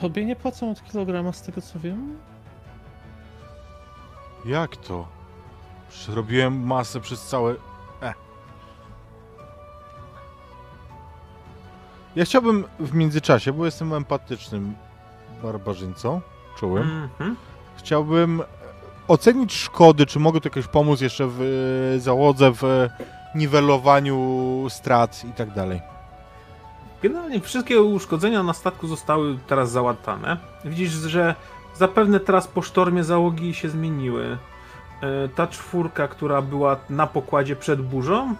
Tobie nie płacą od kilograma, z tego co wiem. Jak to? Przecież robiłem masę przez całe... E. Ja chciałbym w międzyczasie, bo jestem empatycznym barbarzyńcą, czułym, Mhm. Chciałbym e, ocenić szkody, czy mogę tu jakoś pomóc jeszcze w e, załodze, w e, niwelowaniu strat i tak dalej. Generalnie wszystkie uszkodzenia na statku zostały teraz załatane. Widzisz, że zapewne teraz po sztormie załogi się zmieniły. Ta czwórka, która była na pokładzie przed burzą,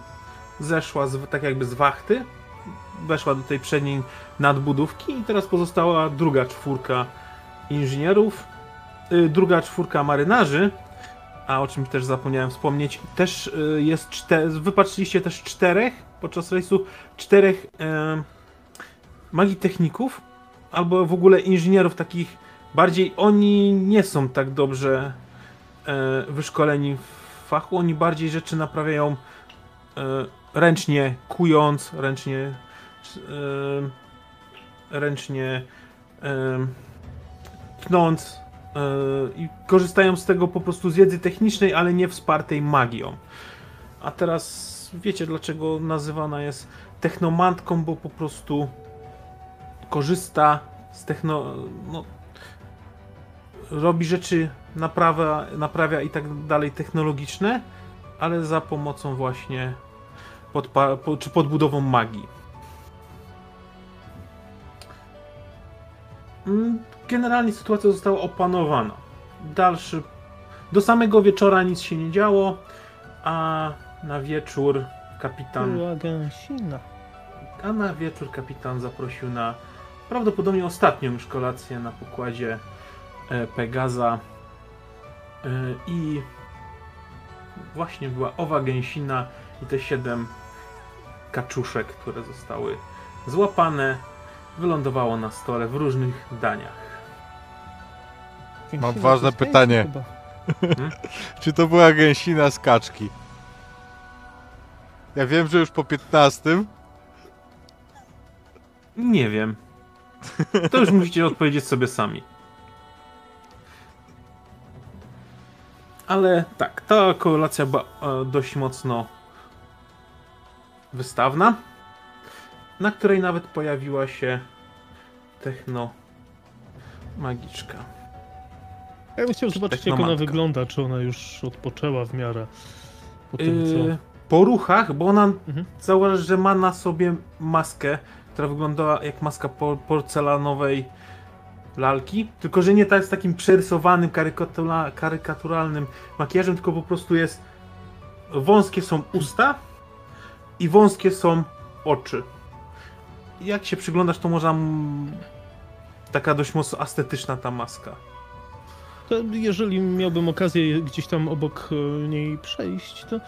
zeszła z, tak jakby z wachty, weszła do tej przedniej nadbudówki i teraz pozostała druga czwórka inżynierów, druga czwórka marynarzy, a o czym też zapomniałem wspomnieć, też y, jest cztery, wypatrzyliście też czterech podczas rejsu, czterech em, magii techników, albo w ogóle inżynierów takich bardziej, oni nie są tak dobrze e, wyszkoleni w fachu, oni bardziej rzeczy naprawiają e, ręcznie kując, ręcznie e, ręcznie e, tnąc e, i korzystają z tego po prostu z wiedzy technicznej, ale nie wspartej magią. A teraz wiecie dlaczego nazywana jest technomantką, bo po prostu korzysta z techno... No, robi rzeczy, naprawia, naprawia i tak dalej technologiczne, ale za pomocą właśnie po, czy podbudową magii. Generalnie sytuacja została opanowana. Dalszy. Do samego wieczora nic się nie działo, a na wieczór kapitan. Była gęsina. A na wieczór kapitan zaprosił na prawdopodobnie ostatnią już kolację na pokładzie e, Pegaza. E, I właśnie była owa gęsina i te siedem kaczuszek, które zostały złapane, wylądowało na stole w różnych daniach. Gęsina ważne pytanie. chyba. *laughs* Czy to była gęsina z kaczki? Ja wiem, że już po 15. Nie wiem. To już musicie odpowiedzieć sobie sami. Ale tak, ta kolacja była e, dość mocno wystawna, na której nawet pojawiła się techno magiczka. Ja bym chciał zobaczyć, jak ona wygląda, czy ona już odpoczęła w miarę po tym, co... Yy, po ruchach, bo ona Mhm. zauważ, że ma na sobie maskę, która wyglądała jak maska por porcelanowej lalki, tylko że nie tak z takim przerysowanym, karykatura karykaturalnym makijażem, tylko po prostu jest wąskie są usta i wąskie są oczy. Jak się przyglądasz, to może taka dość mocno estetyczna ta maska. To jeżeli miałbym okazję gdzieś tam obok e, niej przejść, to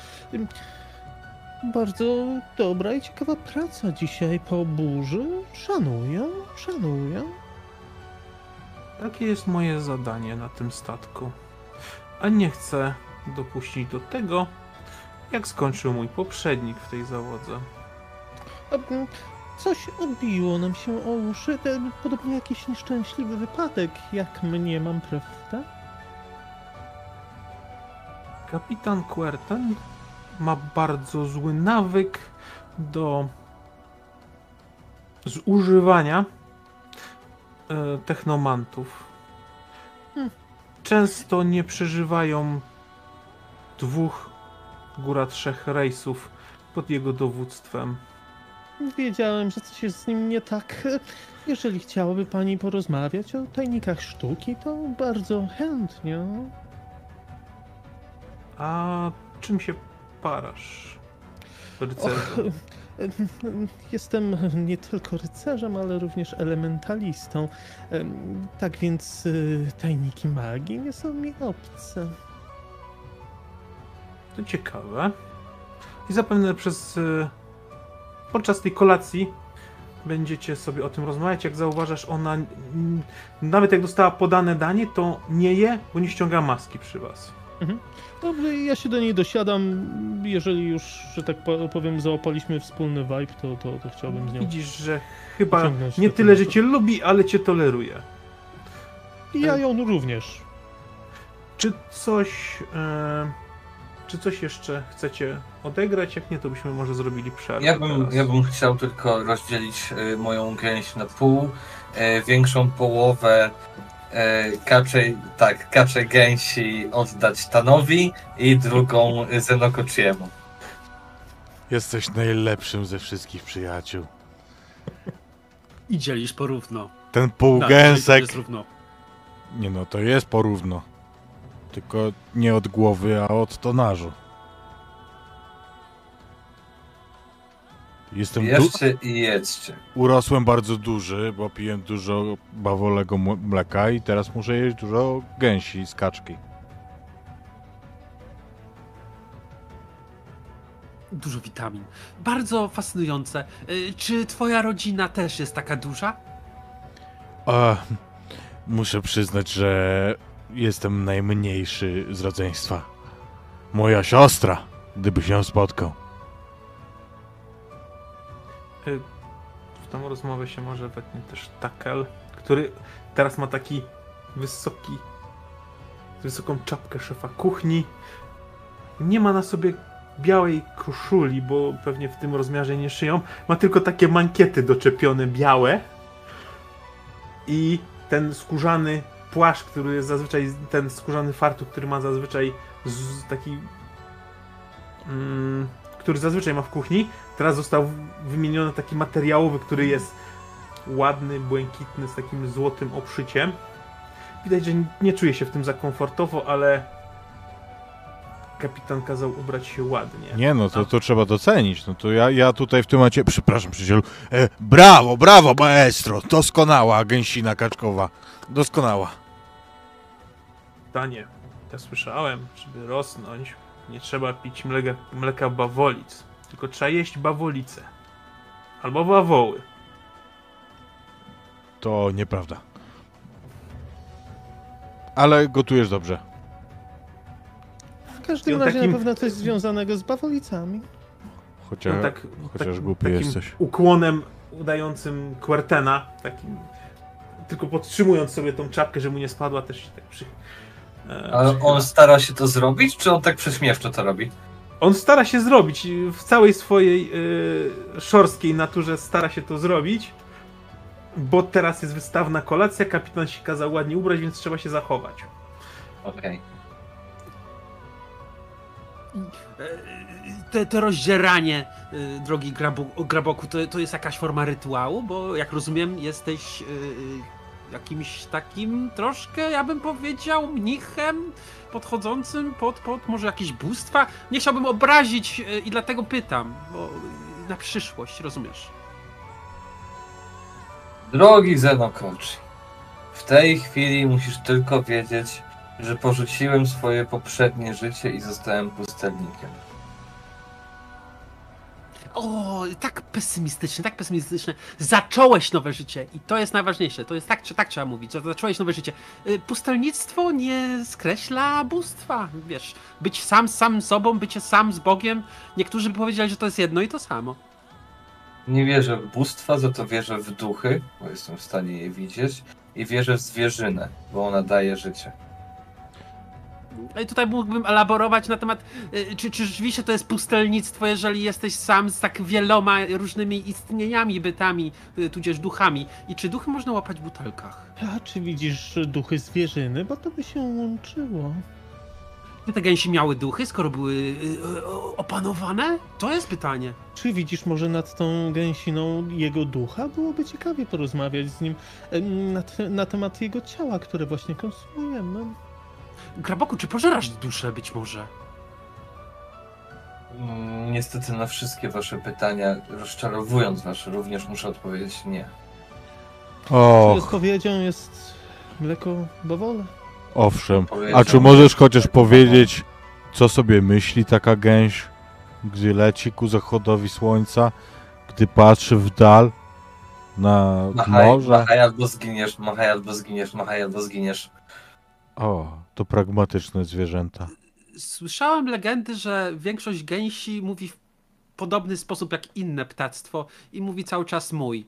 bardzo dobra i ciekawa praca dzisiaj po burzy. Szanuję, szanuję. Takie jest moje zadanie na tym statku. A nie chcę dopuścić do tego, jak skończył mój poprzednik w tej załodze. Coś odbiło nam się o uszy, podobnie jakiś nieszczęśliwy wypadek, jak mnie mam prawda? Kapitan Querten ma bardzo zły nawyk do zużywania e, technomantów. Hmm. Często nie przeżywają dwóch, góra trzech rejsów pod jego dowództwem. Wiedziałem, że coś jest z nim nie tak. Jeżeli chciałaby pani porozmawiać o tajnikach sztuki, to bardzo chętnie. A czym się parasz? Rycerzu? Och, *laughs* jestem nie tylko rycerzem, ale również elementalistą. Em, Tak więc y, tajniki magii nie są mi obce. To ciekawe. I zapewne przez. Podczas tej kolacji będziecie sobie o tym rozmawiać. Jak zauważasz, ona. nawet jak dostała podane danie, to nie je, bo nie ściąga maski przy was. Dobrze, ja się do niej dosiadam. Jeżeli już, że tak po- powiem, załapaliśmy wspólny vibe, to, to, to chciałbym z nią. Widzisz, że chyba nie tyle, że cię lubi, ale cię toleruje. I ja ją również. Czy coś. E, czy coś jeszcze chcecie odegrać? Jak nie, to byśmy może zrobili przerwę. Ja bym, teraz. ja bym chciał tylko rozdzielić y, moją gęś na pół. E, większą połowę e, kaczej, tak, kaczej gęsi oddać Tanowi i drugą y, Zenokociemu. Jesteś najlepszym ze wszystkich przyjaciół. I dzielisz porówno. Ten Tak, to półgęsek. jest równo. Nie no, to jest porówno. Tylko nie od głowy, a od tonażu. Jestem du- Jeszcze i jedzcie. urosłem bardzo duży, bo piłem dużo bawolego mleka i teraz muszę jeść dużo gęsi z kaczki. Dużo witamin. Bardzo fascynujące. Y, Czy twoja rodzina też jest taka duża? A, muszę przyznać, że jestem najmniejszy z rodzeństwa. Moja siostra, gdybyś ją spotkał. Y, W tą rozmowę się może wetnie też Takel, który teraz ma taki wysoki, wysoką czapkę szefa kuchni. Nie ma na sobie białej koszuli, bo pewnie w tym rozmiarze nie szyją. Ma tylko takie mankiety doczepione białe. I ten skórzany płaszcz, który jest zazwyczaj, ten skórzany fartuch, który ma zazwyczaj z, taki mm, który zazwyczaj ma w kuchni, teraz został wymieniony taki materiałowy, który jest ładny, błękitny, z takim złotym obszyciem. Widać, że nie czuje się w tym za komfortowo, ale kapitan kazał ubrać się ładnie. Nie no, to, to trzeba docenić. No to ja, ja tutaj w tym momencie, przepraszam przyjacielu, e, brawo, brawo maestro, doskonała gęsina kaczkowa, doskonała. Danie, ja słyszałem, żeby rosnąć, nie trzeba pić mleka, mleka bawolic, tylko trzeba jeść bawolice. Albo bawoły. To nieprawda. Ale gotujesz dobrze. W każdym razie takim- na pewno coś związanego z bawolicami. Chociaż, No tak, chociaż takim- głupi takim jesteś. ukłonem udającym Quertena, takim tylko podtrzymując sobie tą czapkę, żeby mu nie spadła też się tak przy... e, Ale on stara się to zrobić, czy on tak prześmiewczo to robi? On stara się zrobić, w całej swojej y, szorstkiej naturze stara się to zrobić, bo teraz jest wystawna kolacja, kapitan się kazał ładnie ubrać, więc trzeba się zachować. Okej. E, Te, to rozdzieranie, y, drogi grabu, graboku, to, to jest jakaś forma rytuału? Bo jak rozumiem, jesteś y, jakimś takim troszkę, ja bym powiedział, mnichem podchodzącym pod, pod może jakieś bóstwa. Nie chciałbym obrazić y, i dlatego pytam, bo na przyszłość, rozumiesz? Drogi Zenokochi, w tej chwili musisz tylko wiedzieć, że porzuciłem swoje poprzednie życie i zostałem pustelnikiem. O, tak pesymistyczne, tak pesymistyczne. Zacząłeś nowe życie i to jest najważniejsze. To jest tak, tak trzeba mówić, że zacząłeś nowe życie. Y, Pustelnictwo nie skreśla bóstwa, wiesz. Być sam z samym sobą, bycie sam z Bogiem. Niektórzy by powiedzieli, że to jest jedno i to samo. Nie wierzę w bóstwa, za to wierzę w duchy, bo jestem w stanie je widzieć. I wierzę w zwierzynę, bo ona daje życie. No I tutaj mógłbym elaborować na temat, y, czy, czy rzeczywiście to jest pustelnictwo, jeżeli jesteś sam z tak wieloma różnymi istnieniami, bytami, y, tudzież duchami. I czy duchy można łapać w butelkach? A czy widzisz duchy zwierzyny? Bo to by się łączyło. Czy te gęsi miały duchy, skoro były y, opanowane? To jest pytanie. Czy widzisz może nad tą gęsiną jego ducha? Byłoby ciekawie porozmawiać z nim na, te, na temat jego ciała, które właśnie konsumujemy. Graboku, czy pożerasz duszę być może? Mm, Niestety na wszystkie wasze pytania, rozczarowując wasze, również muszę odpowiedzieć nie. Czy Och, odpowiedzią jest mleko bawole? owszem. A czy możesz chociaż powiedzieć, co sobie myśli taka gęś, gdy leci ku zachodowi słońca, gdy patrzy w dal na Machaj, morze? machaj albo zginiesz, machaj albo zginiesz, machaj albo zginiesz. O, to pragmatyczne zwierzęta. Słyszałem legendy, że większość gęsi mówi w podobny sposób jak inne ptactwo i mówi cały czas mój.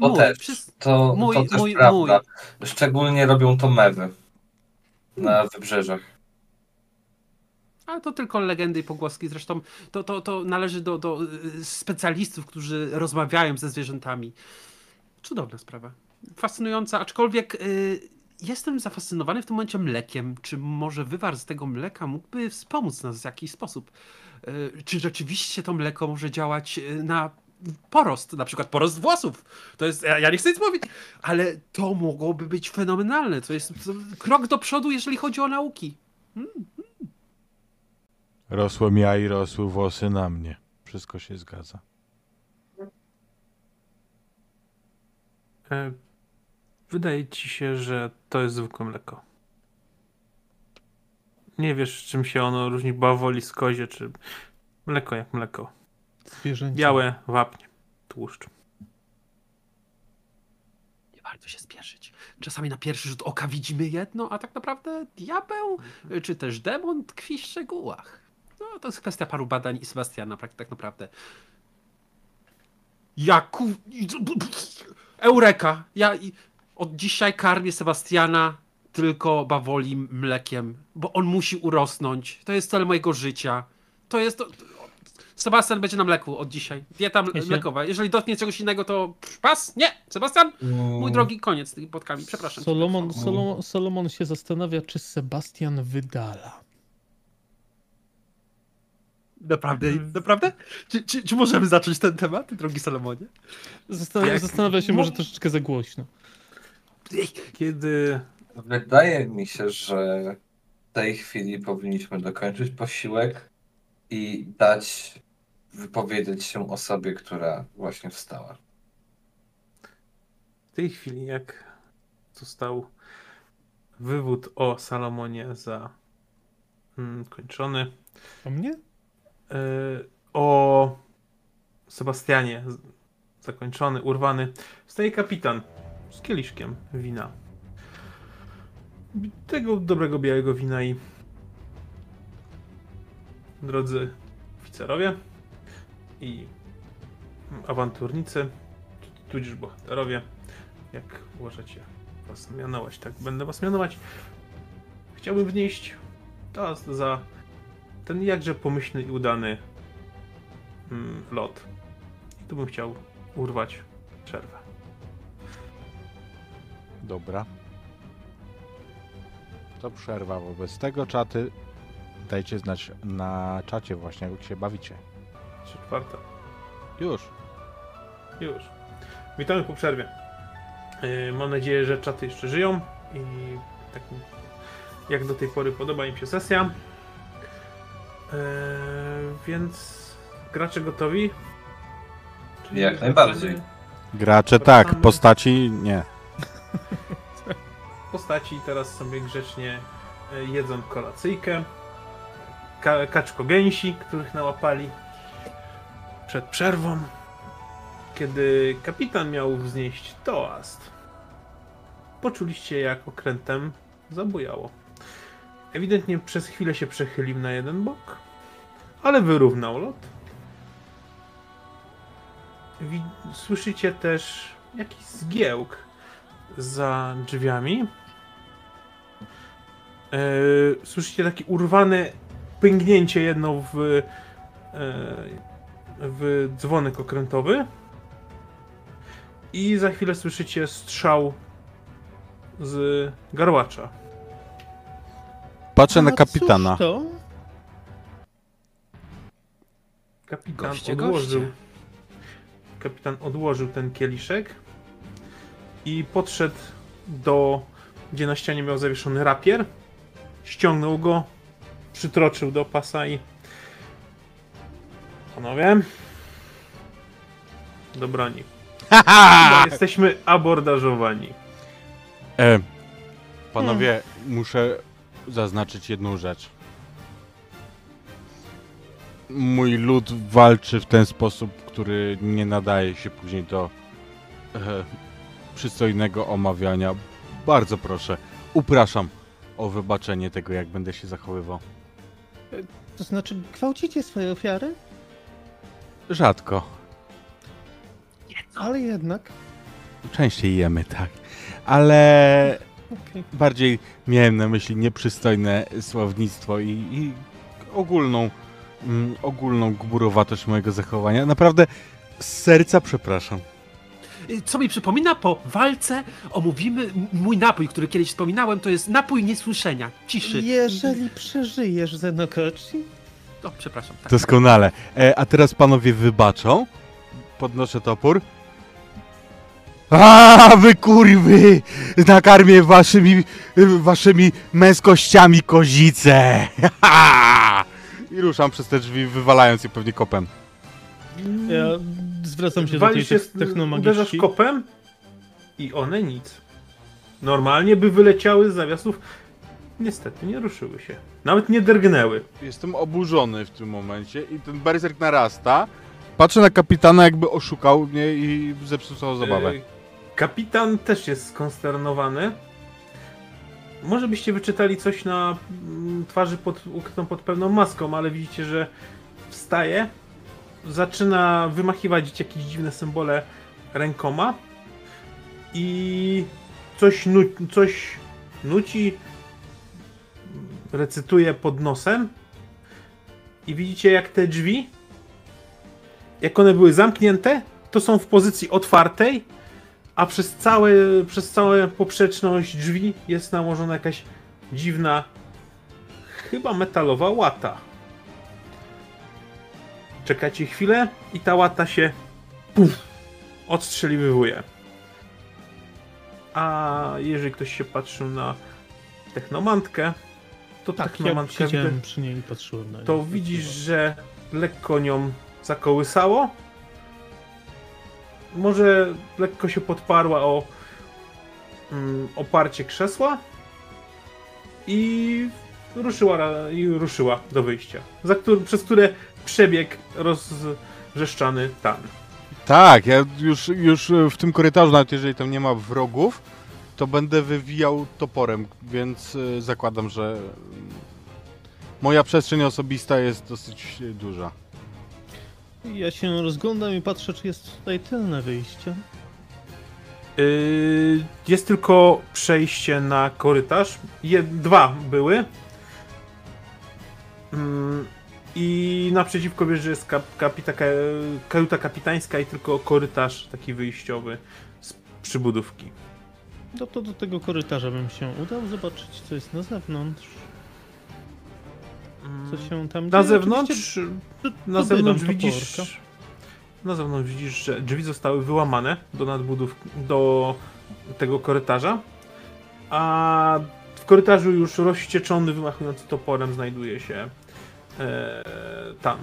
To mój, też, wszyscy- to, mój- to też mój- prawda. Szczególnie robią to mewy na wybrzeżach. Ale to tylko legendy i pogłoski. Zresztą to, to, to należy do, do y, specjalistów, którzy rozmawiają ze zwierzętami. Cudowna sprawa. Fascynująca, aczkolwiek y, jestem zafascynowany w tym momencie mlekiem. Czy może wywar z tego mleka mógłby wspomóc nas w jakiś sposób? Y, czy rzeczywiście to mleko może działać y, na porost, na przykład porost włosów? To jest, ja, ja nie chcę nic mówić, ale to mogłoby być fenomenalne. To jest to krok do przodu, jeżeli chodzi o nauki. Rosłem ja i rosły włosy na mnie. Wszystko się zgadza. Wydaje ci się, że to jest zwykłe mleko. Nie wiesz, czym się ono różni bawoli z kozie, czy mleko jak mleko. Zwierzęcie. Białe, wapnie, tłuszcz. Nie warto się spieszyć. Czasami na pierwszy rzut oka widzimy jedno, a tak naprawdę diabeł czy też demon tkwi w szczegółach. No, to jest kwestia paru badań i Sebastiana tak, tak naprawdę. Jaku... Eureka! Ja i- od dzisiaj karmię Sebastiana tylko bawolim mlekiem, bo on musi urosnąć. To jest cel mojego życia. To jest... To... Sebastian będzie na mleku od dzisiaj. Dieta mle- mlekowa. Jeżeli dotknie czegoś innego, to pas? Nie! Sebastian? Mój Mm, drogi, koniec z tymi podkami, przepraszam. Solomon, Solomon, Solomon się zastanawia, czy Sebastian wydala. Naprawdę, naprawdę? Czy, czy, czy możemy zacząć ten temat, drogi Salomonie? Zastanawia, zastanawia się mo- może troszeczkę za głośno. Kiedy Wydaje mi się, że w tej chwili powinniśmy dokończyć posiłek i dać wypowiedzieć się osobie, która właśnie wstała. w tej chwili, jak został wywód o Salomonie za mm, kończony, A mnie? e, o Sebastianie zakończony, urwany, staje kapitan z kieliszkiem wina. Tego dobrego białego wina i drodzy oficerowie i awanturnicy, tudzież bohaterowie, jak uważacie was mianować, tak będę was mianować. Chciałbym wnieść toast za ten jakże pomyślny i udany mm, lot. I tu bym chciał urwać przerwę. Dobra. To przerwa wobec tego. Czaty, dajcie znać na czacie właśnie, jak się bawicie. Trzy czwarta. Już. Już. Witamy po przerwie. Yy, Mam nadzieję, że czaty jeszcze żyją i tak jak do tej pory podoba im się sesja. Yy, Więc gracze gotowi? Czyli Jak najbardziej. Gracze tak, postaci nie. Postaci teraz sobie grzecznie e, jedzą kolacyjkę. Ka kaczko gęsi, których nałapali przed przerwą. Kiedy kapitan miał wznieść toast, poczuliście jak okrętem zabujało. Ewidentnie przez chwilę się przechylił na jeden bok, ale wyrównał lot. Słyszycie też jakiś zgiełk za drzwiami. E, słyszycie takie urwane pęgnięcie jedno w, e, w dzwonek okrętowy. I za chwilę słyszycie strzał z garłacza. Patrzę na A kapitana. Cóż to? Kapitan Goście, odłożył. goście. Kapitan odłożył ten kieliszek i podszedł do gdzie na ścianie miał zawieszony rapier. Ściągnął go, przytroczył do pasa i. Panowie. Do broni. Chyba jesteśmy abordażowani. E, panowie, muszę zaznaczyć jedną rzecz. Mój lud walczy w ten sposób, który nie nadaje się później do e, przystojnego omawiania. Bardzo proszę, upraszam o wybaczenie tego, jak będę się zachowywał. To znaczy, gwałcicie swoje ofiary? Rzadko. Ale jednak częściej jemy, tak. Ale Okej. bardziej miałem na myśli nieprzystojne słownictwo i, i ogólną, mm, ogólną gburowatość mojego zachowania. Naprawdę z serca przepraszam. Y, Co mi przypomina, po walce omówimy mój napój, który kiedyś wspominałem, to jest napój niesłyszenia, ciszy. Jeżeli przeżyjesz Zenokachi, O, przepraszam. Tak. Doskonale. E, a teraz panowie wybaczą. Podnoszę topór. A wy kurwy! Nakarmię waszymi, waszymi męskościami kozice! *laughs* I ruszam przez te drzwi, wywalając je pewnie kopem. ja zwracam się do tej się, te- uderzasz kopem i one nic. Normalnie by wyleciały z zawiasów. Niestety nie ruszyły się. Nawet nie drgnęły. Jestem oburzony w tym momencie i ten berserk narasta. Patrzę na kapitana, jakby oszukał mnie i zepsuł całą zabawę. Kapitan też jest skonsternowany. Może byście wyczytali coś na mm, twarzy pod, ukrytą pod pewną maską, ale widzicie, że wstaje, zaczyna wymachiwać jakieś dziwne symbole rękoma i coś, nu coś nuci, recytuje pod nosem i widzicie jak te drzwi, jak one były zamknięte, to są w pozycji otwartej, a przez całe, przez całą poprzeczność drzwi jest nałożona jakaś dziwna, chyba metalowa łata. Czekacie chwilę i ta łata się puf, odstrzeliwuje. A jeżeli ktoś się patrzył na technomantkę, to Tak, ja technomantka siedziałem przy niej patrzyłem na to widzisz, że lekko nią zakołysało. Może lekko się podparła o mm, oparcie krzesła i ruszyła, i ruszyła do wyjścia, za któr, przez które przebiegł rozrzeszczany tan. Tak, ja już, już w tym korytarzu, nawet jeżeli tam nie ma wrogów, to będę wywijał toporem, więc y, zakładam, że mm, moja przestrzeń osobista jest dosyć duża. Ja się rozglądam i patrzę, czy jest tutaj tylne wyjście. Yy, jest tylko przejście na korytarz. Je, dwa były. Mm, I naprzeciwko wieży jest kap, kapita, ka, kajuta kapitańska i tylko korytarz taki wyjściowy z przybudówki. No to do tego korytarza bym się udał, zobaczyć co jest na zewnątrz. Co się tam Na dzieje. zewnątrz, na zewnątrz toporka. widzisz. Na zewnątrz widzisz, że drzwi zostały wyłamane do nadbudów, do tego korytarza. A w korytarzu już rozścieczony, wymachujący toporem znajduje się e, tam.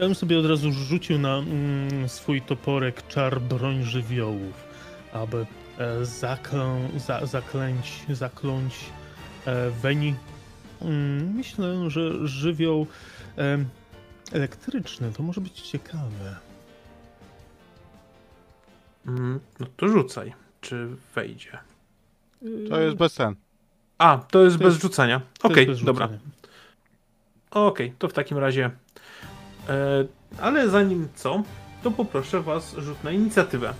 Ja bym sobie od razu rzucił na mm, swój toporek czar broń żywiołów, aby e, zaklą, za, zaklęć, zakląć e, Weni. Mm, myślę, że żywioł e, elektryczny to może być ciekawe. Mm, no to rzucaj, czy wejdzie. To jest bez sen. A, to jest To bez jest-. To Okej, bez dobra. Okej, to w takim razie. E, ale zanim co, to poproszę Was rzut na inicjatywę.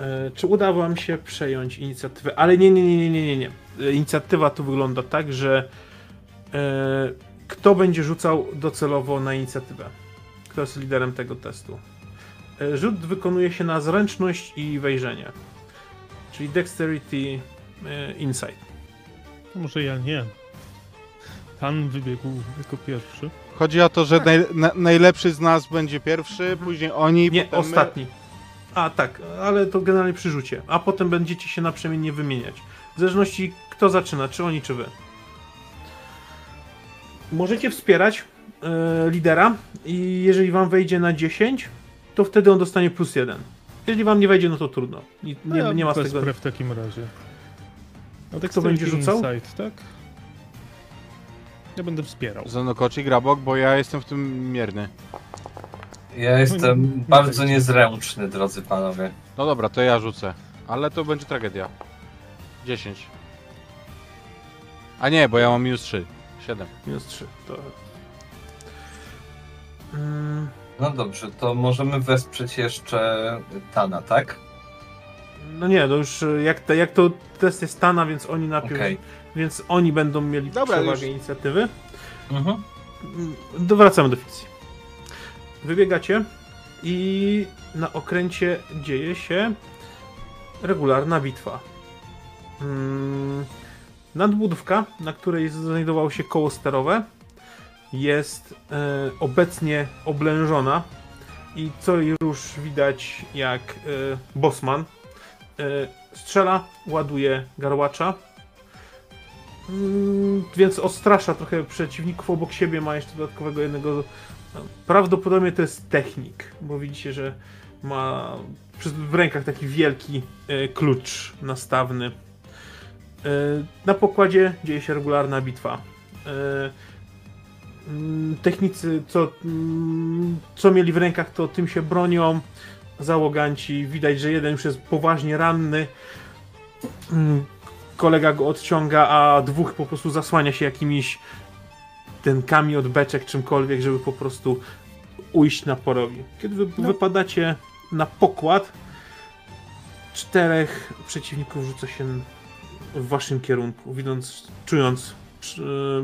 E, czy uda Wam się przejąć inicjatywę? Ale nie, nie, nie, nie, nie, nie, Inicjatywa tu wygląda tak, że e, kto będzie rzucał docelowo na inicjatywę? Kto jest liderem tego testu? E, rzut wykonuje się na zręczność i wejrzenie. Czyli Dexterity e, Insight. Może ja nie. Pan wybiegł jako pierwszy. Chodzi o to, że naj, na, najlepszy z nas będzie pierwszy, później oni, Nie, potem my. ostatni. A tak, ale to generalnie przy rzucie. A potem będziecie się naprzemiennie wymieniać. W zależności kto zaczyna, czy oni, czy wy. Możecie wspierać e, lidera i jeżeli wam wejdzie na 10, to wtedy on dostanie plus 1. Jeżeli wam nie wejdzie, no to trudno. Nie, No nie, ja nie ma z tego... w takim razie. A tak Kto będzie rzucał? Insight, tak? Ja będę wspierał. Zanokoci, Grabok, bo ja jestem w tym mierny. Ja jestem nie bardzo wejdzie. niezręczny, drodzy panowie. No dobra, to ja rzucę. Ale to będzie tragedia. 10. A nie, bo ja mam minus 3. 7. Minus 3. To... Mm, No dobrze, to możemy wesprzeć jeszcze Tana, tak? No nie, no już jak, te, jak to test jest Tana, więc oni najpierw, Okej. Więc oni będą mieli Dobra, przewagę już- inicjatywy. Mhm. Mm, do- Wracamy do fikcji. Wybiegacie i na okręcie dzieje się regularna bitwa. Mm, Nadbudówka, na której znajdowało się koło sterowe, jest e, obecnie oblężona i co już widać jak e, Bosman e, strzela, ładuje garłacza, więc odstrasza trochę przeciwników obok siebie, ma jeszcze dodatkowego jednego. Prawdopodobnie to jest technik, bo widzicie, że ma w rękach taki wielki e, klucz nastawny. E, na pokładzie dzieje się regularna bitwa. E, mm, technicy, co, mm, co mieli w rękach, to tym się bronią. Załoganci, widać, że jeden już jest poważnie ranny. Kolega go odciąga, a dwóch po prostu zasłania się jakimiś denkami od beczek, czymkolwiek, żeby po prostu ujść na porogi. Kiedy wy, No. wypadacie na pokład, czterech przeciwników rzuca się w waszym kierunku, widząc, czując,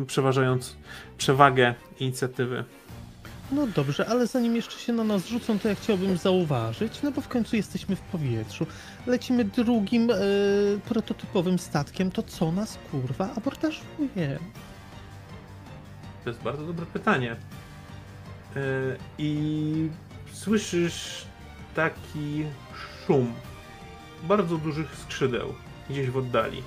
przeważając przewagę inicjatywy. No dobrze, ale zanim jeszcze się na nas rzucą, to ja chciałbym zauważyć, no bo w końcu jesteśmy w powietrzu. Lecimy drugim e, prototypowym statkiem, to co nas kurwa abordażuje? To jest bardzo dobre pytanie. Yy, I słyszysz taki szum bardzo dużych skrzydeł gdzieś w oddali.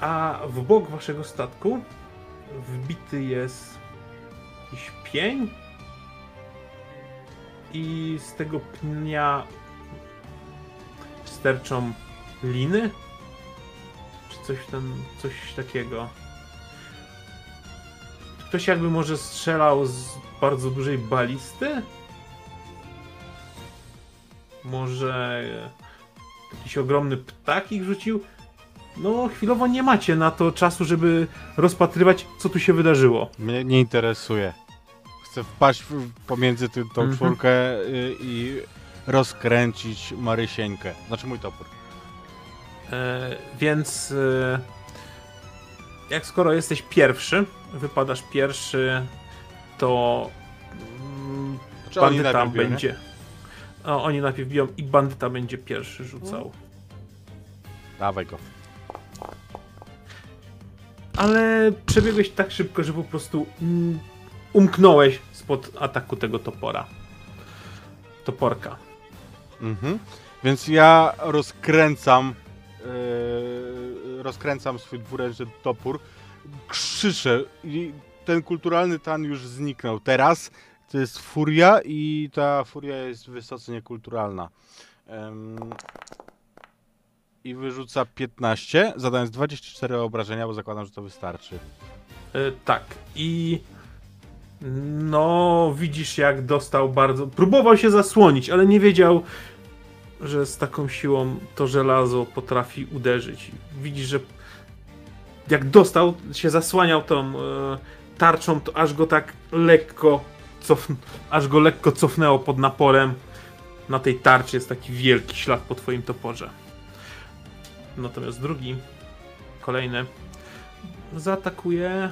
A w bok waszego statku wbity jest jakiś pień i z tego pnia sterczą liny czy coś tam, coś takiego. Ktoś jakby może strzelał z bardzo dużej balisty? Może jakiś ogromny ptak ich rzucił? No, chwilowo nie macie na to czasu, żeby rozpatrywać, co tu się wydarzyło. Mnie nie interesuje. Chcę wpaść w, pomiędzy ty, tą Mhm. czwórkę y, i rozkręcić Marysieńkę. Znaczy mój topór. E, więc e, jak skoro jesteś pierwszy, wypadasz pierwszy, to mm, Znaczy oni bandyta najpierw biją, nie? będzie. O, oni najpierw biją i bandyta będzie pierwszy rzucał. Dawaj go. Ale przebiegłeś tak szybko, że po prostu mm, umknąłeś spod ataku tego topora. Toporka. Mhm. Więc ja rozkręcam yy, rozkręcam swój dwuręczny topór, krzyczę i ten kulturalny tan już zniknął. Teraz to jest furia i ta furia jest wysoce niekulturalna. Em, I wyrzuca 15, zadając 24 obrażenia, bo zakładam, że to wystarczy. E, tak. I no, widzisz jak dostał bardzo. Próbował się zasłonić, ale nie wiedział, że z taką siłą to żelazo potrafi uderzyć. Widzisz, że jak dostał, się zasłaniał tą e, tarczą, to aż go tak lekko aż go lekko cofnęło pod naporem. Na tej tarczy jest taki wielki ślad po twoim toporze. Natomiast drugi, kolejny, zaatakuje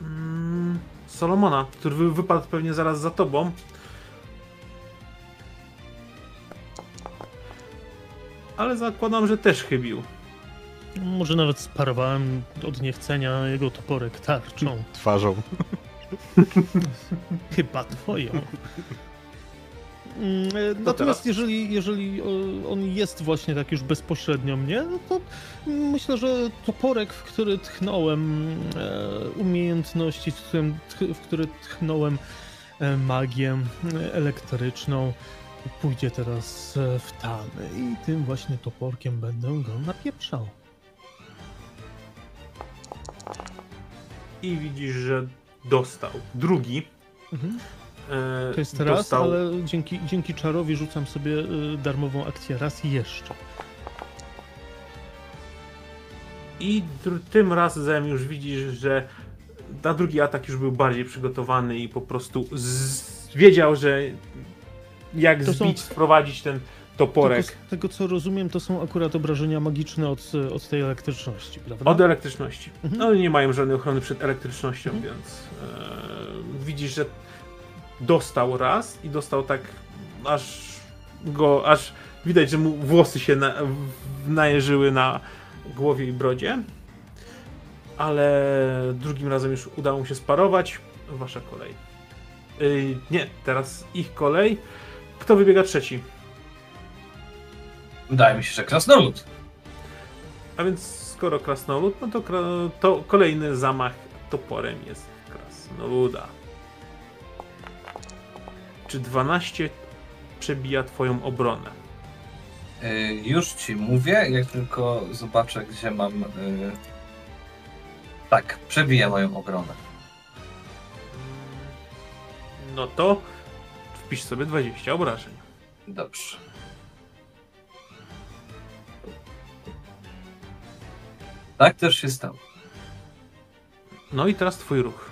mm, Solomona, który wy- wypadł pewnie zaraz za tobą. Ale zakładam, że też chybił. Może nawet sparowałem od niechcenia jego toporek tarczą. Twarzą. Chyba twoją. Mm, e, Natomiast jeżeli, jeżeli o, on jest właśnie tak już bezpośrednio mnie, no to myślę, że toporek, w który tchnąłem e, umiejętności, w, którym, w który tchnąłem e, magię e, elektryczną, pójdzie teraz e, w tany i tym właśnie toporkiem będę go napieprzał. I widzisz, że dostał. Drugi. Mhm. E, To jest raz, dostał, ale dzięki, dzięki czarowi rzucam sobie y, darmową akcję raz jeszcze. I tym razem już widzisz, że na drugi atak już był bardziej przygotowany i po prostu wiedział, że jak To są- zbić, sprowadzić ten toporek. Z tego co rozumiem, to są akurat obrażenia magiczne od, od tej elektryczności, prawda? Od elektryczności. Mhm. No nie mają żadnej ochrony przed elektrycznością, Mhm. więc e, widzisz, że dostał raz i dostał tak aż go, aż widać, że mu włosy się na, najeżyły na głowie i brodzie. Ale drugim razem już udało mu się sparować. Wasza kolej. Yy, nie, teraz ich kolej. Kto wybiega trzeci? Wydaje mi się, że krasnolud. A więc skoro krasnolud, no to, to kolejny zamach toporem jest krasnoluda. Czy 12 przebija twoją obronę? Y, Już ci mówię, jak tylko zobaczę, gdzie mam. y, Tak, przebija moją obronę. No to wpisz sobie 20 obrażeń. Dobrze. Tak też się stało. No i teraz twój ruch.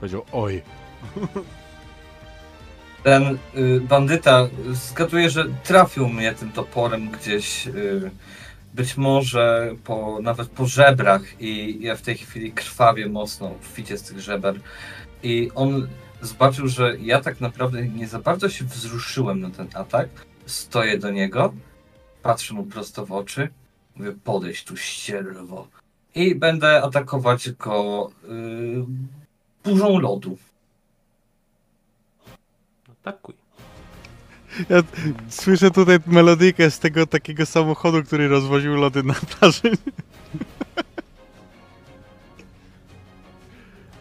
Powiedział, oj. Ten y, bandyta, zgaduję, że trafił mnie tym toporem gdzieś, y, być może po, nawet po żebrach i ja w tej chwili krwawię mocno w ficie z tych żeber. I on zobaczył, że ja tak naprawdę nie za bardzo się wzruszyłem na ten atak. Stoję do niego, patrzę mu prosto w oczy, mówię podejdź tu ścierwo. I będę atakować go y, burzą lodu. Atakuj. Ja słyszę tutaj melodyjkę z tego takiego samochodu, który rozwoził lody na plaży.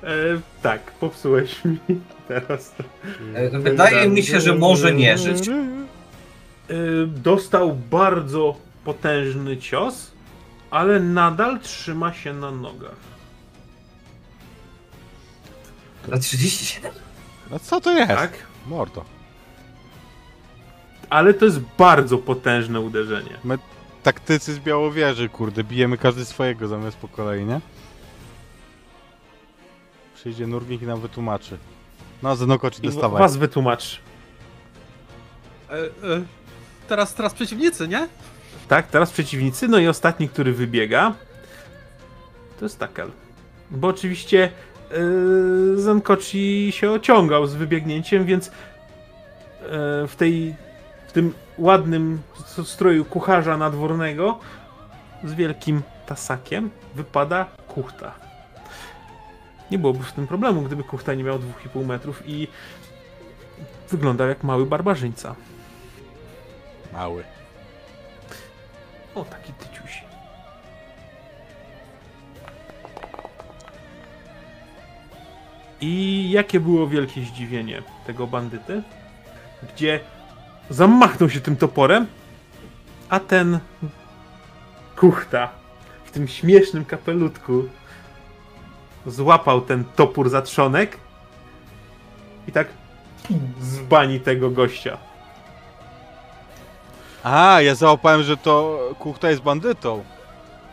E, tak, popsułeś mi teraz. E, Wydaje mi się, że może nie żyć. E, dostał bardzo potężny cios, ale nadal trzyma się na nogach. Na 37? No co to jest? Tak? Mordo. Ale to jest bardzo potężne uderzenie. Taktycy z Białowieży, kurde, bijemy każdy swojego zamiast po kolei, nie? Przyjdzie Nurgnik i nam wytłumaczy. No, Zenokoci, I dostawaj. was wytłumacz. E, e, teraz, teraz przeciwnicy, nie? Tak, teraz przeciwnicy. No i ostatni, który wybiega, to jest Takel. Bo oczywiście yy, Zankochi się ociągał z wybiegnięciem, więc yy, w tej w tym ładnym stroju kucharza nadwornego z wielkim tasakiem wypada kuchta. Nie byłoby w tym problemu, gdyby kuchta nie miał 2,5 metrów i wyglądał jak mały barbarzyńca. Mały. O, taki tyciuś. I jakie było wielkie zdziwienie tego bandyty, gdzie zamachnął się tym toporem, a ten kuchta w tym śmiesznym kapelutku złapał ten topór za trzonek i tak zbani tego gościa. A, ja załapałem, że to Kuchta jest bandytą.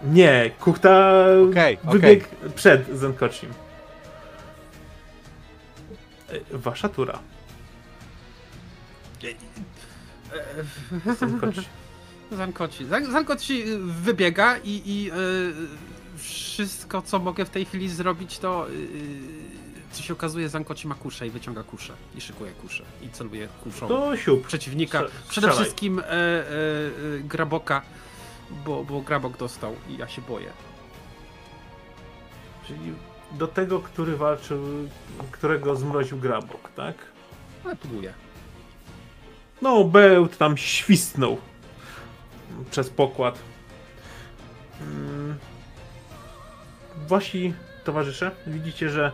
Nie, Kuchta Okej, wybiegł przed Zenkoczim. E, Wasza tura. Zankoci. Zan- Zankoci y, wybiega i, i y, wszystko, co mogę w tej chwili zrobić, to y, co się okazuje, Zankoci ma kuszę i wyciąga kuszę i szykuje kuszę i celuje kuszą To siup. przeciwnika. Strze- Przede strzelaj. wszystkim e, e, Graboka, bo, bo Grabok dostał i ja się boję. Czyli do tego, który walczył, którego zmroził Grabok, tak? Ale próbuję. No, Bełt tam świstnął przez pokład. Mm. Wasi towarzysze, widzicie, że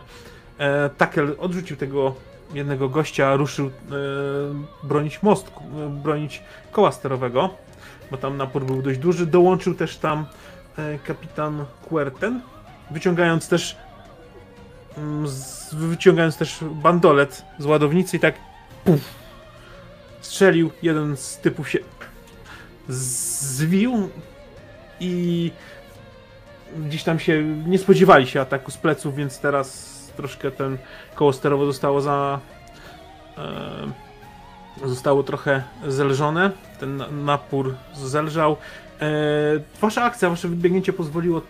e, Takel odrzucił tego jednego gościa, ruszył e, bronić mostku, e, bronić koła sterowego, bo tam napór był dość duży. Dołączył też tam e, kapitan Querten, wyciągając też wyciągając też bandolet z ładownicy i tak puf, strzelił, jeden z typów się zwił i gdzieś tam się nie spodziewali się ataku z pleców, więc teraz troszkę ten koło sterowe zostało za. E, zostało trochę zelżone. Ten na- napór zelżał. E, wasza akcja, wasze wybiegnięcie pozwoliło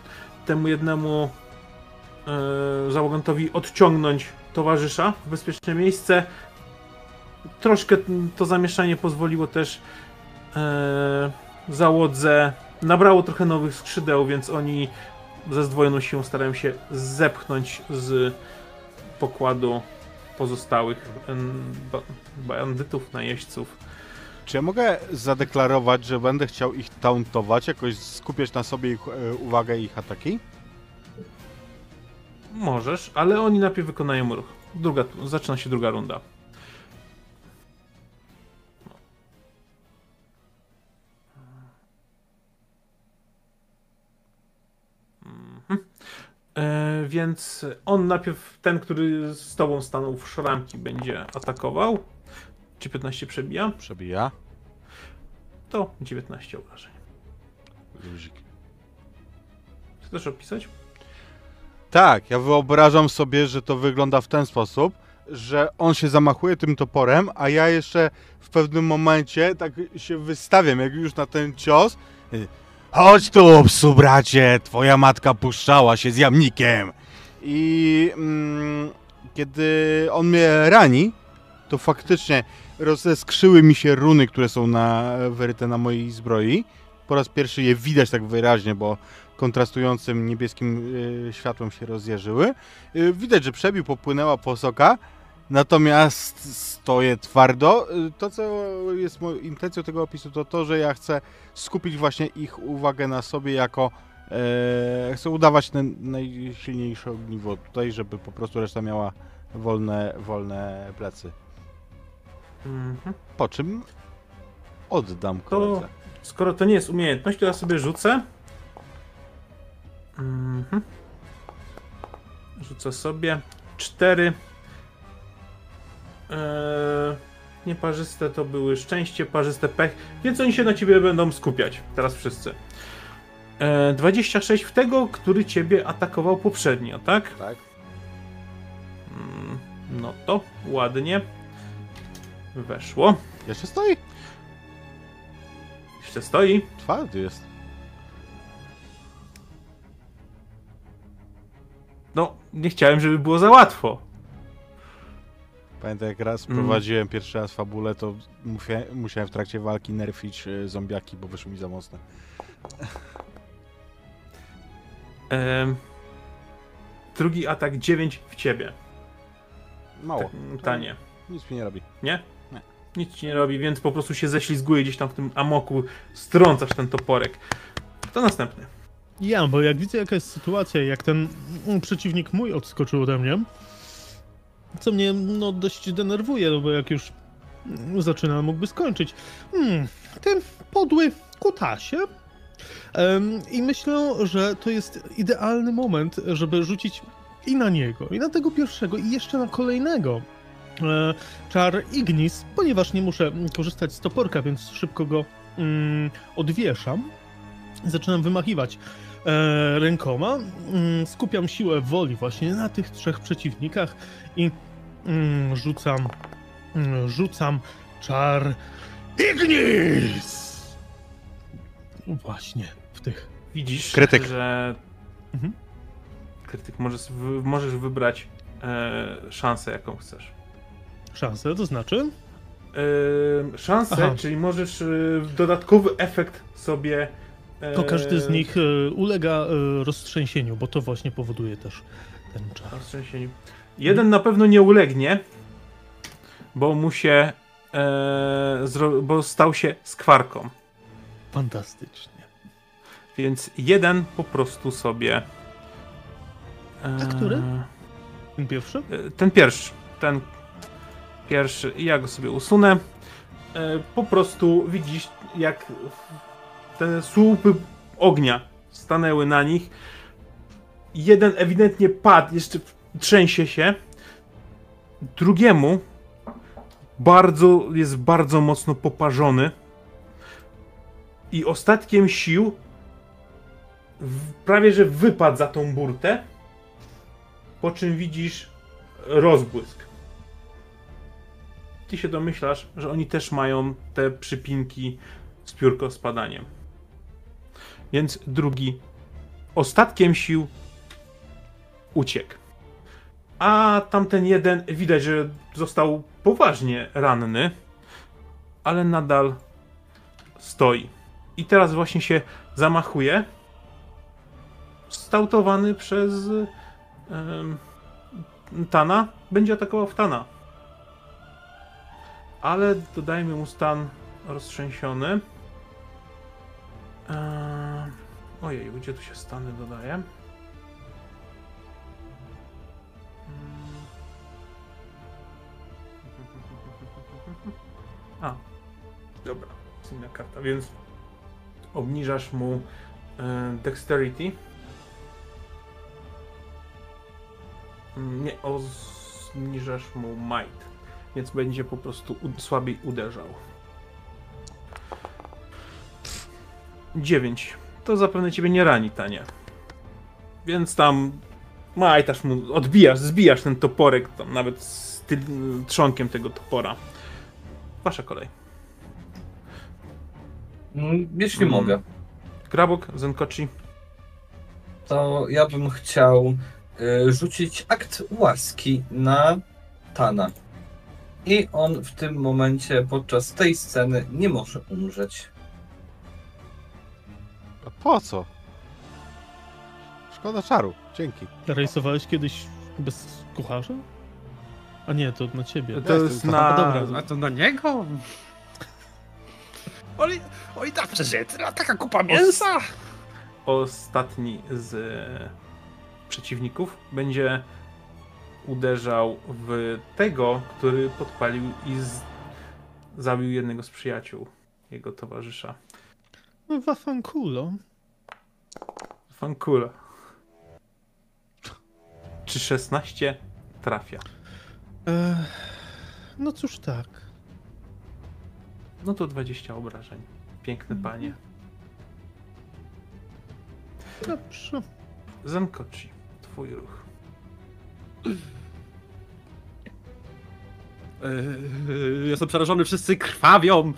temu jednemu załogantowi odciągnąć towarzysza w bezpieczne miejsce. Troszkę to zamieszanie pozwoliło też e, załodze. Nabrało trochę nowych skrzydeł, więc oni ze zdwojoną siłą starają się zepchnąć z pokładu pozostałych bandytów, najeźdźców. Czy ja mogę zadeklarować, że będę chciał ich tauntować, jakoś skupiać na sobie ich e, uwagę i ich ataki? Możesz, ale oni najpierw wykonają ruch. Druga, zaczyna się druga runda. Mhm. E, więc on najpierw, ten, który z tobą stanął w szramki, będzie atakował. Czy 15 przebija? Przebija. To 19 obrażeń. Luzik. Chcesz opisać? Tak, ja wyobrażam sobie, że to wygląda w ten sposób, że on się zamachuje tym toporem, a ja jeszcze w pewnym momencie tak się wystawiam, jak już na ten cios. Chodź tu, psu bracie, twoja matka puszczała się z jamnikiem. I mm, kiedy on mnie rani, to faktycznie rozeskrzyły mi się runy, które są na, na mojej zbroi. Po raz pierwszy je widać tak wyraźnie, bo kontrastującym niebieskim y, światłem się rozjeżyły. Y, widać, że przebił, popłynęła posoka, natomiast stoję twardo. Y, to, co jest moją intencją tego opisu, to to, że ja chcę skupić właśnie ich uwagę na sobie jako e, chcę udawać ten najsilniejsze ogniwo tutaj, żeby po prostu reszta miała wolne, wolne plecy. Mhm. Po czym oddam To- koledze. Skoro to nie jest umiejętność, to ja sobie rzucę. Mhm. Rzucę sobie cztery. Eee, nieparzyste to były szczęście, parzyste pech, więc oni się na ciebie będą skupiać. Teraz wszyscy. Eee, 26 w tego, który ciebie atakował poprzednio, tak? Tak? Mm, No to ładnie. Weszło. Jeszcze stoi? Jeszcze stoi. Twardy jest. No, nie chciałem, żeby było za łatwo. Pamiętam jak raz Mm. prowadziłem pierwszy raz fabulę, to musiałem, musiałem w trakcie walki nerfić e, zombiaki, bo wyszły mi za mocne. Em, drugi atak 9 w ciebie. Mało. Tak, tanie. Nic mi nie robi. Nie? Nie. Nic ci nie robi, więc po prostu się ześlizguje gdzieś tam w tym amoku, strącasz ten toporek. To następny. Ja, bo jak widzę jaka jest sytuacja, jak ten mm, przeciwnik mój odskoczył ode mnie, co mnie no dość denerwuje, no bo jak już mm, zaczyna, mógłby skończyć. Hmm, ten podły kutasie. Em, I myślę, że to jest idealny moment, żeby rzucić i na niego, i na tego pierwszego, i jeszcze na kolejnego. E, czar Ignis, ponieważ nie muszę mm, korzystać z toporka, więc szybko go mm, odwieszam. Zaczynam wymachiwać rękoma. Mm, skupiam siłę woli właśnie na tych trzech przeciwnikach i mm, rzucam, mm, rzucam czar Ignis! Właśnie w tych. Widzisz, Krytyk. że Mhm. krytyk możesz, możesz wybrać e, szansę, jaką chcesz. Szansę, to znaczy? E, szansę, Aha. czyli możesz e, dodatkowy efekt sobie. To każdy z nich e, ulega e, roztrzęsieniu, bo to właśnie powoduje też ten czar. Roztrzęsieniu. Jeden na pewno nie ulegnie, bo mu się. E, bo stał się skwarką. Fantastycznie. Więc jeden po prostu sobie. A który? Ten pierwszy? Ten pierwszy. Ten pierwszy. Ja go sobie usunę. Po prostu widzisz, jak te słupy ognia stanęły na nich. Jeden ewidentnie padł, jeszcze trzęsie się. Drugiemu bardzo jest bardzo mocno poparzony. I ostatkiem sił prawie że wypadł za tą burtę, po czym widzisz rozbłysk. Ty się domyślasz, że oni też mają te przypinki z piórko spadaniem. Więc drugi ostatkiem sił uciekł. A tamten jeden widać, że został poważnie ranny, ale nadal stoi. I teraz właśnie się zamachuje. Stautowany przez em, Tana. Będzie atakował w Tana. Ale dodajmy mu stan roztrzęsiony. Ojej, gdzie tu się stany dodaje? Mm. A, dobra, jest inna karta, więc obniżasz mu e, dexterity. Mm, Nie, obniżasz mu might, więc będzie po prostu słabiej uderzał. 9. To zapewne ciebie nie rani, Tanie. Więc tam majtasz mu, odbijasz, zbijasz ten toporek tam nawet z ty- trzonkiem tego topora. Wasza kolej. Mm, Jeśli Mm. mogę, Grabok, Zenkochi. to ja bym chciał y, rzucić akt łaski na Tana. I on w tym momencie, podczas tej sceny, nie może umrzeć. A po co? Szkoda czaru. Dzięki. Rejsowałeś kiedyś bez kucharza? A nie, to na ciebie. To jest na... dobra. A to na niego? Oli, oli tak przeżyje, taka kupa mięsa! ostatni z e, przeciwników będzie uderzał w tego, który podpalił i z... zabił jednego z przyjaciół jego towarzysza. No, Wafankulo. Czy 16 trafia? E, no cóż tak. No to 20 obrażeń. Piękne panie. Dobrze. Zankochi, twój ruch. Jestem przerażony, wszyscy krwawią.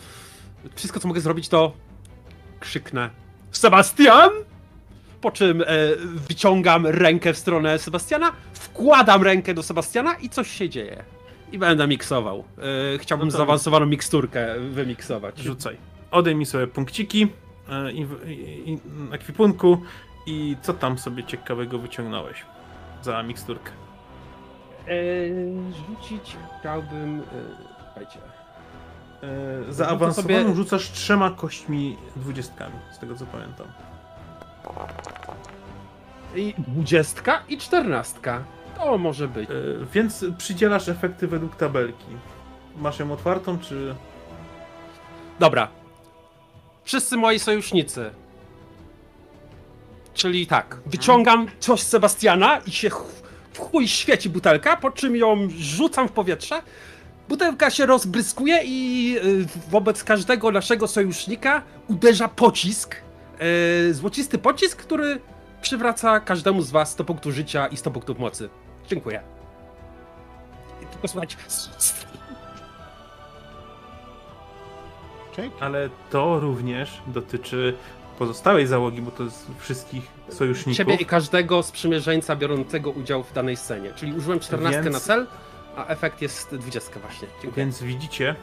Wszystko, co mogę zrobić, to krzyknę Sebastian! Po czym e, wyciągam rękę w stronę Sebastiana, wkładam rękę do Sebastiana i coś się dzieje. I będę miksował. E, chciałbym No to- zaawansowaną miksturkę wymiksować. Rzucaj. Odejmij sobie punkciki e, i, i, i ekwipunku i co tam sobie ciekawego wyciągnąłeś za miksturkę. E, rzucić chciałbym... E, słuchajcie. E, zaawansowaną sobie- rzucasz trzema kośćmi dwudziestkami, z tego co pamiętam. I dwudziestka i czternastka. To może być. E, więc przydzielasz efekty według tabelki. Masz ją otwartą, czy... Dobra. Wszyscy moi sojusznicy. Czyli tak, wyciągam coś z Sebastiana i się w chuj świeci butelka, po czym ją rzucam w powietrze. Butelka się rozbryskuje i y, wobec każdego naszego sojusznika uderza pocisk. y, Złocisty pocisk, który przywraca każdemu z was 100 punktów życia i 100 punktów mocy. Dziękuję. I tylko. Dzięki. Ale to również dotyczy pozostałej załogi, bo to jest wszystkich sojuszników. Ciebie i każdego sprzymierzeńca biorącego udział w danej scenie. Czyli użyłem 14 Więc- na cel, a efekt jest 20 właśnie. Dziękuję. Więc widzicie,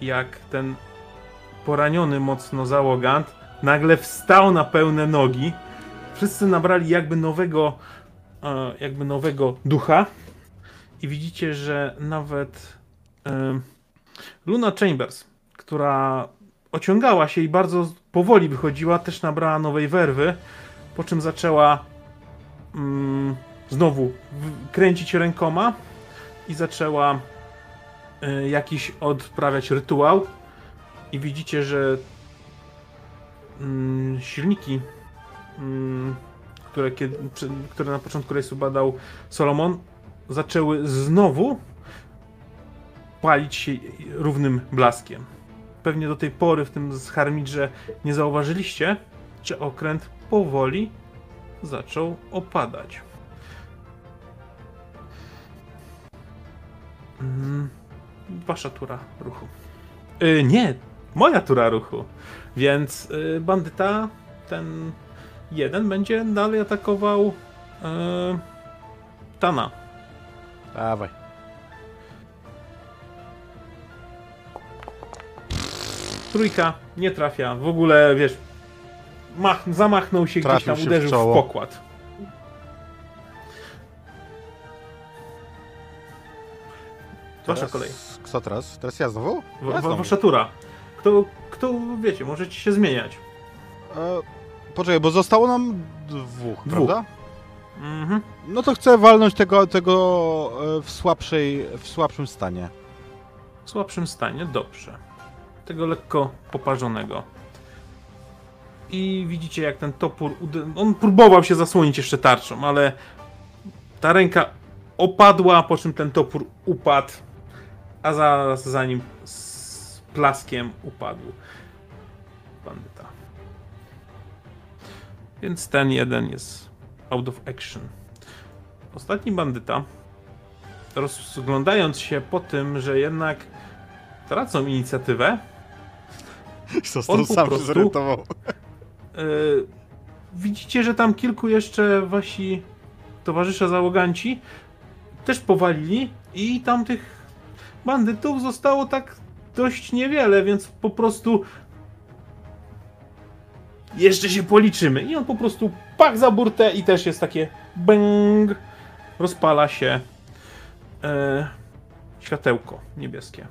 jak ten poraniony mocno załogant nagle wstał na pełne nogi. Wszyscy nabrali jakby nowego, e, jakby nowego ducha. I widzicie, że nawet e, Luna Chambers, która ociągała się i bardzo powoli wychodziła, też nabrała nowej werwy, po czym zaczęła mm, znowu kręcić rękoma i zaczęła y, jakiś odprawiać rytuał i widzicie, że mm, silniki, mm, które, kiedy, które na początku rejsu badał Solomon, zaczęły znowu palić się równym blaskiem. Pewnie do tej pory w tym z Harmidrze nie zauważyliście, że okręt powoli zaczął opadać. Wasza tura ruchu. Y, nie, moja tura ruchu. Więc y, bandyta, ten jeden, będzie dalej atakował y, Tana. Dawaj. Trójka nie trafia. W ogóle, wiesz, mach, zamachnął się gdzieś Trafił tam, się w uderzył w, czoło. pokład. Wasza Teraz- kolej. Kto teraz? Teraz ja znowu? Ja znowu. wasza tura. Kto, kto, wiecie, możecie się zmieniać. E, poczekaj, bo zostało nam dwóch, Dwóch. prawda? Mhm. No to chcę walnąć tego, tego e, w, słabszej, w słabszym stanie. W słabszym stanie, dobrze. Tego lekko poparzonego. I widzicie, jak ten topór. On próbował się zasłonić jeszcze tarczą, ale ta ręka opadła, po czym ten topór upadł, a zaraz za nim z plaskiem upadł bandyta. Więc ten jeden jest out of action. Ostatni bandyta, rozglądając się po tym, że jednak tracą inicjatywę, Został sam prostu- zorientował. Yy, widzicie, że tam kilku jeszcze wasi towarzysze załoganci też powalili i tam tych bandytów zostało tak dość niewiele, więc po prostu jeszcze się policzymy. I on po prostu pach za burtę i też jest takie bang, rozpala się e, światełko niebieskie.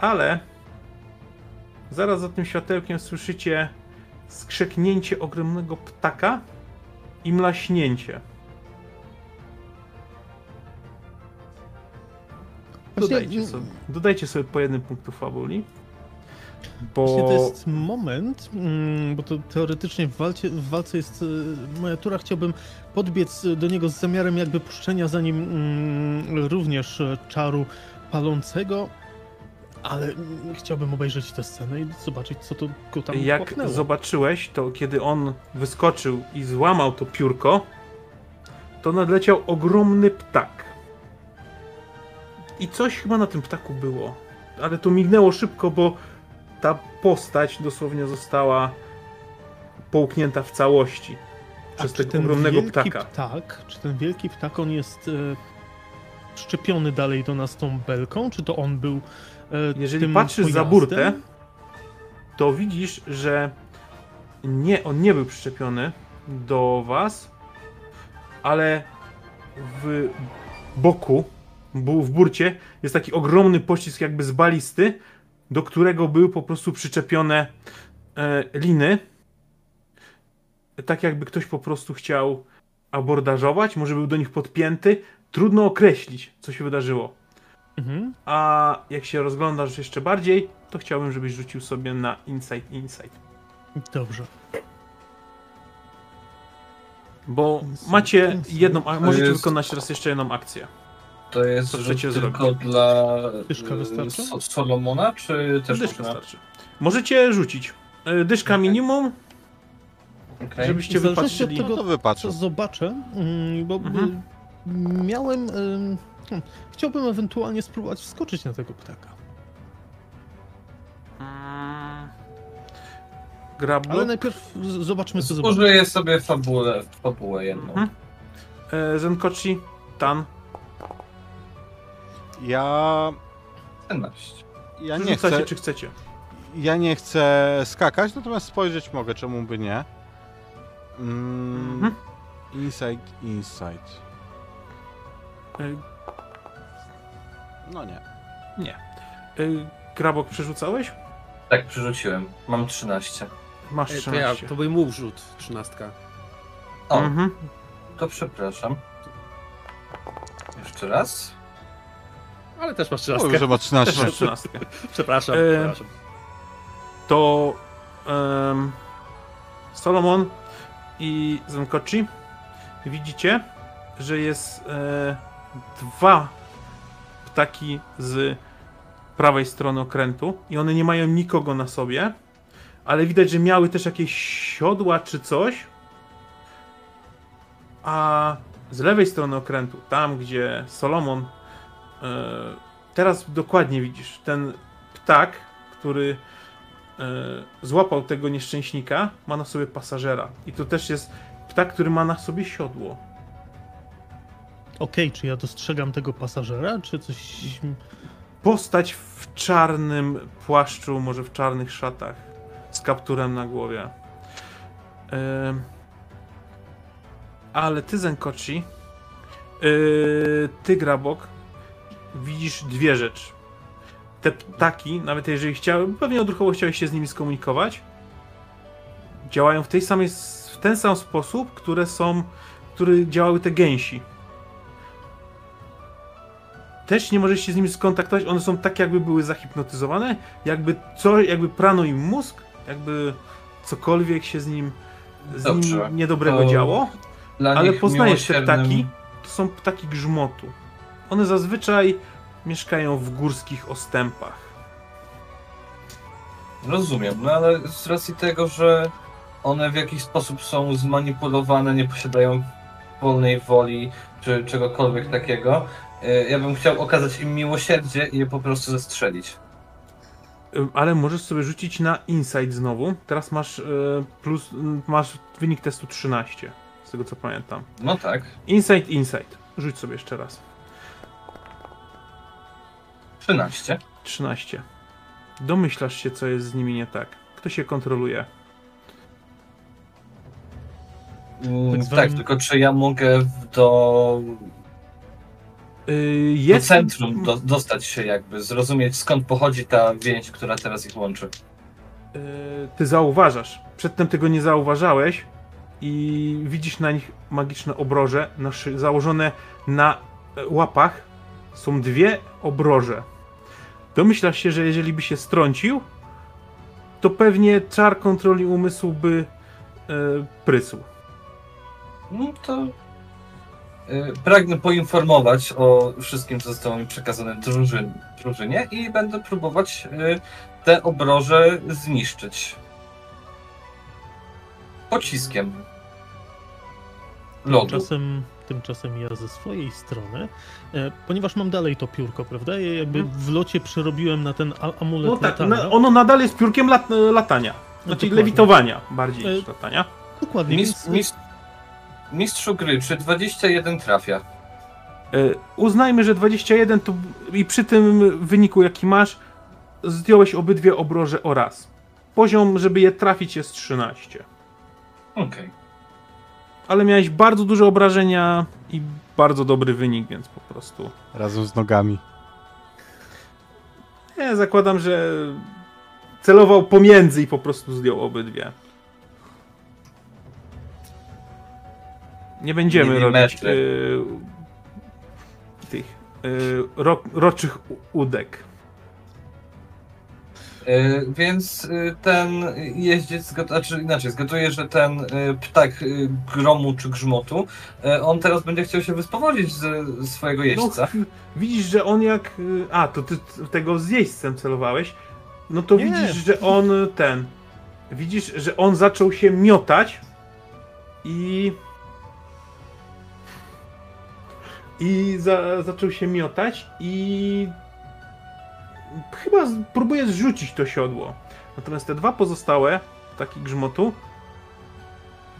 Ale zaraz za tym światełkiem słyszycie skrzeknięcie ogromnego ptaka i mlaśnięcie. Dodajcie sobie, dodajcie sobie po jednym punktu fabuli. Właśnie Bo to jest moment, mm, bo to teoretycznie w, walcie, w walce jest e, moja tura. Chciałbym podbiec do niego z zamiarem jakby puszczenia za nim mm, również czaru palącego, ale chciałbym obejrzeć tę scenę i zobaczyć, co to go tam jak popchnęło. zobaczyłeś, to kiedy on wyskoczył i złamał to piórko, to nadleciał ogromny ptak. I coś chyba na tym ptaku było. Ale to mignęło szybko, bo ta postać dosłownie została połknięta w całości A przez czy tego ten ogromnego ptaka. Ptak, czy ten wielki ptak, on jest e, szczepiony dalej do nas tą belką, czy to on był e, Jeżeli patrzysz za pojazdem? burtę, to widzisz, że nie, on nie był przyczepiony do was, ale w boku, w burcie jest taki ogromny pościsk jakby z balisty, do którego były po prostu przyczepione e, liny. Tak jakby ktoś po prostu chciał abordażować, może był do nich podpięty. Trudno określić, co się wydarzyło. Mhm. A jak się rozglądasz jeszcze bardziej, to chciałbym, żebyś rzucił sobie na Insight Insight. Dobrze. Bo Insight, macie Insight. jedną, możecie jest- wykonać raz jeszcze jedną akcję. To jest Co rzut chcecie tylko zrobić? dla Dyszka y, wystarczy? So- Solomona, czy też Dyszka można? starczy. Możecie rzucić. Y, Dyszka Okej. minimum, Okej. żebyście wypatrzyli. od No to wypatrzę. Co zobaczę, mm, bo Mhm. y, miałem. hmm, Chciałbym ewentualnie spróbować wskoczyć na tego ptaka. Mm. Grablo. Ale najpierw zobaczmy, co zobaczymy. Użyję sobie fabułę, fabułę jedną. Mhm. E, Zenkochi, Tan. Ja... 14. Ja nie Rzucacie, chcę... czy chcecie. Ja nie chcę skakać, natomiast spojrzeć mogę, czemu by nie. Mm, Mhm. Insight, insight. E, No nie. nie. E, Grabok przerzucałeś? Tak, przerzuciłem. Mam 13. Masz E, To, 13. ja, to był mój rzut, trzynastka. O, Mhm. to przepraszam. Jeszcze raz. Ale też masz Mówię, trzynastkę. że ma Też 13. masz 13. Przepraszam, E, przepraszam. to em, Solomon i Zenkochi widzicie, że jest e, dwa ptaki z prawej strony okrętu i one nie mają nikogo na sobie, ale widać, że miały też jakieś siodła czy coś A z lewej strony okrętu, tam gdzie Solomon, teraz dokładnie widzisz, ten ptak, który e, złapał tego nieszczęśnika, ma na sobie pasażera. I to też jest ptak, który ma na sobie siodło. Okej, czy ja dostrzegam tego pasażera, czy coś... Postać w czarnym płaszczu, może w czarnych szatach, z kapturem na głowie. Em, ale ty, Zenkochi, yy, ty, Grabok, widzisz dwie rzeczy. Te ptaki, nawet jeżeli chciały, pewnie odruchowo chciałeś się z nimi skomunikować, działają w, tej samej, w ten sam sposób, które są, który działały te gęsi też nie możesz się z nimi skontaktować, one są tak jakby były zahipnotyzowane, jakby co, jakby prano im mózg, jakby cokolwiek się z nim, z Dobrze, nim niedobrego to działo, ale poznajesz te ptaki, to są ptaki grzmotu. One zazwyczaj mieszkają w górskich ostępach. Rozumiem, no ale z racji tego, że one w jakiś sposób są zmanipulowane, nie posiadają wolnej woli czy czegokolwiek takiego, y, ja bym chciał okazać im miłosierdzie i je po prostu zestrzelić. Ym, Ale możesz sobie rzucić na insight znowu. Teraz masz y, plus, y, masz wynik testu 13, z tego co pamiętam. No tak, Insight, insight. Rzuć sobie jeszcze raz. 13. 13. Domyślasz się, co jest z nimi nie tak. Kto się kontroluje? Mm, Tak zwanym- Tak, tylko czy ja mogę do, Yy, do jest. centrum do, dostać się jakby, zrozumieć skąd pochodzi ta więź, która teraz ich łączy. Yy, ty zauważasz. Przedtem tego nie zauważałeś i widzisz na nich magiczne obroże na założone na łapach. Są dwie obroże. Domyślasz się, że jeżeli by się strącił, to pewnie czar kontroli umysłu by e, prysł. No to y, pragnę poinformować o wszystkim, co zostało mi przekazane drużyn, drużynie i będę próbować y, te obroże zniszczyć. Pociskiem. Lodu. Tymczasem, tymczasem ja ze swojej strony, e, ponieważ mam dalej to piórko, prawda? Ja jakby Mhm. w locie przerobiłem na ten amulet No tak, latania. na, ono nadal jest piórkiem lat, latania. Znaczy dokładnie. lewitowania bardziej E, niż latania. Dokładnie, Mistrz, mistrz, mistrzu gry, czy 21 trafia? E, Uznajmy, że 21 to i przy tym wyniku jaki masz, zdjąłeś obydwie obroże o raz. Poziom, żeby je trafić jest 13. Okej. Ale miałeś bardzo duże obrażenia i bardzo dobry wynik, więc po prostu. Razem z nogami. Ja zakładam, że celował pomiędzy i po prostu zdjął obydwie. Nie będziemy robić y, tych y, ro, roczych udek. Y, Więc y, ten jeździec, znaczy inaczej, zgaduję, że ten y, ptak gromu czy grzmotu, on teraz będzie chciał się wyspowodzić z z swojego jeźdźca. No, widzisz, że on jak. A, to ty tego z jeźdźcem celowałeś. No to Nie. widzisz, że on ten. Widzisz, że on zaczął się miotać i. I za, zaczął się miotać i. Chyba próbuje zrzucić to siodło. Natomiast te dwa pozostałe, taki grzmotu,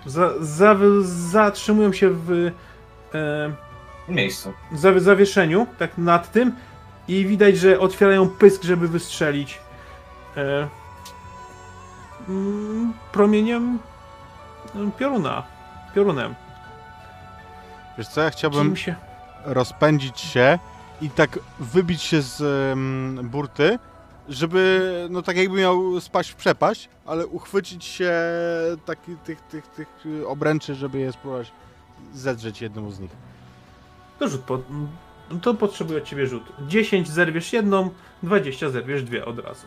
za, za, zatrzymują się w. E, W miejscu. zawie- zawieszeniu, tak nad tym i widać, że otwierają pysk, żeby wystrzelić e, mm, promieniem mm, pioruna. Piorunem. Wiesz co, ja chciałbym się... rozpędzić się i tak wybić się z em, burty, żeby, no tak jakby miał spaść w przepaść, ale uchwycić się taki, tych, tych, tych y, obręczy, żeby je spróbować zedrzeć jednemu z nich. To rzut po... no To potrzebuję od ciebie rzut. 10 zerwiesz jedną, 20 zerwiesz dwie od razu.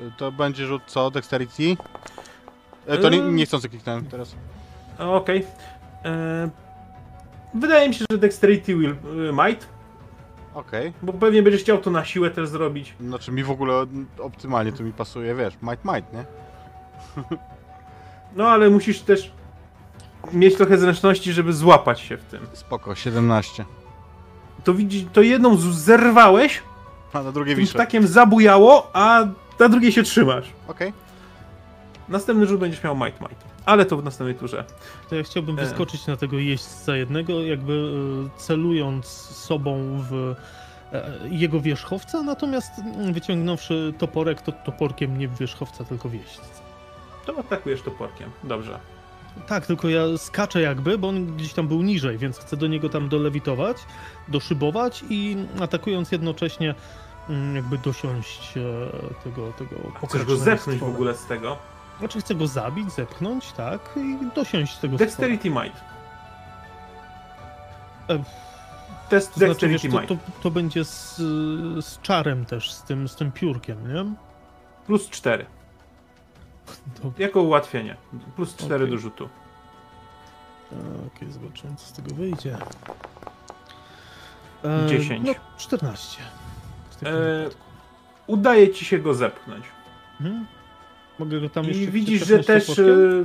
Y, To będzie rzut co? Dexterity? E, To nie, niechcący kliknąłem teraz. Okej. E, Wydaje mi się, że Dexterity will y, might, Okej. bo pewnie będziesz chciał to na siłę też zrobić. Znaczy mi w ogóle optymalnie to mi pasuje, wiesz, might might, nie? No ale musisz też mieć trochę zręczności, żeby złapać się w tym. Spoko, 17. To widzi, to jedną z- zerwałeś, A na drugie tym wiszę. ptakiem zabujało, a na drugiej się trzymasz. Okej. Następny rzut będziesz miał might might. Ale to w następnej turze. To ja chciałbym E. wyskoczyć na tego jeźdźca jednego, jakby e, celując sobą w e, jego wierzchowca, natomiast mm, wyciągnąwszy toporek, to toporkiem nie w wierzchowca, tylko w jeźdźca. To atakujesz toporkiem. Dobrze. Tak, tylko ja skaczę jakby, bo on gdzieś tam był niżej, więc chcę do niego tam dolewitować, doszybować i atakując jednocześnie mm, jakby dosiąść tego, tego Chcesz go zepchnąć w ogóle z tego. Znaczy chcę go zabić, zepchnąć, tak, i dosiąść tego Dexterity might. E, Test To znaczy, wiesz, Dexterity to, might. to, będzie z, z czarem też, z tym, z tym piórkiem, nie? Plus 4. To, Jako ułatwienie. Plus 4 Okej. do rzutu. Okej, zobaczymy, co z tego wyjdzie. E, 10. No, 14. W takim E, wypadku. Udaje ci się go zepchnąć. Mhm. Mogę go tam jeszcze I widzisz, że też. Toporkiem?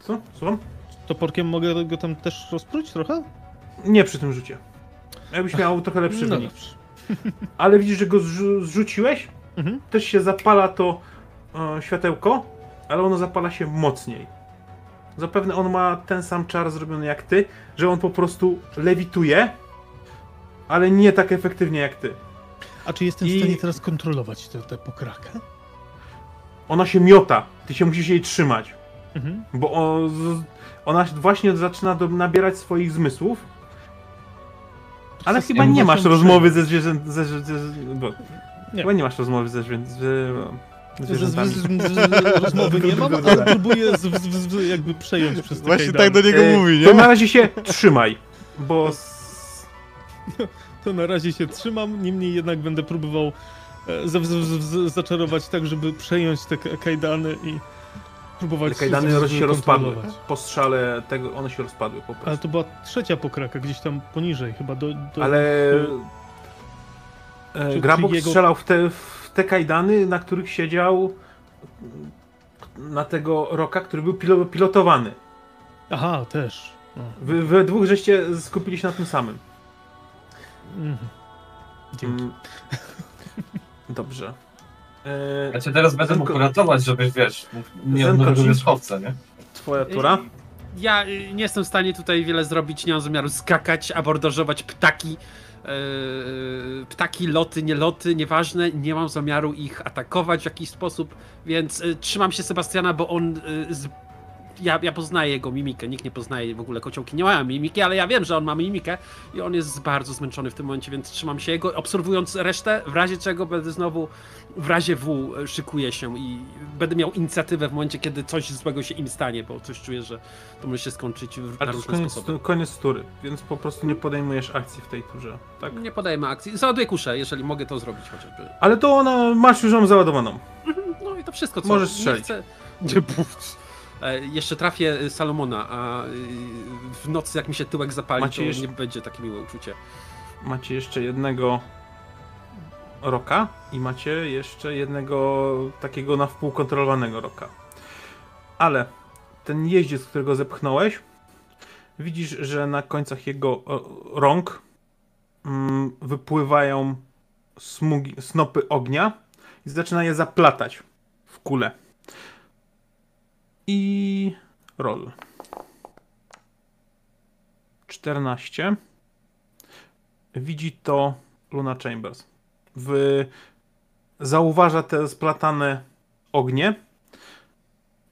e, Co? Słucham? toporkiem mogę go tam też rozpróć trochę? Nie przy tym rzucie. Jakbyś miał trochę lepszy no wynik. *laughs* Ale widzisz, że go zrzu- zrzuciłeś, Mhm. też się zapala to e, światełko, ale ono zapala się mocniej. Zapewne on ma ten sam czar zrobiony jak ty, że on po prostu lewituje, ale nie tak efektywnie jak ty. A czy jestem I- w stanie teraz kontrolować tę tę pokrakę? Ona się miota, ty się musisz jej trzymać, Mhm. bo o, z, ona właśnie zaczyna do, nabierać swoich zmysłów, ale To chyba nie masz M83. rozmowy ze zwierzęt... Ze, ze, ze, bo, Nie. Chyba nie masz rozmowy ze, zwierzętami. rozmowy nie mam, ale *laughs* próbuję z, z, z, z, jakby przejąć przez te Właśnie tak do niego E, mówi, To nie? na razie się trzymaj, bo *laughs* To na razie się trzymam, niemniej jednak będę próbował z, z, z, z, zaczarować tak, żeby przejąć te ka- kajdany i próbować te kajdany się rozpadły. Po strzale tego one się rozpadły po Ale prostu. to była trzecia pokraka, gdzieś tam poniżej, chyba do... do Ale to- e, Grabok jego- strzelał w te, w te kajdany, na których siedział na tego roka, który był pilo, pilotowany. Aha, też. Wy, we dwóch żeście skupili się na tym samym. mhm. Dzięki. *laughs* Dobrze. E, Ja cię teraz będę mógł Zenko- ratować, żebyś, wiesz, nie Zenko, odnowił ci- wierzchowca, nie? twoja tura. Ja y, nie jestem w stanie tutaj wiele zrobić, nie mam zamiaru skakać, abordażować ptaki. Yy, ptaki, loty, nieloty, nieważne, nie mam zamiaru ich atakować w jakiś sposób, więc y, trzymam się Sebastiana, bo on. y, z... ja, ja poznaję jego mimikę, nikt nie poznaje w ogóle kociołki, nie mają mimiki, ale ja wiem, że on ma mimikę i on jest bardzo zmęczony w tym momencie, więc trzymam się jego, obserwując resztę, w razie czego będę znowu, w razie W szykuję się i będę miał inicjatywę w momencie, kiedy coś złego się im stanie, bo coś czuję, że to może się skończyć w, Ale na to jest różne koniec, sposoby. koniec tury, więc po prostu nie podejmujesz akcji w tej turze, tak? Nie podajemy akcji. Załaduję kuszę, jeżeli mogę to zrobić chociażby. Ale to ona, masz już ją załadowaną. No i to wszystko, co Możesz nie strzelić. Chcę... Nie, puf. E, jeszcze trafię y, Salomona, a y, w nocy jak mi się tyłek zapali, Macie to jeszcze- nie będzie takie miłe uczucie. Macie jeszcze jednego roka i macie jeszcze jednego takiego na wpół kontrolowanego roka. Ale ten jeździec, którego zepchnąłeś, widzisz, że na końcach jego rąk mm, wypływają smugi, snopy ognia i zaczyna je zaplatać w kulę. I roll. 14 widzi to Luna Chambers. W... Zauważa te splatane ognie.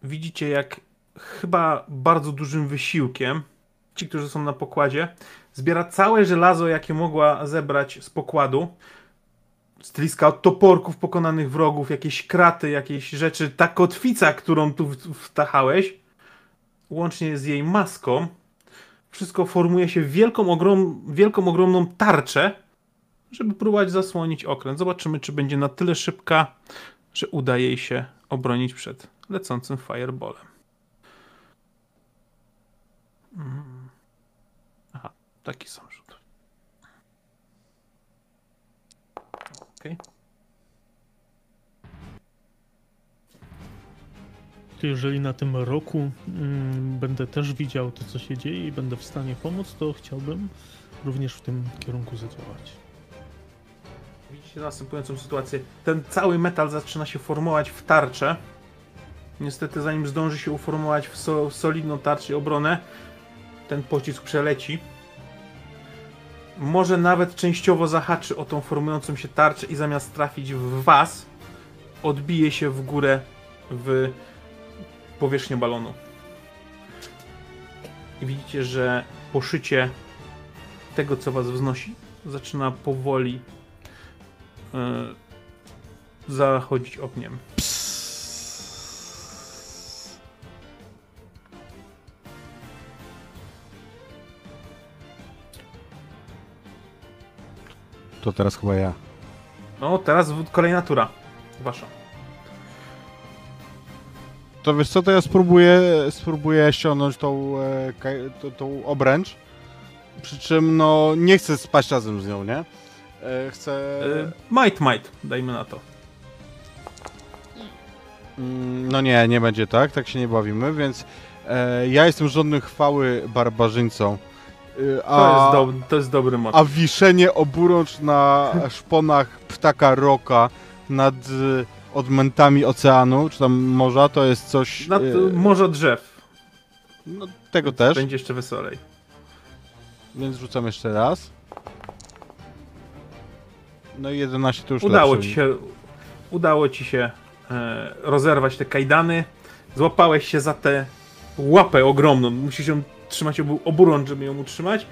Widzicie, jak chyba bardzo dużym wysiłkiem ci, którzy są na pokładzie, zbiera całe żelazo, jakie mogła zebrać z pokładu. Styliska od toporków pokonanych wrogów, jakieś kraty, jakieś rzeczy. Ta kotwica, którą tu wtachałeś, łącznie z jej maską, wszystko formuje się w wielką, ogrom, wielką, ogromną tarczę, żeby próbować zasłonić okręt. Zobaczymy, czy będzie na tyle szybka, że uda jej się obronić przed lecącym fireballem. Mm. Aha, taki sam rzut. Okej. to jeżeli na tym roku mm, będę też widział to, co się dzieje i będę w stanie pomóc, to chciałbym również w tym kierunku zadziałać. Widzicie następującą sytuację. Ten cały metal zaczyna się formować w tarczę. Niestety, zanim zdąży się uformować w so, solidną tarczę i obronę, ten pocisk przeleci. Może nawet częściowo zahaczy o tą formującą się tarczę i zamiast trafić w was, odbije się w górę w powierzchnię balonu. I widzicie, że poszycie tego, co was wznosi, zaczyna powoli e, zachodzić ogniem. To teraz chyba ja. No, teraz kolejna tura. Wasza. To wiesz co, to ja spróbuję, spróbuję ściągnąć tą, e, tą, tą obręcz. Przy czym no nie chcę spać razem z nią, nie? E, chcę... E, might, might, dajmy na to. Mm, No nie, nie będzie tak, tak się nie bawimy, więc ja jestem żądny chwały barbarzyńcą. E, To, a, jest, do, to jest dobry motyw. a wiszenie oburącz na szponach ptaka roka nad e, odmętami oceanu, czy tam morza, to jest coś... Nad e, morza drzew. no, tego też, Będzie jeszcze weselej. więc rzucam jeszcze raz. No i 11 to już Udało lepszy. ci się, udało ci się e, rozerwać te kajdany. Złapałeś się za tę łapę ogromną. Musisz ją trzymać obu, oburącz, żeby ją utrzymać.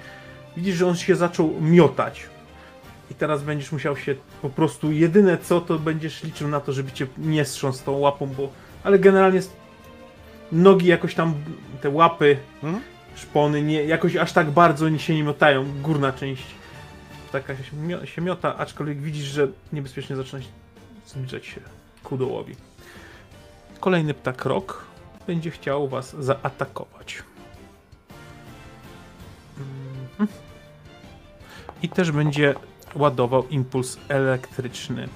Widzisz, że on się zaczął miotać. I teraz będziesz musiał się po prostu jedyne co, to będziesz liczył na to, żeby cię nie strząsł tą łapą, bo. Ale generalnie nogi jakoś tam, te łapy, Mhm. szpony, nie, jakoś aż tak bardzo się nie miotają. Górna część taka się, mio- się miota, aczkolwiek widzisz, że niebezpiecznie zaczyna zbliżać się ku dołowi. Kolejny ptak rok będzie chciał was zaatakować. I też będzie ładował impuls elektryczny.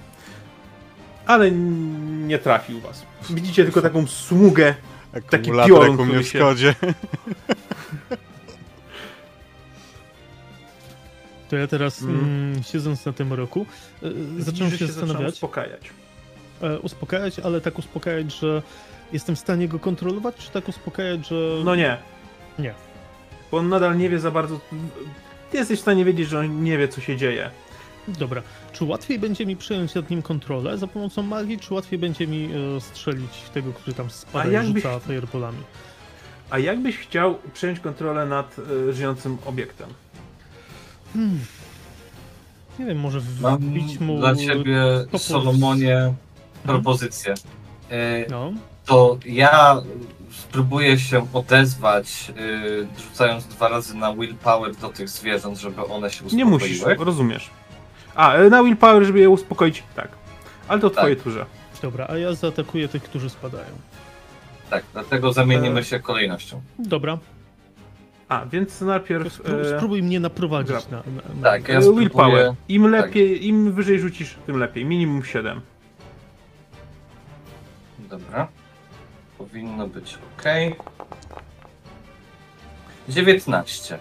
Ale nie trafił was. Widzicie tylko taką smugę. Akumulator piorun, u mnie w się- Skodzie. *laughs* To ja teraz, Mm. mm, siedząc na tym roku, e, zacząłem się zaczyna zastanawiać, uspokajać. e, uspokajać, ale tak uspokajać, że jestem w stanie go kontrolować, czy tak uspokajać, że... No nie. Nie. Bo on nadal nie wie za bardzo. Ty jesteś w stanie wiedzieć, że on nie wie, co się dzieje. Dobra, czy łatwiej będzie mi przejąć nad nim kontrolę za pomocą magii, czy łatwiej będzie mi e, strzelić tego, który tam spada A i jakbyś- rzuca fireballami? A jakbyś chciał przejąć kontrolę nad y, żyjącym obiektem? Hmm. Nie wiem, może wbić mu... dla ciebie, Solomonie, propozycję. E, No, To ja spróbuję się odezwać, y, rzucając dwa razy na willpower do tych zwierząt, żeby one się Nie uspokoiły. musisz, rozumiesz. A, y, na willpower, żeby je uspokoić, tak. Ale to Tak. twojej turze. dobra, a ja zaatakuję tych, którzy spadają. Tak, dlatego zamienimy E, się kolejnością. Dobra, A, więc najpierw spró- e, spróbuj mnie naprowadzić na, na, na... Tak, ja e, spróbuję. willpower. Im lepiej, im wyżej rzucisz, tym lepiej. Minimum 7. Dobra. Powinno być ok. 19.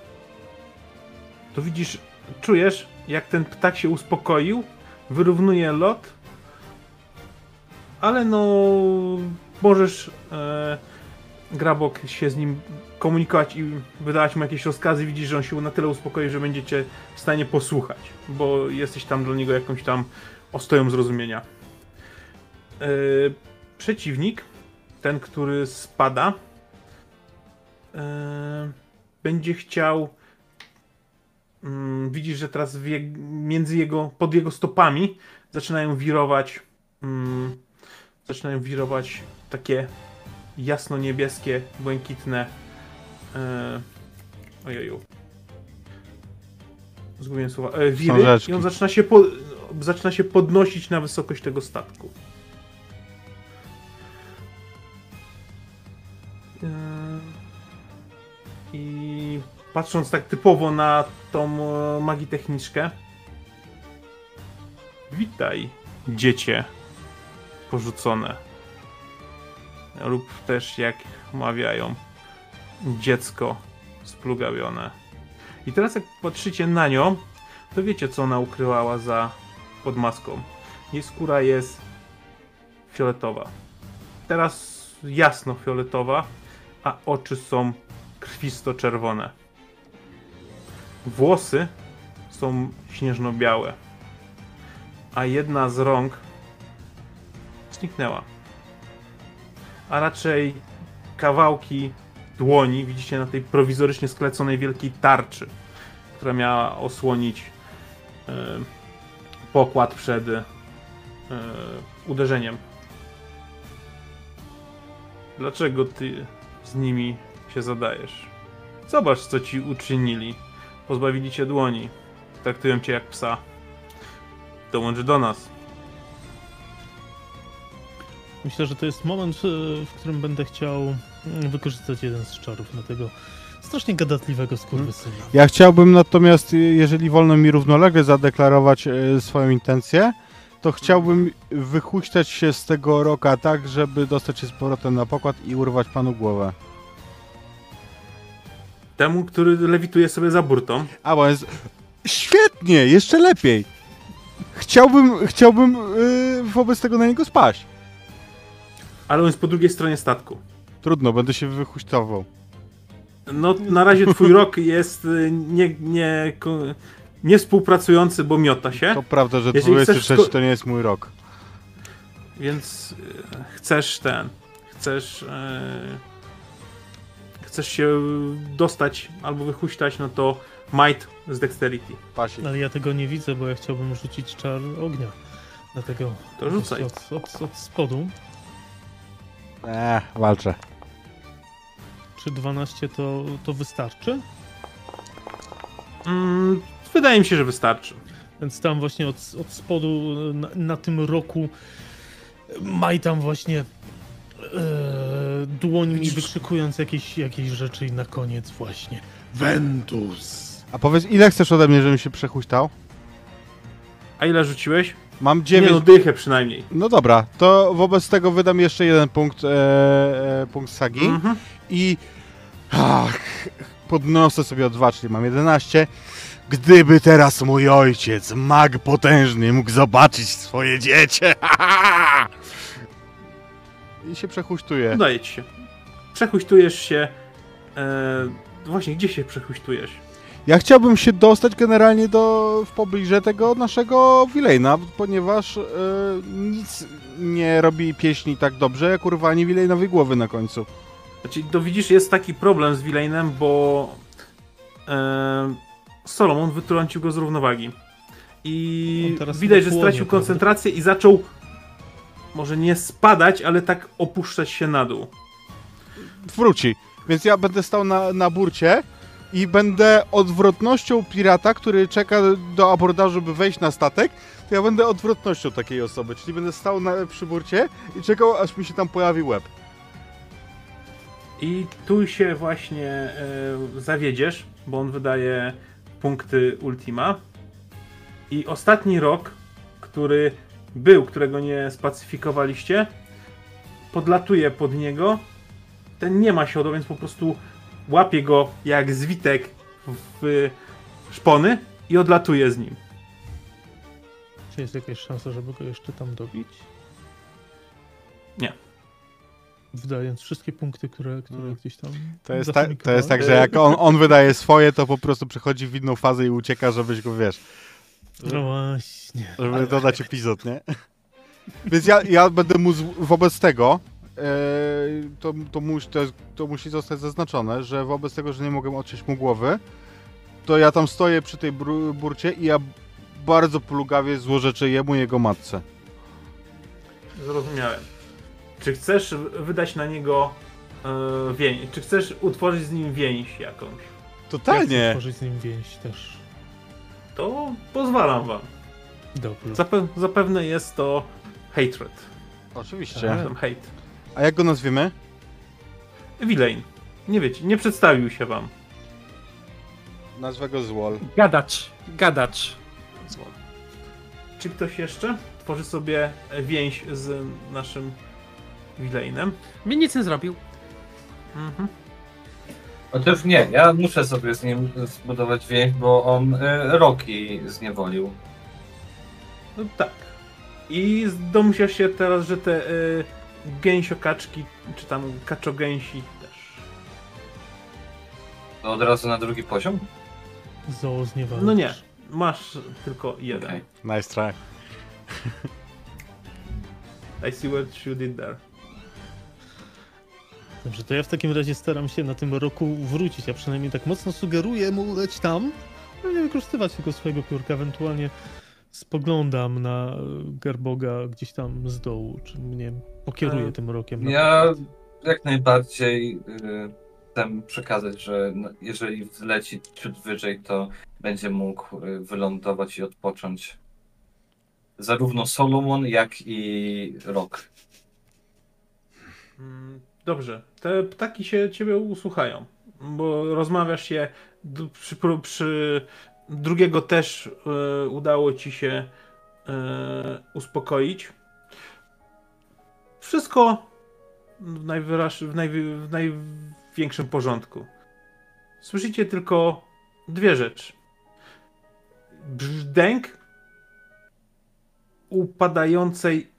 To widzisz, czujesz, jak ten ptak się uspokoił, wyrównuje lot, ale no możesz e, Grabok się z nim komunikować i wydawać mu jakieś rozkazy, widzisz, że on się na tyle uspokoi, że będziecie w stanie posłuchać, bo jesteś tam dla niego jakąś tam ostoją zrozumienia. E, przeciwnik, ten, który spada, e, będzie chciał mm, widzisz, że teraz je, między jego, pod jego stopami zaczynają wirować mm, zaczynają wirować takie jasno-niebieskie, błękitne e, ojeju. Zgubiłem słowa, e, wiry. I on zaczyna się, po, zaczyna się podnosić na wysokość tego statku. Patrząc tak typowo na tą e, magitechniczkę. Witaj, dziecię porzucone. lub też jak mawiają dziecko splugawione. I teraz jak patrzycie na nią, to wiecie co ona ukrywała za pod maską. Jej skóra jest fioletowa. Teraz jasno fioletowa, a oczy są krwisto-czerwone. Włosy są śnieżno-białe, a jedna z rąk zniknęła. A raczej kawałki dłoni widzicie na tej prowizorycznie skleconej wielkiej tarczy, która miała osłonić e, pokład przed e, uderzeniem. Dlaczego ty z nimi się zadajesz? Zobacz, co ci uczynili. Pozbawili cię dłoni. Traktują cię jak psa. Dołącz do nas. Myślę, że to jest moment, e, w którym będę chciał mm, wykorzystać jeden z czarów na tego strasznie gadatliwego skurwysyna. Ja chciałbym natomiast, y, jeżeli wolno mi równolegle zadeklarować y, swoją intencję, to chciałbym wychuśtać się z tego roka tak, żeby dostać się z powrotem na pokład i urwać panu głowę. Temu, który lewituje sobie za burtą. A bo jest... Świetnie, jeszcze lepiej. Chciałbym, chciałbym y, wobec tego na niego spaść. Ale on jest po drugiej stronie statku. Trudno, będę się wychuśtował. No, na razie twój *laughs* rok jest y, nie, nie, nie współpracujący, bo miota się, To prawda, że Jeżeli chcesz 23 sko- to nie jest mój rok. więc y, chcesz ten, chcesz, y, chcesz się dostać albo wychuśtać, no to might z dexterity. Pasi. Ale ja tego nie widzę, bo ja chciałbym rzucić czar ognia. Dlatego To rzucaj. Od, od, od spodu. Eee, walczę. Czy 12 to, to wystarczy? Mm, wydaje mi się, że wystarczy. Więc tam właśnie od, od spodu na, na tym roku maj tam właśnie dłońmi Widzisz- wykrzykując jakieś, jakieś rzeczy i na koniec właśnie Ventus. A powiedz, ile chcesz ode mnie, żebym się przechuśtał? A ile rzuciłeś? Mam Nie 9... no, dychę przynajmniej. No dobra, to wobec tego wydam jeszcze jeden punkt, e, e, punkt sagi Mhm. i ach, podnoszę sobie o dwa, czyli mam 11. Gdyby teraz mój ojciec, mag potężny, mógł zobaczyć swoje dziecię. *laughs* I się przechuśtuję. Udaje ci się. Przechuśtujesz się. E, właśnie, gdzie się przechuśtujesz? Ja chciałbym się dostać generalnie do w pobliże tego naszego Wilejna, ponieważ e, nic nie robi pieśni tak dobrze, jak urwanie Wilejnowej głowy na końcu. Znaczy, to widzisz, jest taki problem z Wileinem, bo e, Solomon wytrącił go z równowagi. I widać, że stracił koncentrację i zaczął może nie spadać, ale tak opuszczać się na dół. Wróci. Więc ja będę stał na, na burcie i będę odwrotnością pirata, który czeka do abordażu, by wejść na statek, to ja będę odwrotnością takiej osoby, czyli będę stał na, przy burcie i czekał, aż mi się tam pojawi łeb. I tu się właśnie e, zawiedziesz, bo on wydaje punkty Ultima. I ostatni rok, który był, którego nie spacyfikowaliście, podlatuje pod niego. Ten nie ma siodeł, więc po prostu łapie go jak zwitek w szpony i odlatuje z nim. Czy jest jakaś szansa, żeby go jeszcze tam dobić? Nie. Wydając wszystkie punkty, które, które Mm. gdzieś tam. To jest, ta, to jest tak, że jak on, on wydaje swoje, to po prostu przechodzi w inną fazę i ucieka, żebyś go, wiesz, No właśnie. żeby dodać epizod, nie? Więc ja, ja będę mu z- wobec tego, e, to, to, musi, to, to musi zostać zaznaczone, że wobec tego, że nie mogę odciąć mu głowy, to ja tam stoję przy tej bru, burcie i ja bardzo plugawie złorzeczę jemu i jego matce. Zrozumiałem. Czy chcesz wydać na niego e, więź? Czy chcesz utworzyć z nim więź jakąś? Ja chcę Totalnie. tworzyć z nim więź też. To pozwalam wam. Dobrze. Zape zapewne jest to hatred. Oczywiście. Hate. A jak go nazwiemy? Villain. Nie wiecie, nie przedstawił się wam. Nazwę go Złol. Gadacz, gadacz. Czy ktoś jeszcze tworzy sobie więź z naszym Wileinem. Mi nic nie zrobił. Mhm. Otóż nie, ja muszę sobie z nim zbudować więź, bo on y, Roki zniewolił. No tak. I domyślasz się teraz, że te y, gęsiokaczki, czy tam kaczogęsi też. To od razu na drugi poziom? Zoo zniewalasz. No nie, masz tylko jeden. Okej. Nice try. I see what you did there. Dobrze, to ja w takim razie staram się na tym roku wrócić, a przynajmniej tak mocno sugeruję mu leć tam, no nie wykorzystywać tego swojego piórka, ewentualnie spoglądam na Gerboga gdzieś tam z dołu, czy mnie pokieruje E, tym rokiem. na Ja przykład. jak najbardziej y, chcę przekazać, że no, jeżeli leci ciut wyżej, to będzie mógł y, wylądować i odpocząć. Zarówno Solomon, jak i Rok. Dobrze, te ptaki się ciebie usłuchają, bo rozmawiasz d- przy, przy drugiego też e, udało ci się e, uspokoić. Wszystko w, najwyraż, w, w największym porządku. Słyszycie tylko dwie rzeczy. Brzdęk upadającej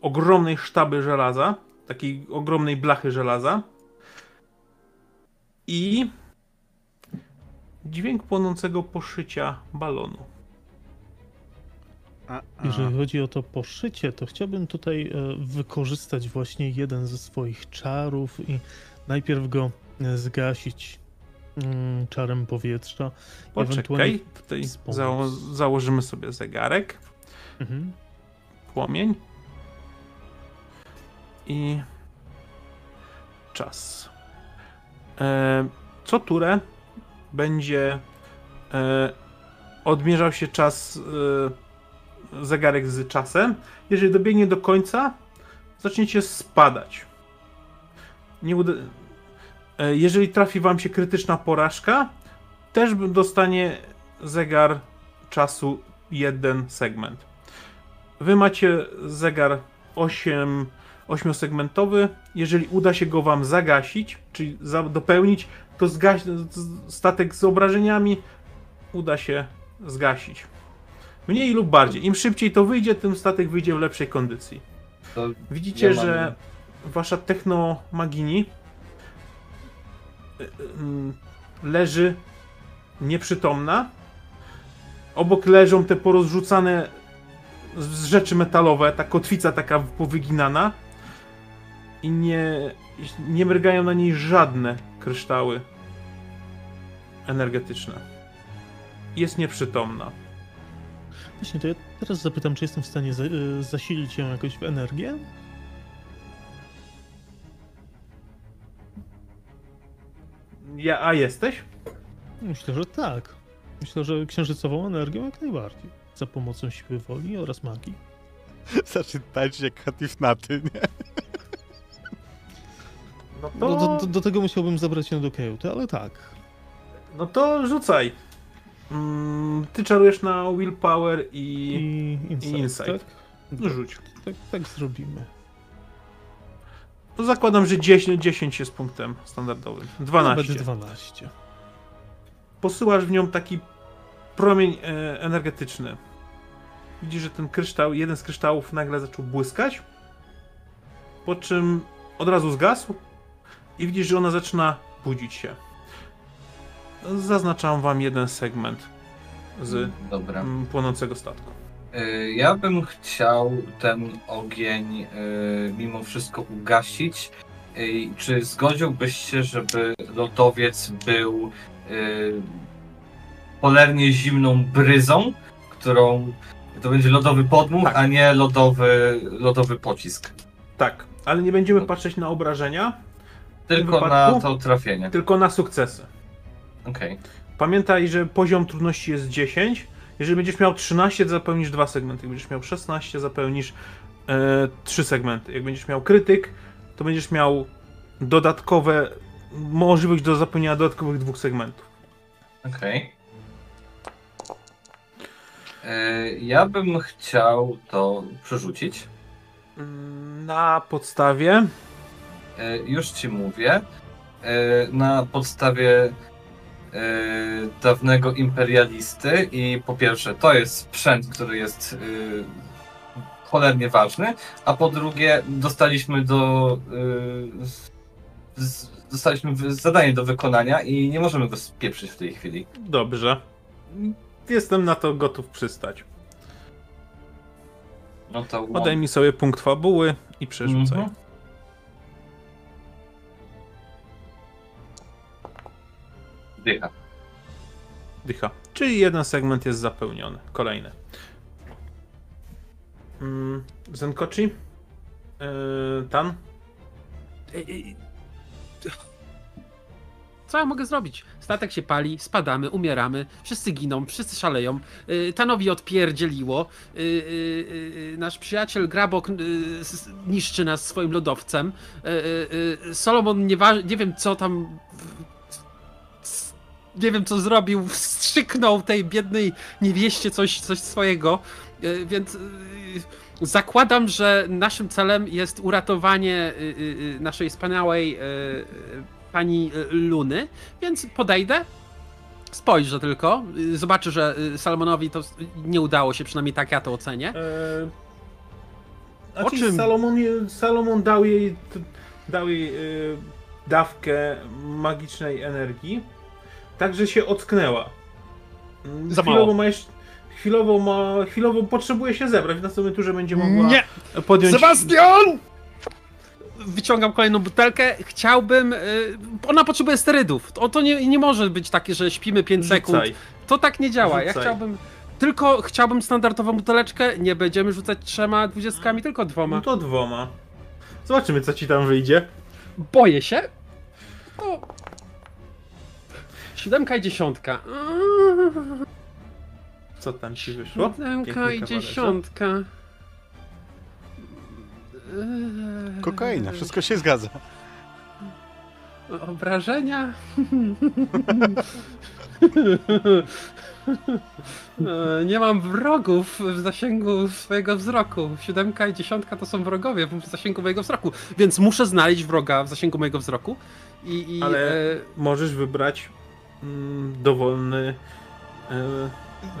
ogromnej sztaby żelaza, takiej ogromnej blachy żelaza i dźwięk płonącego poszycia balonu. Jeżeli chodzi o to poszycie, to chciałbym tutaj e, wykorzystać właśnie jeden ze swoich czarów i najpierw go e, zgasić mm, czarem powietrza. Poczekaj, tutaj zało założymy sobie zegarek, Mhm. płomień i czas. E, co turę będzie e, odmierzał się czas e, zegarek z czasem. Jeżeli dobiegnie do końca, zaczniecie spadać. Nie uda... jeżeli trafi wam się krytyczna porażka, też dostanie zegar czasu jeden segment. Wy macie zegar 8, 8-segmentowy. Jeżeli uda się go wam zagasić, czyli dopełnić, to zgaś, statek z obrażeniami uda się zgasić. Mniej lub bardziej. Im szybciej to wyjdzie, tym statek wyjdzie w lepszej kondycji. To Widzicie, Ja że wasza technomagini y, y, leży nieprzytomna. Obok leżą te porozrzucane rzeczy metalowe, ta kotwica taka powyginana i nie, nie mrygają na niej żadne kryształy energetyczne. Jest nieprzytomna. Właśnie, to ja teraz zapytam, czy jestem w stanie za, e, zasilić ją jakoś w energię? Ja, a jesteś? Myślę, że tak. Myślę, że księżycową energią jak najbardziej. Za pomocą siły woli oraz magii. *laughs* Zacznie tańczyć jak Hatif Naty, nie? No to, No, do, do, do tego musiałbym zabrać ją do kajuty, ale tak. no to rzucaj. Mm, ty czarujesz na willpower i... I insight, insight. tak? Rzuć. tak? Tak zrobimy. To zakładam, że 10, 10 jest punktem standardowym. No, 12. Będzie 12. Posyłasz w nią taki promień e, energetyczny. Widzisz, że ten kryształ, jeden z kryształów nagle zaczął błyskać, po czym od razu zgasł i widzisz, że ona zaczyna budzić się. Zaznaczam wam jeden segment z Dobra. mm, płonącego statku. Y, Ja bym chciał ten ogień y, mimo wszystko ugasić. Y, Czy zgodziłbyś się, żeby lodowiec był polernie zimną bryzą, którą to będzie lodowy podmuch, Tak. a nie lodowy, lodowy pocisk? Tak, ale nie będziemy No. patrzeć na obrażenia, Tylko wypadku? na to trafienie. tylko na sukcesy. Okej. Pamiętaj, że poziom trudności jest 10. Jeżeli będziesz miał 13, to zapełnisz dwa segmenty. Jak będziesz miał 16, zapełnisz e, 3 segmenty. Jak będziesz miał krytyk, to będziesz miał dodatkowe możliwość do zapełnienia dodatkowych dwóch segmentów. Okej. Y, Ja bym chciał to przerzucić. Mm, Na podstawie. E, Już ci mówię. E, Na podstawie e, dawnego imperialisty i po pierwsze to jest sprzęt, który jest cholernie ważny, a po drugie dostaliśmy do dostaliśmy zadanie do wykonania i nie możemy go spieprzyć w tej chwili. Dobrze. Jestem na to gotów przystać. No to Podaj mi sobie punkt fabuły i przerzucaj. Mhm. Dycha. Dycha. Czyli jeden segment jest zapełniony. Kolejny. Mm, Zenkochi? Yy, tan? Co ja mogę zrobić? Statek się pali, spadamy, umieramy, wszyscy giną, wszyscy szaleją. Yy, Tanowi odpierdzieliło. Yy, yy, yy, nasz przyjaciel Grabok yy, niszczy nas swoim lodowcem. Yy, Solomon nie, nie wiem co tam. Nie wiem co zrobił, wstrzyknął tej biednej niewieście coś, coś swojego. Yy, więc. Yy, Zakładam, że naszym celem jest uratowanie y, naszej wspaniałej pani Luny, więc podejdę, spojrzę tylko, zobaczę, że Salomonowi to nie udało się, przynajmniej tak ja to ocenię. Eee, O o czym? Salomon, Salomon dał jej, dał jej dawkę magicznej energii, tak że się ocknęła. Mm, Za chwilowo mało. ma jeszcze, chwilowo, ma, chwilowo potrzebuje się zebrać, w następnym turze będzie mogła Nie! podjąć... Sebastian! Wyciągam kolejną butelkę. Chciałbym. y, Ona potrzebuje sterydów. To, to nie, nie może być takie, że śpimy 5 sekund. To tak nie działa. Ja Rzucaj. chciałbym. Tylko chciałbym standardową buteleczkę. Nie będziemy rzucać trzema dwudziestkami, tylko dwoma. No to dwoma. Zobaczymy, co ci tam wyjdzie. Boję się. To... Siódemka i dziesiątka. Co tam ci wyszło? Siódemka i dziesiątka. Kokaina, wszystko się zgadza. Obrażenia? E, Nie mam wrogów w zasięgu swojego wzroku. Siódemka i dziesiątka to są wrogowie w zasięgu mojego wzroku, więc muszę znaleźć wroga w zasięgu mojego wzroku. I, i Ale- e, Możesz wybrać dowolny... E,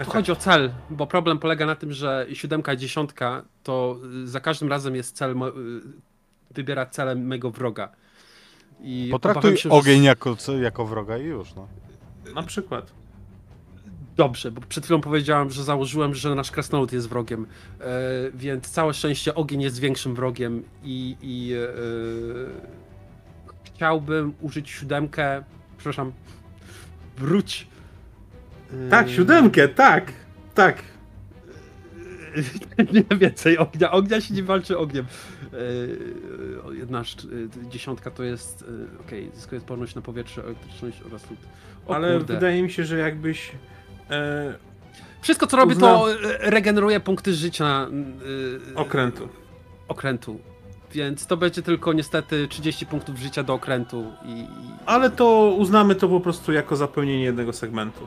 Tu chodzi o cel, bo problem polega na tym, że siódemka i dziesiątka to y, za każdym razem jest cel, y, wybiera celem mego wroga. I Potraktuj się, że- ogień jako, co- jako wroga i już, no. na przykład. Dobrze, bo przed chwilą powiedziałem, że założyłem, że nasz krasnolud jest wrogiem, e, więc całe szczęście ogień jest większym wrogiem i, i e, chciałbym użyć siódemkę, przepraszam, wróć. Tak, siódemkę, tak, tak. *laughs* nie więcej ognia. Ognia się nie walczy ogniem. E, jedna e, dziesiątka to jest. Okej, zyskuje odporność na powietrze, elektryczność oraz lód. Ale kurde. wydaje mi się, że jakbyś... E, Wszystko co robię, Uzna- to regeneruje punkty życia e, okrętu. okrętu. Więc to będzie tylko niestety 30 punktów życia do okrętu i. Ale to uznamy to po prostu jako zapełnienie jednego segmentu.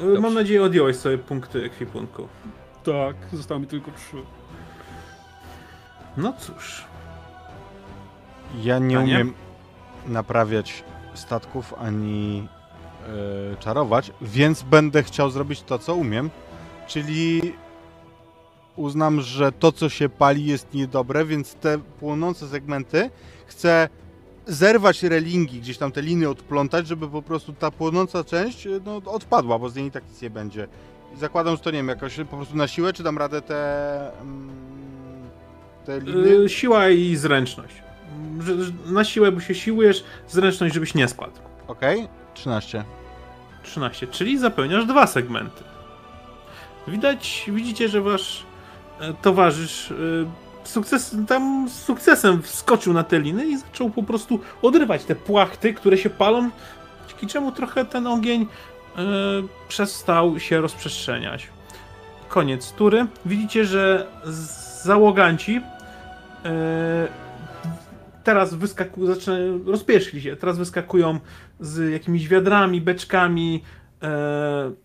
E, Mam Dobrze. nadzieję, odjąłeś sobie punkty ekwipunku. Tak, zostało mi tylko trzy. No cóż. Ja nie Panie? umiem naprawiać statków ani e, czarować, więc będę chciał zrobić to, co umiem, czyli uznam, że to, co się pali, jest niedobre, więc te płonące segmenty chcę zerwać relingi, gdzieś tam te liny odplątać, żeby po prostu ta płonąca część e, no, odpadła, bo z niej i tak nic nie będzie. I zakładam, że to nie wiem, jakoś po prostu na siłę, czy dam radę te, mm, te liny? E, siła i zręczność. Na siłę, bo się siłujesz, zręczność, żebyś nie spadł. Okej, 13. 13, czyli zapełniasz dwa segmenty. Widać, widzicie, że wasz towarzysz e, sukces, tam z sukcesem wskoczył na te liny i zaczął po prostu odrywać te płachty, które się palą, dzięki czemu trochę ten ogień e, przestał się rozprzestrzeniać. Koniec tury. Widzicie, że załoganci e, teraz wyskakują, rozpieszli się, teraz wyskakują z jakimiś wiadrami, beczkami, e,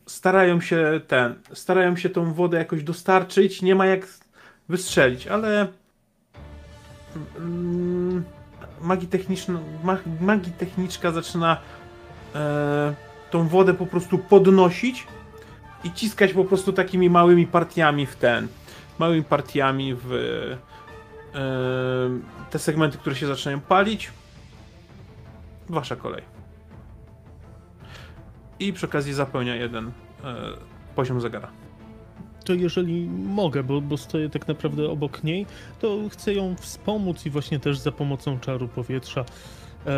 starają się ten, starają się tą wodę jakoś dostarczyć, nie ma jak wystrzelić, ale mm, magii, techniczna, mag, magii techniczka zaczyna e, tą wodę po prostu podnosić i ciskać po prostu takimi małymi partiami w ten, małymi partiami w e, te segmenty, które się zaczynają palić. Wasza kolej. I przy okazji zapełnia jeden e, poziom zegara. To jeżeli mogę, bo, bo stoję tak naprawdę obok niej, to chcę ją wspomóc i właśnie też za pomocą czaru powietrza e,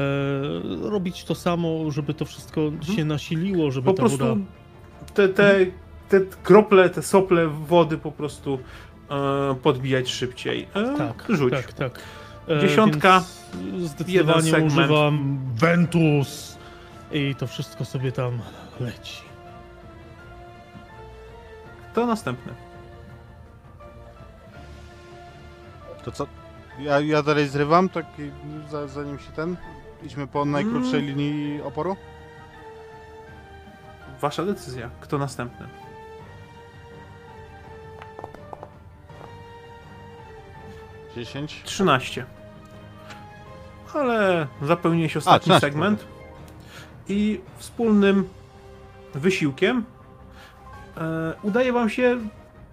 robić to samo, żeby to wszystko się nasiliło, żeby Mhm. Po ta prostu woda... te, te, te krople, te sople wody po prostu e, podbijać szybciej. E, Tak, rzuć. tak, tak. E, Dziesiątka, więc Zdecydowanie segment. używam Ventus i to wszystko sobie tam leci. To następny. To co? Ja, ja dalej zrywam, tak i za, zanim się ten... Idźmy po najkrótszej Mm. linii oporu? Wasza decyzja. Kto następny? Dziesięć. 13. Ale zapełniłeś ostatni 13, segment i wspólnym wysiłkiem e, udaje wam się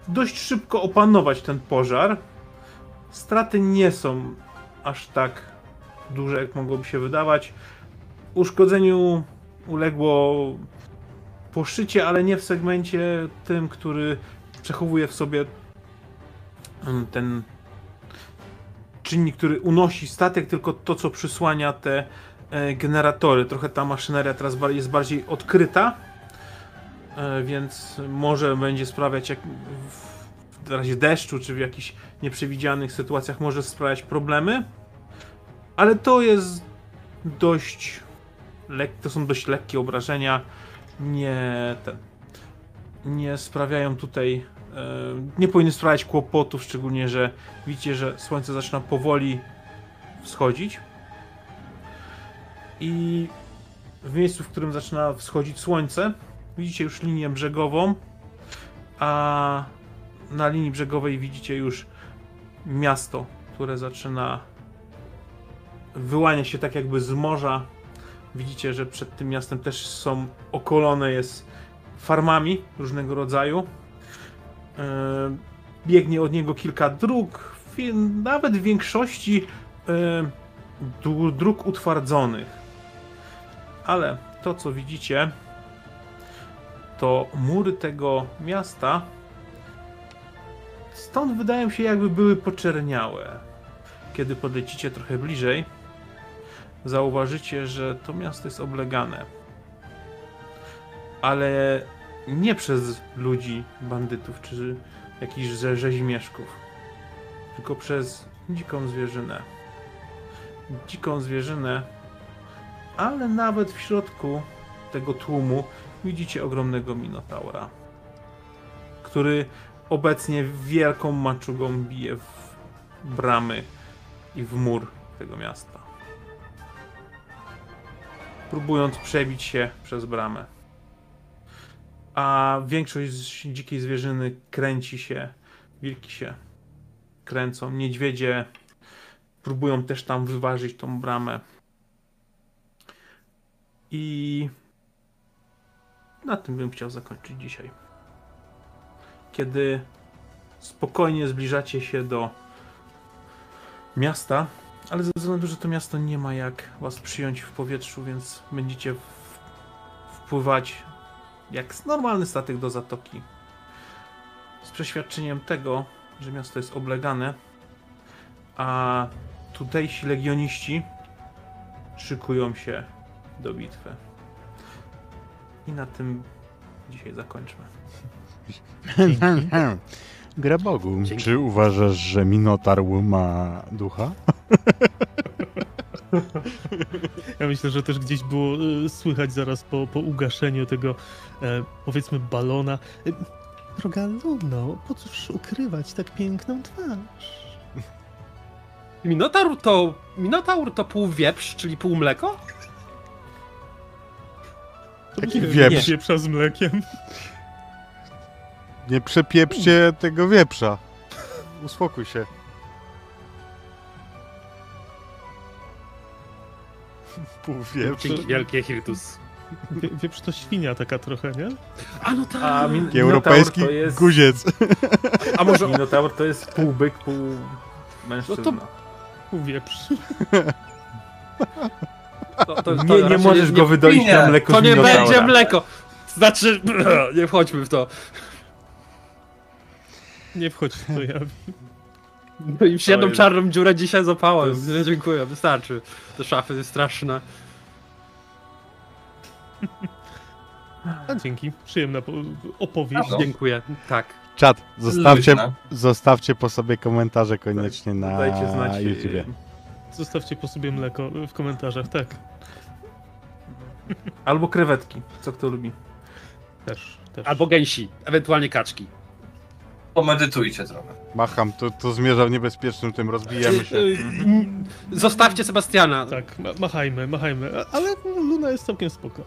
dość szybko opanować ten pożar. Straty nie są aż tak duże, jak mogłoby się wydawać. Uszkodzeniu uległo poszycie, ale nie w segmencie tym, który przechowuje w sobie mm, ten czynnik, który unosi statek, tylko to, co przysłania te generatory. Trochę ta maszyneria teraz jest bardziej odkryta, e, więc może będzie sprawiać, jak w, w razie deszczu, czy w jakichś nieprzewidzianych sytuacjach, może sprawiać problemy. Ale to jest dość. Lek- to są dość lekkie obrażenia. Nie ten. Nie sprawiają tutaj. E, nie powinny sprawiać kłopotów, szczególnie, że widzicie, że słońce zaczyna powoli wschodzić. I w miejscu, w którym zaczyna wschodzić słońce, widzicie już linię brzegową, a na linii brzegowej widzicie już miasto, które zaczyna wyłania się tak jakby z morza. Widzicie, że przed tym miastem też są okolone jest farmami różnego rodzaju. Yy, biegnie od niego kilka dróg, nawet w większości dróg- dróg utwardzonych. Ale to, co widzicie, to mury tego miasta stąd wydają się jakby były poczerniałe. Kiedy podlecicie trochę bliżej, zauważycie, że to miasto jest oblegane. Ale nie przez ludzi, bandytów czy jakichś rze- rzezimieszków, tylko przez dziką zwierzynę. Dziką zwierzynę, ale nawet w środku tego tłumu widzicie ogromnego minotaura, który obecnie wielką maczugą bije w bramy i w mur tego miasta. Próbując przebić się przez bramę a większość dzikiej zwierzyny kręci się, wilki się kręcą, niedźwiedzie próbują też tam wyważyć tą bramę. I na tym bym chciał zakończyć dzisiaj. Kiedy spokojnie zbliżacie się do miasta, ale ze względu, że to miasto nie ma jak was przyjąć w powietrzu, więc będziecie wpływać jak normalny statek do zatoki. Z przeświadczeniem tego, że miasto jest oblegane, a tutejsi legioniści szykują się do bitwy. I na tym dzisiaj zakończmy. *laughs* Gra Bogu, Dzięki. czy uważasz, że Minotaur ma ducha? *laughs* Ja myślę, że też gdzieś było y, słychać zaraz po, po ugaszeniu tego, e, powiedzmy, balona. E, Droga Luno, po cóż ukrywać tak piękną twarz? Minotaur to. Minotaur to pół wieprz, czyli pół mleko? Taki Nie, wieprz. Wieprza z mlekiem. Nie przepieprzcie tego wieprza. uspokój się. *laughs* Pół wieprz. Dzięki wielkie, Hirtus. Wie, wieprz to świnia taka trochę, nie? A no tak. A min- Europejski Minotaur to jest, guziec. A może Minotaur to jest pół byk, pół mężczyzna. No Pół wieprz. *laughs* to, to, to nie, nie możesz nie, go wydoić nie, na mleko To z nie będzie mleko. Znaczy, *clears throat* nie wchodźmy w to. Nie wchodź w to, ja No i jedną jest- czarną dziurę dzisiaj zapałem. jest- Nie, dziękuję, wystarczy. Te szafy jest straszne. A dzięki, przyjemna po- opowieść. No. Dziękuję. Tak. Czat, zostawcie, Luźna. zostawcie po sobie komentarze koniecznie na Dajcie znać. YouTubie. Zostawcie po sobie mleko w komentarzach, tak. Albo krewetki, co kto lubi. Też, też. Albo gęsi, ewentualnie kaczki. Pomedytujcie trochę. Macham, to, to zmierza w niebezpiecznym tym, rozbijemy się. Zostawcie Sebastiana. Tak, ma- machajmy, machajmy. A- Ale Luna jest całkiem spoko.